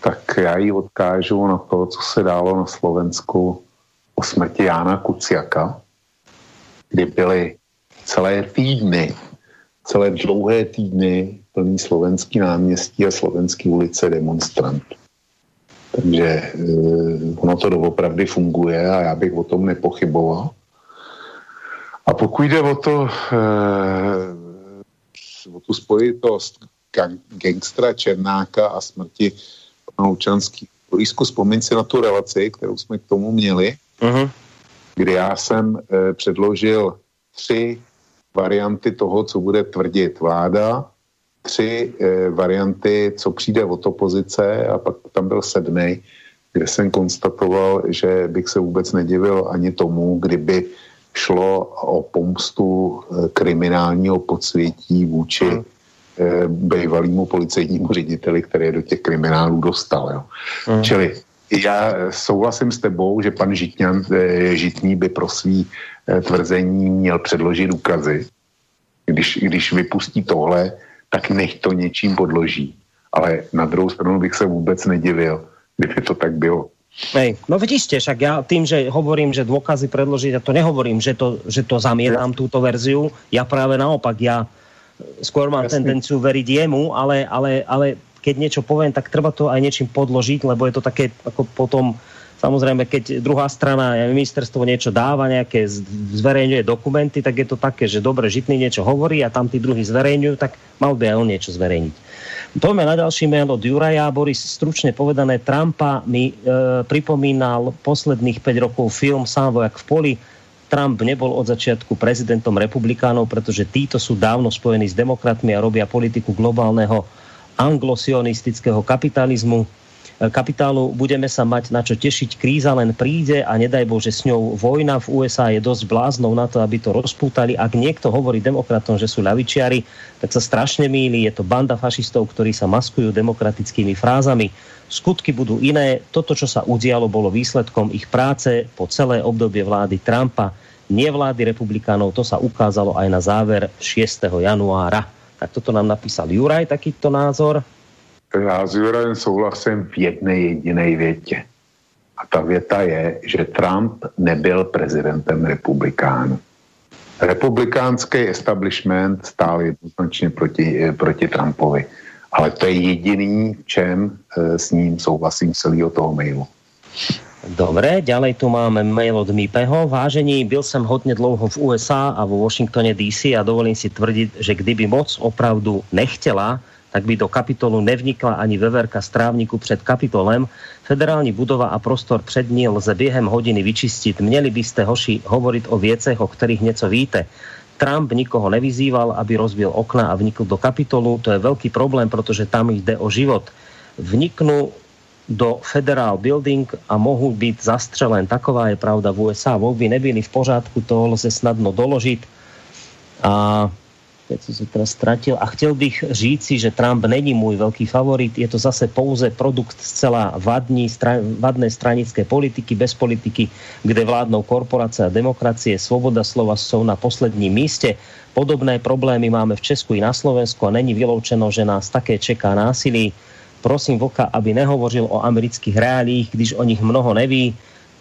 tak já jí odkážu na to, co se dálo na Slovensku o smrti Jána Kuciaka, kdy byly celé týdny, celé dlouhé týdny plný slovenský náměstí a slovenský ulice demonstrantů. Takže eh, ono to doopravdy funguje a já bych o tom nepochyboval. A pokud jde o to, eh, o tu spojitost gangstra Černáka a smrti pana Lučanský. Borisku, vzpomeň si na tu relaci, kterou jsme k tomu měli, uh-huh. kdy já jsem eh, předložil tři varianty toho, co bude tvrdit vláda, tři e, varianty, co přijde od opozice a pak tam byl sedmý, kde jsem konstatoval, že bych se vůbec nedivil ani tomu, kdyby šlo o pomstu e, kriminálního podsvětí vůči e, bývalýmu policejnímu řediteli, který je do těch kriminálů dostal. Jo. Mm. Čili já souhlasím s tebou, že pan Žitňan, Žitný by pro svý tvrzení měl předložit důkazy. Když, když vypustí tohle, tak nech to něčím podloží. Ale na druhou stranu bych se vůbec nedivil, kdyby to tak bylo. Hej, no vidíte, však ja tým, že hovorím, že dôkazy predložiť, ja to nehovorím, že to, že to zamietam ja. túto verziu, ja práve naopak, ja skôr mám Jasný. tendenciu veriť jemu, ale, ale, ale keď niečo poviem, tak treba to aj niečím podložiť, lebo je to také ako potom, samozrejme, keď druhá strana, ministerstvo niečo dáva, nejaké zverejňuje dokumenty, tak je to také, že dobre, Žitný niečo hovorí a tam tí druhí zverejňujú, tak mal by aj on niečo zverejniť. Poďme na ďalší mail od Juraja. Boris, stručne povedané, Trumpa mi e, pripomínal posledných 5 rokov film Sám vojak v poli. Trump nebol od začiatku prezidentom republikánov, pretože títo sú dávno spojení s demokratmi a robia politiku globálneho anglosionistického kapitalizmu kapitálu budeme sa mať na čo tešiť. Kríza len príde a nedaj Bože s ňou vojna v USA je dosť bláznou na to, aby to rozpútali. Ak niekto hovorí demokratom, že sú ľavičiari, tak sa strašne míli. Je to banda fašistov, ktorí sa maskujú demokratickými frázami. Skutky budú iné. Toto, čo sa udialo, bolo výsledkom ich práce po celé obdobie vlády Trumpa, nie vlády republikánov. To sa ukázalo aj na záver 6. januára. Tak toto nám napísal Juraj, takýto názor. Já s Jurajem souhlasím v jedné jediné větě. A ta věta je, že Trump nebyl prezidentem republikánů. Republikánský establishment stál jednoznačně proti, eh, proti Trumpovi. Ale to je jediný, v čem e, s ním souhlasím celého toho mailu. Dobre, ďalej tu máme mail od Mipeho. Vážení, byl jsem hodně dlouho v USA a vo Washingtone DC a dovolím si tvrdiť, že kdyby moc opravdu nechtěla, tak by do kapitolu nevnikla ani veverka strávniku před kapitolem. Federální budova a prostor před ní lze během hodiny vyčistit. Měli byste, hoši, hovoriť o věcech, o kterých něco víte. Trump nikoho nevyzýval, aby rozbil okna a vnikl do kapitolu. To je velký problém, protože tam jde o život. Vniknu do Federal Building a mohu být zastřelen. Taková je pravda v USA. Volby nebyly v pořádku, to lze snadno doložit. A teď jsem se teda ztratil. A chtěl bych říci, že Trump není můj velký favorit, je to zase pouze produkt zcela vadní, stra, vadné stranické politiky, bez politiky, kde vládnou korporace a demokracie, svoboda slova jsou na posledním místě. Podobné problémy máme v Česku i na Slovensku a není vyloučeno, že nás také čeká násilí. Prosím Voka, aby nehovořil o amerických reálích, když o nich mnoho neví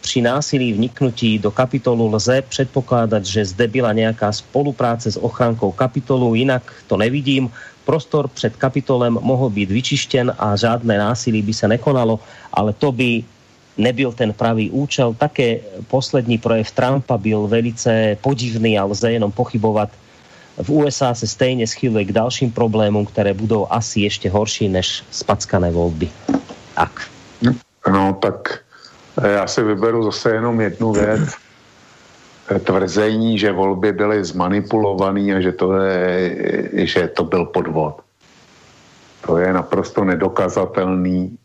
při násilí vniknutí do kapitolu lze předpokládat, že zde byla nějaká spolupráce s ochrankou kapitolu, jinak to nevidím. Prostor před kapitolem mohl být vyčištěn a žádné násilí by se nekonalo, ale to by nebyl ten pravý účel. Také poslední projev Trumpa byl velice podivný a lze jenom pochybovat. V USA se stejně schyluje k dalším problémům, které budou asi ještě horší než spackané volby. Tak. No tak já si vyberu zase jenom jednu věc. Tvrzení, že volby byly zmanipulované a že to, je, že to byl podvod. To je naprosto nedokazatelný.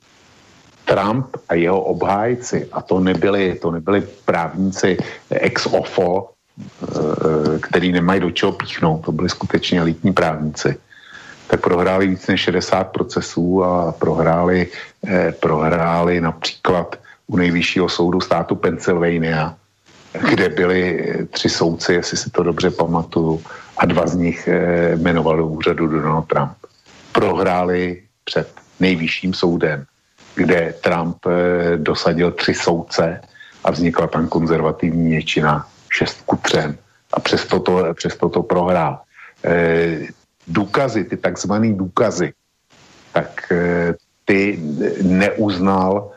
Trump a jeho obhájci, a to nebyli, to nebyli právníci ex ofo, eh, který nemají do čeho píchnout, to byli skutečně elitní právníci, tak prohráli víc než 60 procesů a prohráli, eh, prohráli například u nejvyššího soudu státu Pennsylvania, kde byli tři soudci, jestli si to dobře pamatuju, a dva z nich eh, jmenoval úřadu Donald Trump. Prohráli před nejvyšším soudem, kde Trump eh, dosadil tři soudce a vznikla tam konzervativní většina šest ku třem a přesto to, přesto to prohrál. E, důkazy, ty takzvané důkazy, tak ty neuznal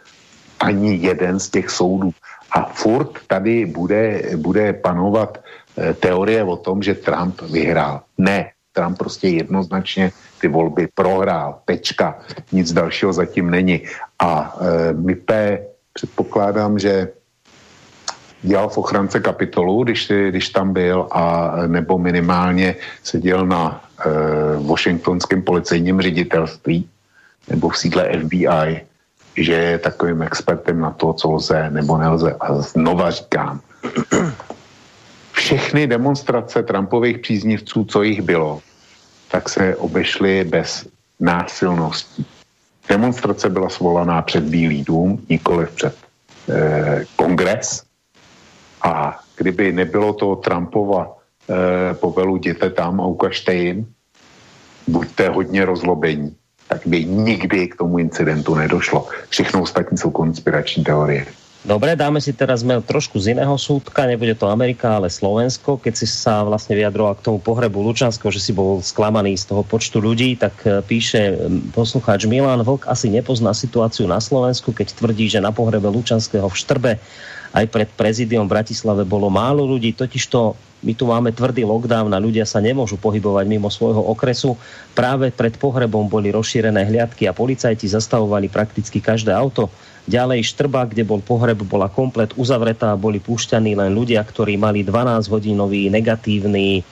ani jeden z těch soudů. A furt tady bude, bude panovat eh, teorie o tom, že Trump vyhrál. Ne, Trump prostě jednoznačně ty volby prohrál. Tečka. Nic dalšího zatím není. A e, MIPE předpokládám, že dělal v ochrance kapitolu, když, když tam byl, a nebo minimálně seděl na e, washingtonském policejním ředitelství nebo v sídle FBI že je takovým expertem na to, co lze nebo nelze. A znova říkám, všechny demonstrace Trumpových příznivců, co jich bylo, tak se obešly bez násilností. Demonstrace byla svolaná před Bílý dům, nikoli před eh, kongres. A kdyby nebylo to Trumpova eh, povelu jděte tam a ukažte jim, buďte hodně rozlobení, tak by nikdy k tomu incidentu nedošlo. Všechno ostatní jsou konspirační teorie. Dobre, dáme si teraz mail trošku z iného súdka, nebude to Amerika, ale Slovensko. Keď si sa vlastne vyjadroval k tomu pohrebu Lučanského, že si bol sklamaný z toho počtu ľudí, tak e, píše poslucháč Milan Vlk asi nepozná situáciu na Slovensku, keď tvrdí, že na pohrebe Lučanského v Štrbe aj pred prezidiom v Bratislave bolo málo ľudí, totižto my tu máme tvrdý lockdown a ľudia sa nemôžu pohybovať mimo svojho okresu. Práve pred pohrebom boli rozšírené hliadky a policajti zastavovali prakticky každé auto. Ďalej Štrba, kde bol pohreb, bola komplet uzavretá a boli púšťaní len ľudia, ktorí mali 12-hodinový negatívny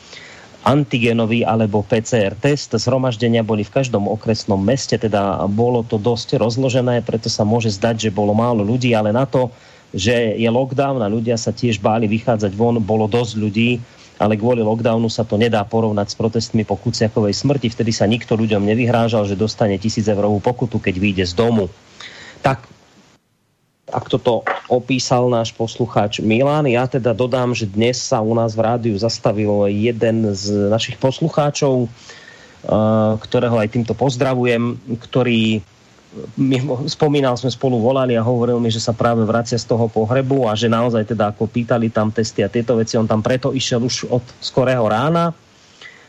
antigenový alebo PCR test. Zhromaždenia boli v každom okresnom meste, teda bolo to dosť rozložené, preto sa môže zdať, že bolo málo ľudí, ale na to, že je lockdown a ľudia sa tiež báli vychádzať von, bolo dosť ľudí, ale kvôli lockdownu sa to nedá porovnať s protestmi po Kuciakovej smrti. Vtedy sa nikto ľuďom nevyhrážal, že dostane tisíc eurovú pokutu, keď vyjde z domu. Tak ak toto opísal náš poslucháč Milan. Ja teda dodám, že dnes sa u nás v rádiu zastavil jeden z našich poslucháčov, ktorého aj týmto pozdravujem, ktorý my, spomínal sme spolu volali a hovoril mi, že sa práve vracia z toho pohrebu a že naozaj teda ako pýtali tam testy a tieto veci, on tam preto išiel už od skorého rána,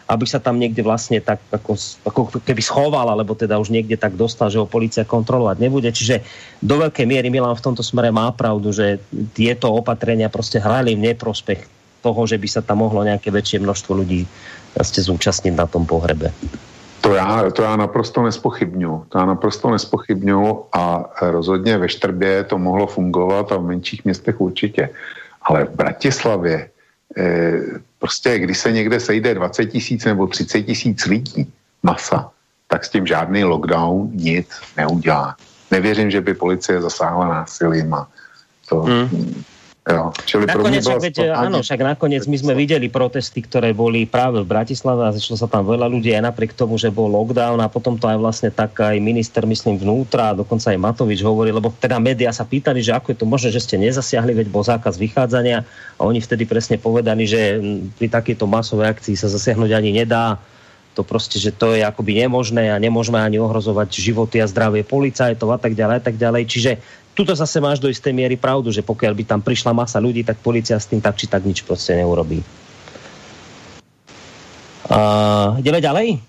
aby sa tam niekde vlastne tak ako, ako keby schoval, alebo teda už niekde tak dostal, že ho policia kontrolovať nebude. Čiže do veľkej miery Milan v tomto smere má pravdu, že tieto opatrenia prostě hrali v neprospech toho, že by sa tam mohlo nejaké väčšie množstvo ľudí vlastne zúčastniť na tom pohrebe. To já, to já naprosto nespochybnu. To já naprosto nespochybnu a rozhodně ve Štrbě to mohlo fungovat a v menších městech určitě. Ale v Bratislavě eh, prostě, když se někde sejde 20 tisíc nebo 30 tisíc lidí, masa, tak s tím žádný lockdown nic neudělá. Nevěřím, že by policie zasáhla násilím a to, hmm. Jo. Čili nakoniec, však, veď, áno, však nakoniec my sme videli protesty, ktoré boli práve v Bratislave a začalo sa tam veľa ľudí aj napriek tomu, že bol lockdown a potom to aj vlastne tak aj minister, myslím, vnútra a dokonca aj Matovič hovorí, lebo teda médiá sa pýtali, že ako je to možné, že ste nezasiahli, veď bol zákaz vychádzania a oni vtedy presne povedali, že pri takejto masovej akcii sa zasiahnuť ani nedá, to prostě, že to je akoby nemožné a nemôžeme ani ohrozovať životy a zdravie policajtov a tak ďalej a tak ďalej. Čiže tuto zase máš do istej miery pravdu, že pokiaľ by tam prišla masa ľudí, tak policia s tým tak či tak nič prostě neurobí. Uh, ďalej?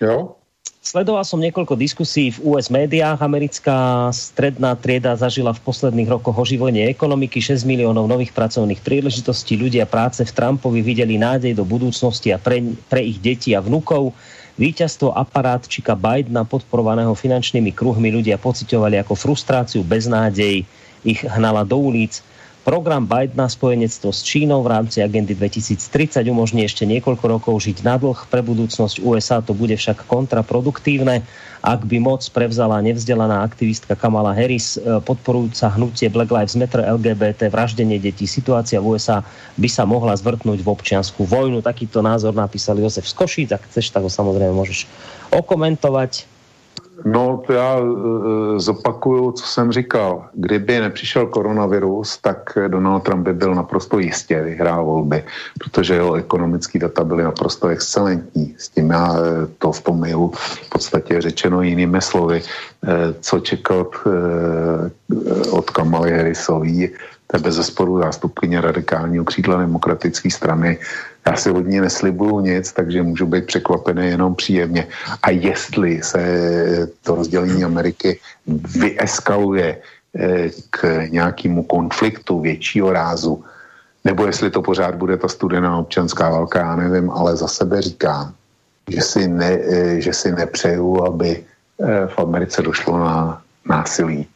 Jo. Sledoval som niekoľko diskusí v US médiách. Americká stredná trieda zažila v posledných rokoch oživlenie ekonomiky, 6 miliónov nových pracovných príležitostí. Ľudia práce v Trumpovi videli nádej do budúcnosti a pre, pre ich deti a vnukov. Víťazstvo aparátčika Bidena podporovaného finančnými kruhmi ľudia pocitovali ako frustráciu, beznádej, ich hnala do ulic. Program Bidena spojenectvo s Čínou v rámci agendy 2030 umožní ešte niekoľko rokov žiť na dlh. Pre budúcnosť USA to bude však kontraproduktívne ak by moc prevzala nevzdelaná aktivistka Kamala Harris, e, podporujúca hnutie Black Lives Matter, LGBT, vraždenie detí, situácia v USA by sa mohla zvrtnúť v občianskú vojnu. Takýto názor napísal Josef Skošíc. Ak chceš, tak ho samozrejme môžeš okomentovať. No, to já e, zopakuju, co jsem říkal. Kdyby nepřišel koronavirus, tak Donald Trump by byl naprosto jistě vyhrál volby, protože jeho ekonomické data byly naprosto excelentní. S tím já to v tom mailu v podstatě řečeno jinými slovy, co čekat od Kamaly Harrisový, to je bez zesporu zástupkyně radikálního křídla demokratické strany, já si od ní neslibuju nic, takže můžu být překvapený jenom příjemně. A jestli se to rozdělení Ameriky vyeskaluje eh, k nějakému konfliktu většího rázu, nebo jestli to pořád bude ta studená občanská válka, já nevím, ale za sebe říkám, že si, ne, eh, že si nepřeju, aby eh, v Americe došlo na násilí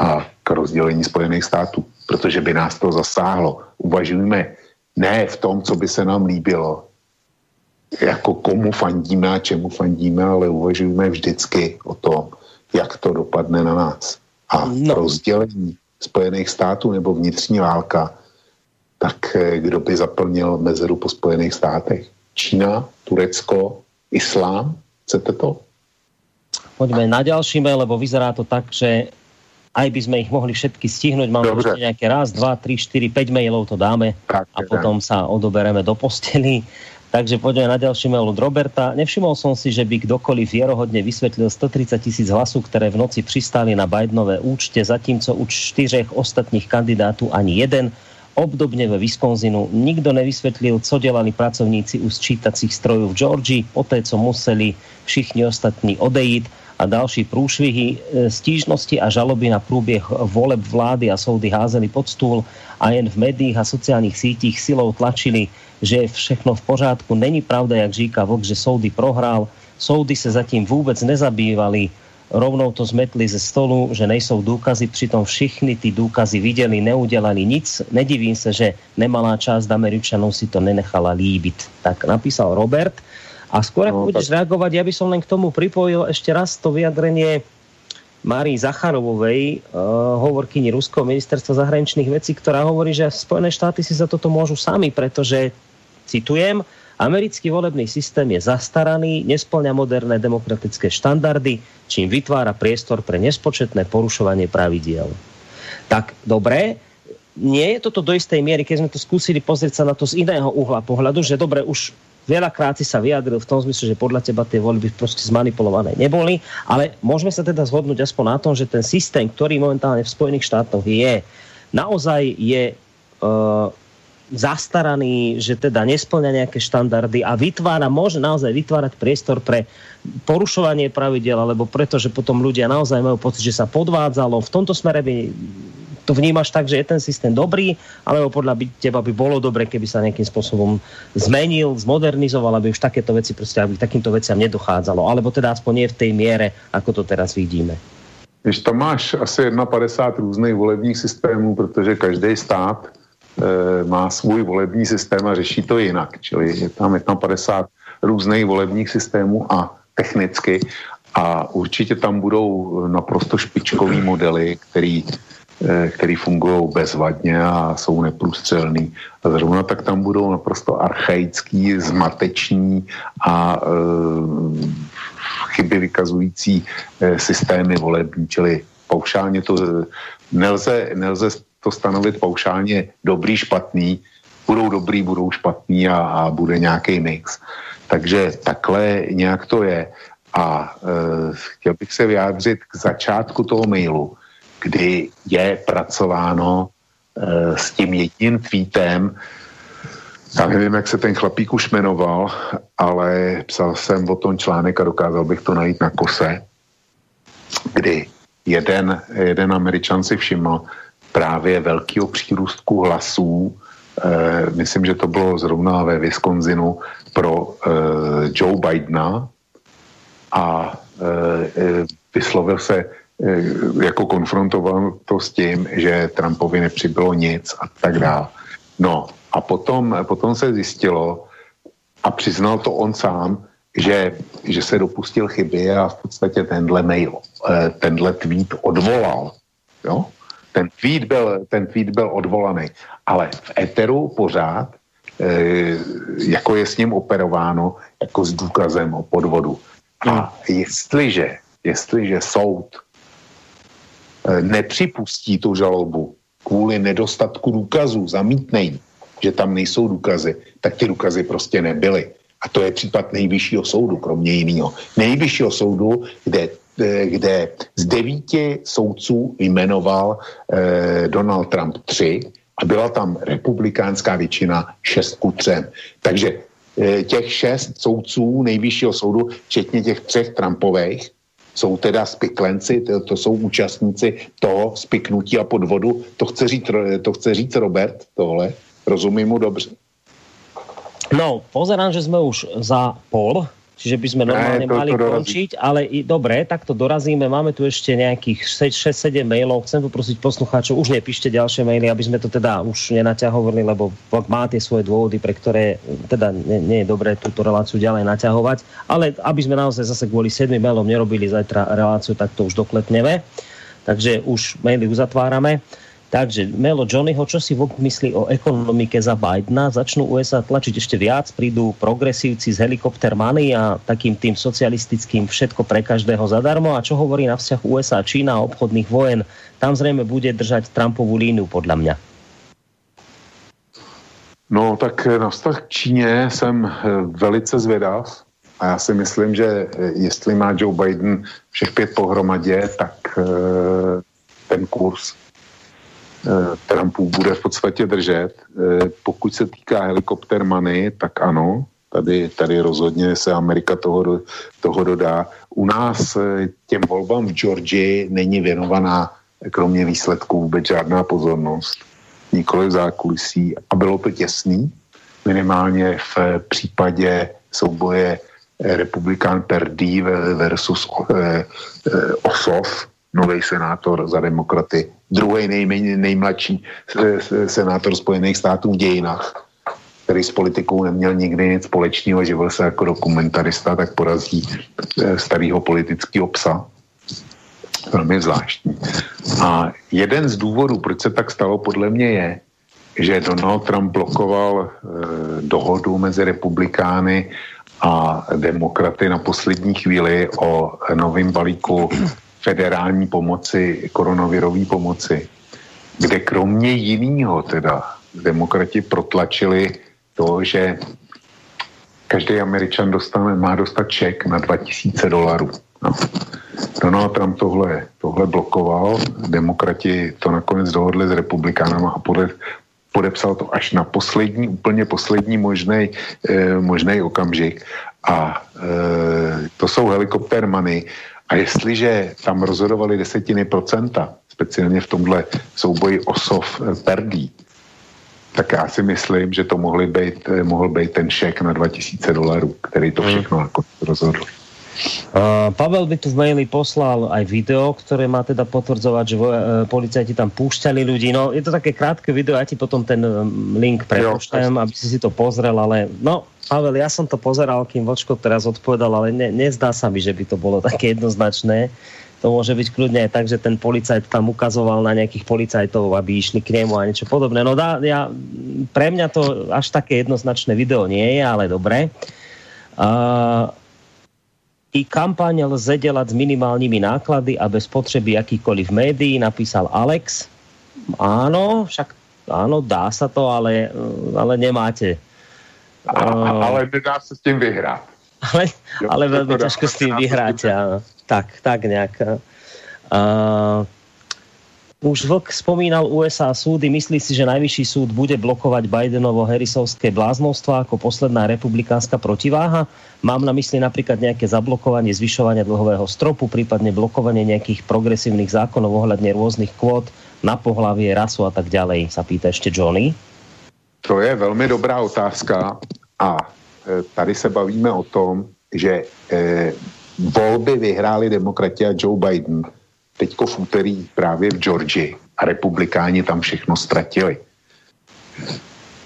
a k rozdělení Spojených států, protože by nás to zasáhlo. Uvažujeme ne v tom, co by se nám líbilo, jako komu fandíme a čemu fandíme, ale uvažujeme vždycky o tom, jak to dopadne na nás. A no. rozdělení Spojených států nebo vnitřní válka, tak eh, kdo by zaplnil mezeru po Spojených státech? Čína, Turecko islám? Chcete to? Poďme na ďalší mail, lebo vyzerá to tak, že aj by sme ich mohli všetky stihnúť. Mám ešte nejaké raz, dva, tri, štyri, päť mailov to dáme tak, a potom sa odobereme do posteli. Takže poďme na ďalší mail od Roberta. Nevšimol som si, že by kdokoliv vierohodne vysvetlil 130 tisíc hlasů, ktoré v noci pristáli na Bidenové účte, zatímco u čtyřech ostatních kandidátů ani jeden. Obdobne ve Wisconsinu nikto nevysvetlil, co dělali pracovníci u sčítacích strojů v Georgii, poté, co museli všichni ostatní odejít a další průšvihy, e, stížnosti a žaloby na průběh voleb vlády a soudy házeli pod stůl a jen v médiích a sociálních sítích silou tlačili, že je všechno v pořádku. Není pravda, jak říká Vlk, že soudy prohrál. Soudy se zatím vůbec nezabývali rovnou to zmetli ze stolu, že nejsou důkazy, přitom všichni ty důkazy viděli, neudělali nic. Nedivím se, že nemalá část Američanů si to nenechala líbit. Tak napísal Robert. A skôr, no, budeš tak... reagovať, ja by som len k tomu pripojil ešte raz to vyjadrenie Márii Zacharovovej, uh, hovorkyni Ruského ministerstva zahraničných vecí, ktorá hovorí, že Spojené štáty si za toto môžu sami, pretože, citujem, americký volebný systém je zastaraný, nesplňa moderné demokratické štandardy, čím vytvára priestor pre nespočetné porušovanie pravidiel. Tak, dobré, nie je toto do istej miery, keď sme to skúsili pozrieť sa na to z iného uhla pohľadu, že dobre, už veľakrát si sa vyjadril v tom zmysle, že podľa teba tie voľby proste zmanipulované neboli, ale môžeme sa teda zhodnúť aspoň na tom, že ten systém, ktorý momentálne v Spojených štátoch je, naozaj je uh, zastaraný, že teda nesplňa nejaké štandardy a vytvára, môže naozaj vytvárať priestor pre porušovanie pravidel, alebo preto, že potom ľudia naozaj majú pocit, že sa podvádzalo. V tomto smere by to vnímaš tak, že je ten systém dobrý, alebo podľa by, teba by bolo dobre, keby sa nejakým spôsobom zmenil, zmodernizoval, aby už takéto veci prostě, aby takýmto veciam nedochádzalo, alebo teda aspoň nie v tej miere, ako to teraz vidíme. Když tam máš asi 51 různých volebních systémů, protože každý stát e, má svůj volební systém a řeší to jinak. Čili je tam 51 různých volebních systémů a technicky a určitě tam budou naprosto špičkový modely, který který fungují bezvadně a jsou neprůstřelný. A zrovna tak tam budou naprosto archaický, zmateční a e, chyby vykazující e, systémy volební, čili paušálně to nelze, nelze to stanovit paušálně dobrý, špatný, budou dobrý, budou špatný a, a bude nějaký mix. Takže takhle nějak to je. A e, chtěl bych se vyjádřit k začátku toho mailu, kdy je pracováno e, s tím jedním tweetem, já nevím, jak se ten chlapík už jmenoval, ale psal jsem o tom článek a dokázal bych to najít na kose, kdy jeden, jeden američan si všiml právě velkého přírůstku hlasů, e, myslím, že to bylo zrovna ve Wisconsinu pro e, Joe Bidena. A e, vyslovil se jako konfrontoval to s tím, že Trumpovi nepřibylo nic a tak dále. No a potom, potom se zjistilo a přiznal to on sám, že, že se dopustil chyby a v podstatě tenhle mail, eh, tenhle tweet odvolal. Jo? Ten tweet, byl, ten tweet byl odvolaný, ale v Eteru pořád e, jako je s ním operováno jako s důkazem o podvodu. A jestliže, jestliže soud Eh, nepřipustí tu žalobu kvůli nedostatku důkazů, zamítnej, že tam nejsou důkazy, tak ty důkazy prostě nebyly. A to je případ nejvyššího soudu, kromě jiného. Nejvyššího soudu, kde, eh, kde z devíti soudců jmenoval eh, Donald Trump tři a byla tam republikánská většina šest ku třem. Takže eh, těch šest soudců nejvyššího soudu, včetně těch třech Trumpových, jsou teda spiklenci, to, to jsou účastníci toho spiknutí a podvodu. To chce říct, to chce říct Robert, tohle. Rozumím mu dobře. No, pozerám, že jsme už za pol čiže by sme normálne ne, to, mali to končiť, ale i, dobre, tak to dorazíme. Máme tu ešte nejakých 6-7 mailov. Chcem poprosiť poslucháčov, už nepíšte ďalšie maily, aby sme to teda už nenaťahovali, lebo má tie svoje dôvody, pre ktoré teda nie, nie je dobré túto reláciu ďalej naťahovať. Ale aby sme naozaj zase kvôli 7 mailom nerobili zajtra reláciu, tak to už doklepneme. Takže už maily uzatvárame. Takže Melo Johnnyho, čo si vôbec myslí o ekonomike za Bidena? Začnú USA tlačiť ešte viac, prídu progresívci z helikoptermany a takým tým socialistickým všetko pre každého zadarmo. A čo hovorí na vzťah USA, Čína a obchodných vojen? Tam zrejme bude držať Trumpovú línu, podľa mňa. No tak na vztah k Číně jsem eh, velice zvědav a já si myslím, že eh, jestli má Joe Biden všech pět pohromadě, tak eh, ten kurz Trumpů bude v podstatě držet. Pokud se týká helikopter money, tak ano, tady, tady rozhodně se Amerika toho, toho dodá. U nás těm volbám v Georgii není věnovaná kromě výsledků vůbec žádná pozornost. Nikoli v zákulisí. A bylo to těsný, minimálně v případě souboje eh, republikán Perdí versus eh, eh, Osov, nový senátor za demokraty, druhý nejméně, nejmladší senátor Spojených států v dějinách, který s politikou neměl nikdy nic společného, živil se jako dokumentarista, tak porazí starého politického psa velmi zvláštní. A jeden z důvodů, proč se tak stalo, podle mě je, že Donald Trump blokoval e, dohodu mezi republikány a demokraty na poslední chvíli o novém balíku federální pomoci, koronavirové pomoci, kde kromě jiného teda demokrati protlačili to, že každý američan dostane, má dostat ček na 2000 dolarů. No. Donald Trump tohle, tohle blokoval, demokrati to nakonec dohodli s republikánama a pode, podepsal to až na poslední, úplně poslední možný eh, okamžik. A eh, to jsou helikopter money. A jestliže tam rozhodovali desetiny procenta, speciálně v tomhle souboji osov eh, perdí, tak já si myslím, že to mohli být, eh, mohl být ten šek na 2000 dolarů, který to hmm. všechno hmm. jako rozhodl. Uh, Pavel by tu v maili poslal aj video, ktoré má teda potvrdzovať, že uh, policajti tam púšťali ľudí. No, je to také krátke video, ja ti potom ten um, link prepošťam, aby si si to pozrel, ale no, Pavel, ja som to pozeral, kým Vočko teraz odpovedal, ale ne, nezdá sa mi, že by to bolo také jednoznačné. To môže byť kľudne aj tak, že ten policajt tam ukazoval na nejakých policajtov, aby išli k nemu a niečo podobné. No dá, ja, pre mňa to až také jednoznačné video nie je, ale dobre. Uh, i kampaň lze dělat s minimálními náklady a bez potřeby jakýkoliv médií, napísal Alex. Áno, však áno, dá sa to, ale, ale nemáte. A, uh, ale nedá sa s tým vyhrať. Ale, ale veľmi ťažko s tým vyhrať. Tak, tak nejak. Uh, už Vlk spomínal USA súdy. Myslí si, že najvyšší súd bude blokovať Bidenovo Harrisovské bláznostvo ako posledná republikánska protiváha? Mám na mysli napríklad nejaké zablokovanie zvyšovania dlhového stropu, prípadne blokovanie nejakých progresívnych zákonov ohľadne rôznych kvót na pohlavie, rasu a tak ďalej, sa pýta ešte Johnny. To je velmi dobrá otázka a e, tady se bavíme o tom, že e, volby vyhráli demokrati a Joe Biden teďko v úterý právě v Georgii a republikáni tam všechno ztratili.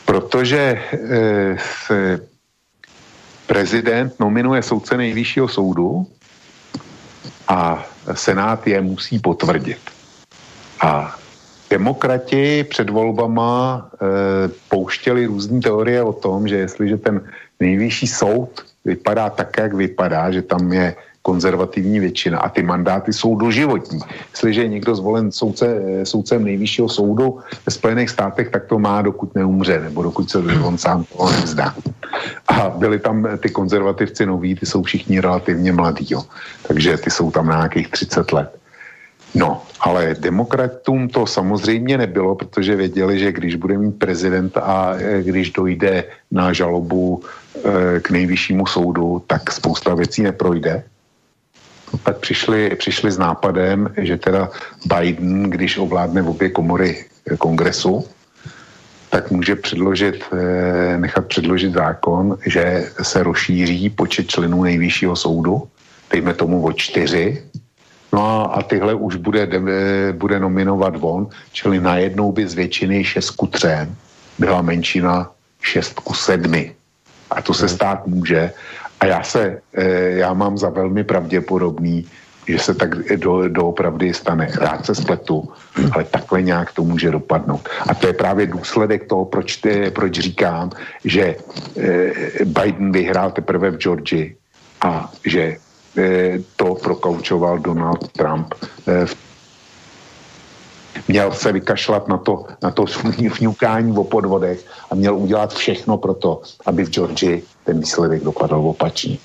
Protože e, se prezident nominuje soudce nejvyššího soudu a senát je musí potvrdit. A demokrati před volbama e, pouštěli různé teorie o tom, že jestliže ten nejvyšší soud vypadá tak, jak vypadá, že tam je konzervativní většina a ty mandáty jsou doživotní. Jestliže je někdo zvolen soudce, soudcem nejvyššího soudu ve Spojených státech, tak to má, dokud neumře, nebo dokud se on sám toho nevzdá. A byli tam ty konzervativci noví, ty jsou všichni relativně mladí, jo. takže ty jsou tam na nějakých 30 let. No, ale demokratům to samozřejmě nebylo, protože věděli, že když bude mít prezident a e, když dojde na žalobu k nejvyššímu soudu, tak spousta věcí neprojde tak přišli, přišli s nápadem, že teda Biden, když ovládne v obě komory kongresu, tak může předložit, eh, nechat předložit zákon, že se rozšíří počet členů nejvyššího soudu, dejme tomu o čtyři, no a tyhle už bude, bude nominovat on, čili najednou by z většiny 6 ku 3 byla menšina 6 ku 7. A to se stát může a já se, eh, já mám za velmi pravděpodobný, že se tak do, doopravdy stane. Rád se spletu, ale takhle nějak to může dopadnout. A to je právě důsledek toho, proč, ty, proč říkám, že e, Biden vyhrál teprve v Georgii a že to prokaučoval Donald Trump v měl se vykašlat na to, na to vňukání o podvodech a měl udělat všechno pro to, aby v Georgii ten výsledek dopadl opačně.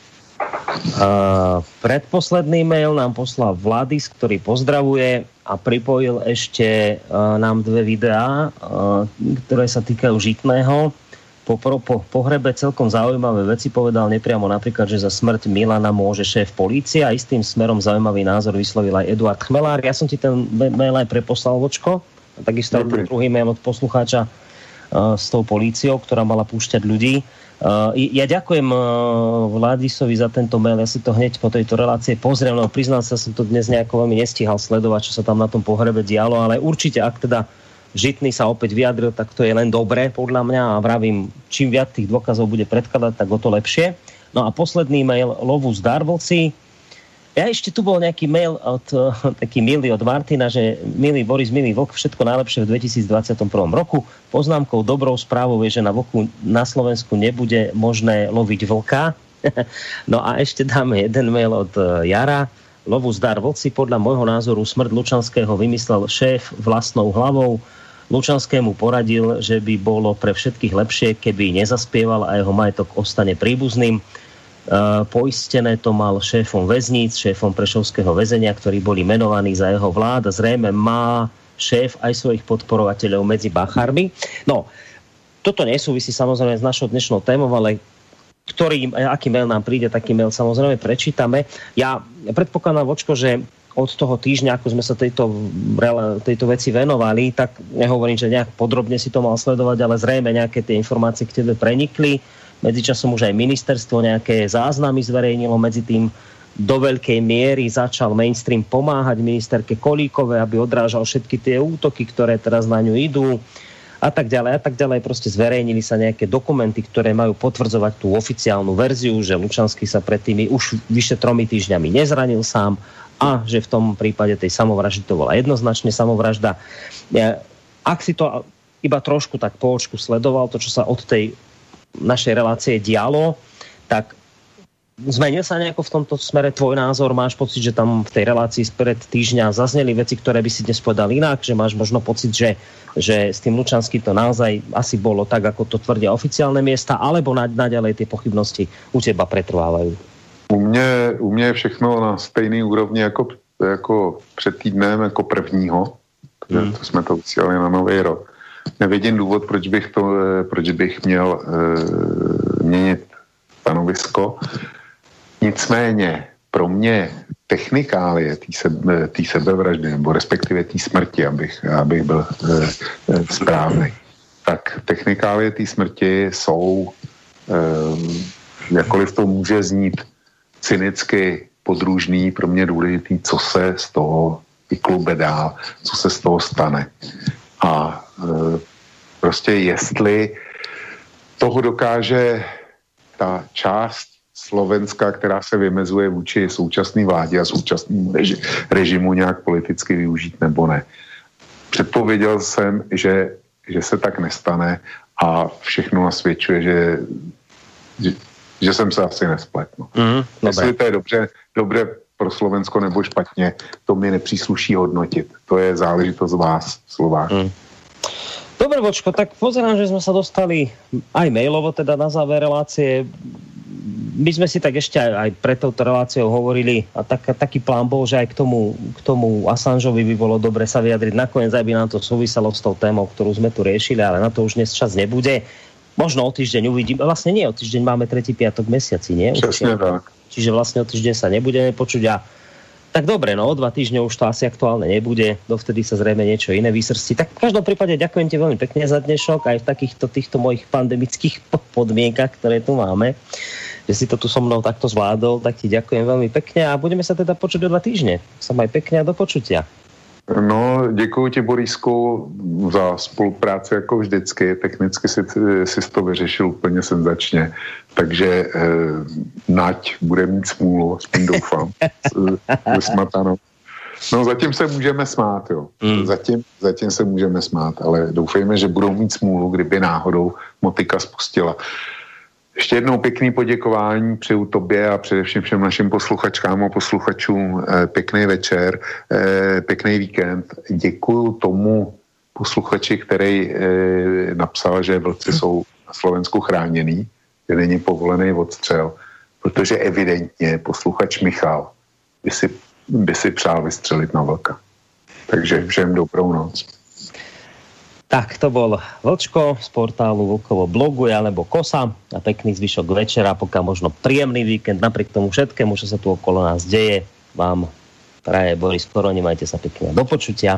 Uh, predposledný mail nám poslal Vladis, ktorý pozdravuje a pripojil ešte uh, nám dve videá, uh, ktoré sa týkajú žitného. Po, po, po pohrebe celkom zaujímavé veci povedal nepriamo napríklad, že za smrť Milana môže šéf polície a istým smerom zaujímavý názor vyslovil aj Eduard Chmelár. Ja som ti ten mail aj preposlal, Vočko. Takisto aj druhý mail od poslucháča uh, s tou políciou, ktorá mala púšťať ľudí. Uh, ja ďakujem uh, Vladisovi za tento mail, ja si to hneď po tejto relácie pozriem, lebo priznám sa, som to dnes nejako veľmi nestíhal sledovať, čo sa tam na tom pohrebe dialo, ale určite, ak teda Žitný sa opäť vyjadril, tak to je len dobré podľa mňa a vravím, čím viac tých dôkazov bude predkladať, tak o to lepšie. No a posledný mail Lovu z Darvlci, ja ešte tu bol nejaký mail od taký milý od Martina, že milý Boris, milý Vlk, všetko najlepšie v 2021 roku. Poznámkou dobrou správou je, že na Vlku na Slovensku nebude možné loviť vlka. no a ešte dáme jeden mail od uh, Jara. Lovu zdar vlci podľa môjho názoru smrť Lučanského vymyslel šéf vlastnou hlavou. Lučanskému poradil, že by bolo pre všetkých lepšie, keby nezaspieval a jeho majetok ostane príbuzným Eh, poistené to mal šéfom väzníc, šéfom Prešovského väzenia, ktorí boli menovaní za jeho vlád. Zrejme má šéf aj svojich podporovateľov medzi bachármi. No, toto nesúvisí samozrejme s našou dnešnou témou, ale ktorý, eh, aký mail nám príde, taký mail samozrejme prečítame. Ja predpokladám, Vočko, že od toho týždňa, ako sme sa tejto, tejto veci venovali, tak nehovorím, že nejak podrobne si to mal sledovať, ale zrejme nejaké tie informácie k tebe prenikli Medzičasom už aj ministerstvo nejaké záznamy zverejnilo, medzi tým do veľkej miery začal mainstream pomáhať ministerke Kolíkové, aby odrážal všetky tie útoky, ktoré teraz na ňu idú a tak ďalej a tak ďalej. Proste zverejnili sa nejaké dokumenty, ktoré majú potvrdzovať tú oficiálnu verziu, že Lučanský sa pred tými už vyše tromi týždňami nezranil sám a že v tom prípade tej samovraždy to bola jednoznačne samovražda. Ak si to iba trošku tak po očku sledoval, to, čo sa od tej našej relácie dialo, tak zmenil sa nejako v tomto smere tvoj názor? Máš pocit, že tam v tej relácii spred týždňa zazneli veci, ktoré by si dnes povedal inak? Že máš možno pocit, že, že s tým Lučanský to naozaj asi bolo tak, ako to tvrdia oficiálne miesta, alebo naďalej tie pochybnosti u teba pretrvávajú? U mě, u mě je všechno na stejný úrovni jako, jako před týdnem, jako prvního, protože hmm. to jsme to vysílali na nový rok nevidím důvod, proč bych, to, eh, proč bych měl e, měnit stanovisko. Nicméně pro mě technikálie té sebe, sebevraždy, nebo respektive té smrti, abych, abych byl e, správný, tak technikálie té smrti jsou, e, jakkoliv to může znít cynicky podružný, pro mě důležitý, co se z toho vyklube dál, co se z toho stane. A prostě jestli toho dokáže ta část Slovenska, která se vymezuje vůči současné vládě a současnému reži, režimu nějak politicky využít nebo ne. Předpověděl jsem, že, že se tak nestane a všechno nasvědčuje, že, že, že jsem se asi nespletl. Mm, Jestli to je dobře, dobře pro Slovensko nebo špatně, to mi nepřísluší hodnotit. To je záležitost vás, Slováků. Mm. Dobre, Vočko, tak pozerám, že sme sa dostali aj mailovo teda na záver relácie. My sme si tak ešte aj, aj pre touto reláciou hovorili a tak, taký plán bol, že aj k tomu, k tomu Assangeovi by bolo dobre sa vyjadriť. Nakoniec aj by nám to súviselo s tou témou, ktorú sme tu riešili, ale na to už dnes čas nebude. Možno o týždeň uvidím. Vlastne nie, o týždeň máme tretí piatok mesiaci, nie? Přesne tak. Čiže vlastne o týždeň sa nebudeme počuť a tak dobre, no dva týždne už to asi aktuálne nebude, dovtedy sa zrejme niečo iné vysrstí. Tak v každom prípade ďakujem ti veľmi pekne za dnešok aj v takýchto týchto mojich pandemických podmienkach, ktoré tu máme, že si to tu so mnou takto zvládol, tak ti ďakujem veľmi pekne a budeme sa teda počuť o dva týždne. Som aj pekne a do počutia. No, děkuji ti, Borisku, za spolupráci jako vždycky. Technicky si, si to vyřešil úplně senzačně. Takže eh, Nať bude mít smůlu, aspoň doufám. Vysmatanou. No zatím se můžeme smát, jo. Mm. Zatím, zatím se můžeme smát, ale doufejme, že budou mít smůlu, kdyby náhodou motika spustila. Ještě jednou pěkný poděkování přeju tobě a především všem našim posluchačkám a posluchačům eh, pěkný večer, eh, pěkný víkend. Děkuju tomu posluchači, který eh, napsal, že vlci jsou na Slovensku chráněný, že není povolený odstřel, protože evidentně posluchač Michal by si, by si přál vystřelit na vlka. Takže všem dobrou noc. Tak, to bol Vlčko z portálu Vlkovo blogu alebo Kosa a pekný zvyšok večera, pokiaľ možno príjemný víkend, napriek tomu všetkému, čo sa tu okolo nás deje, vám praje Boris Koroni, majte sa pekne do počutia.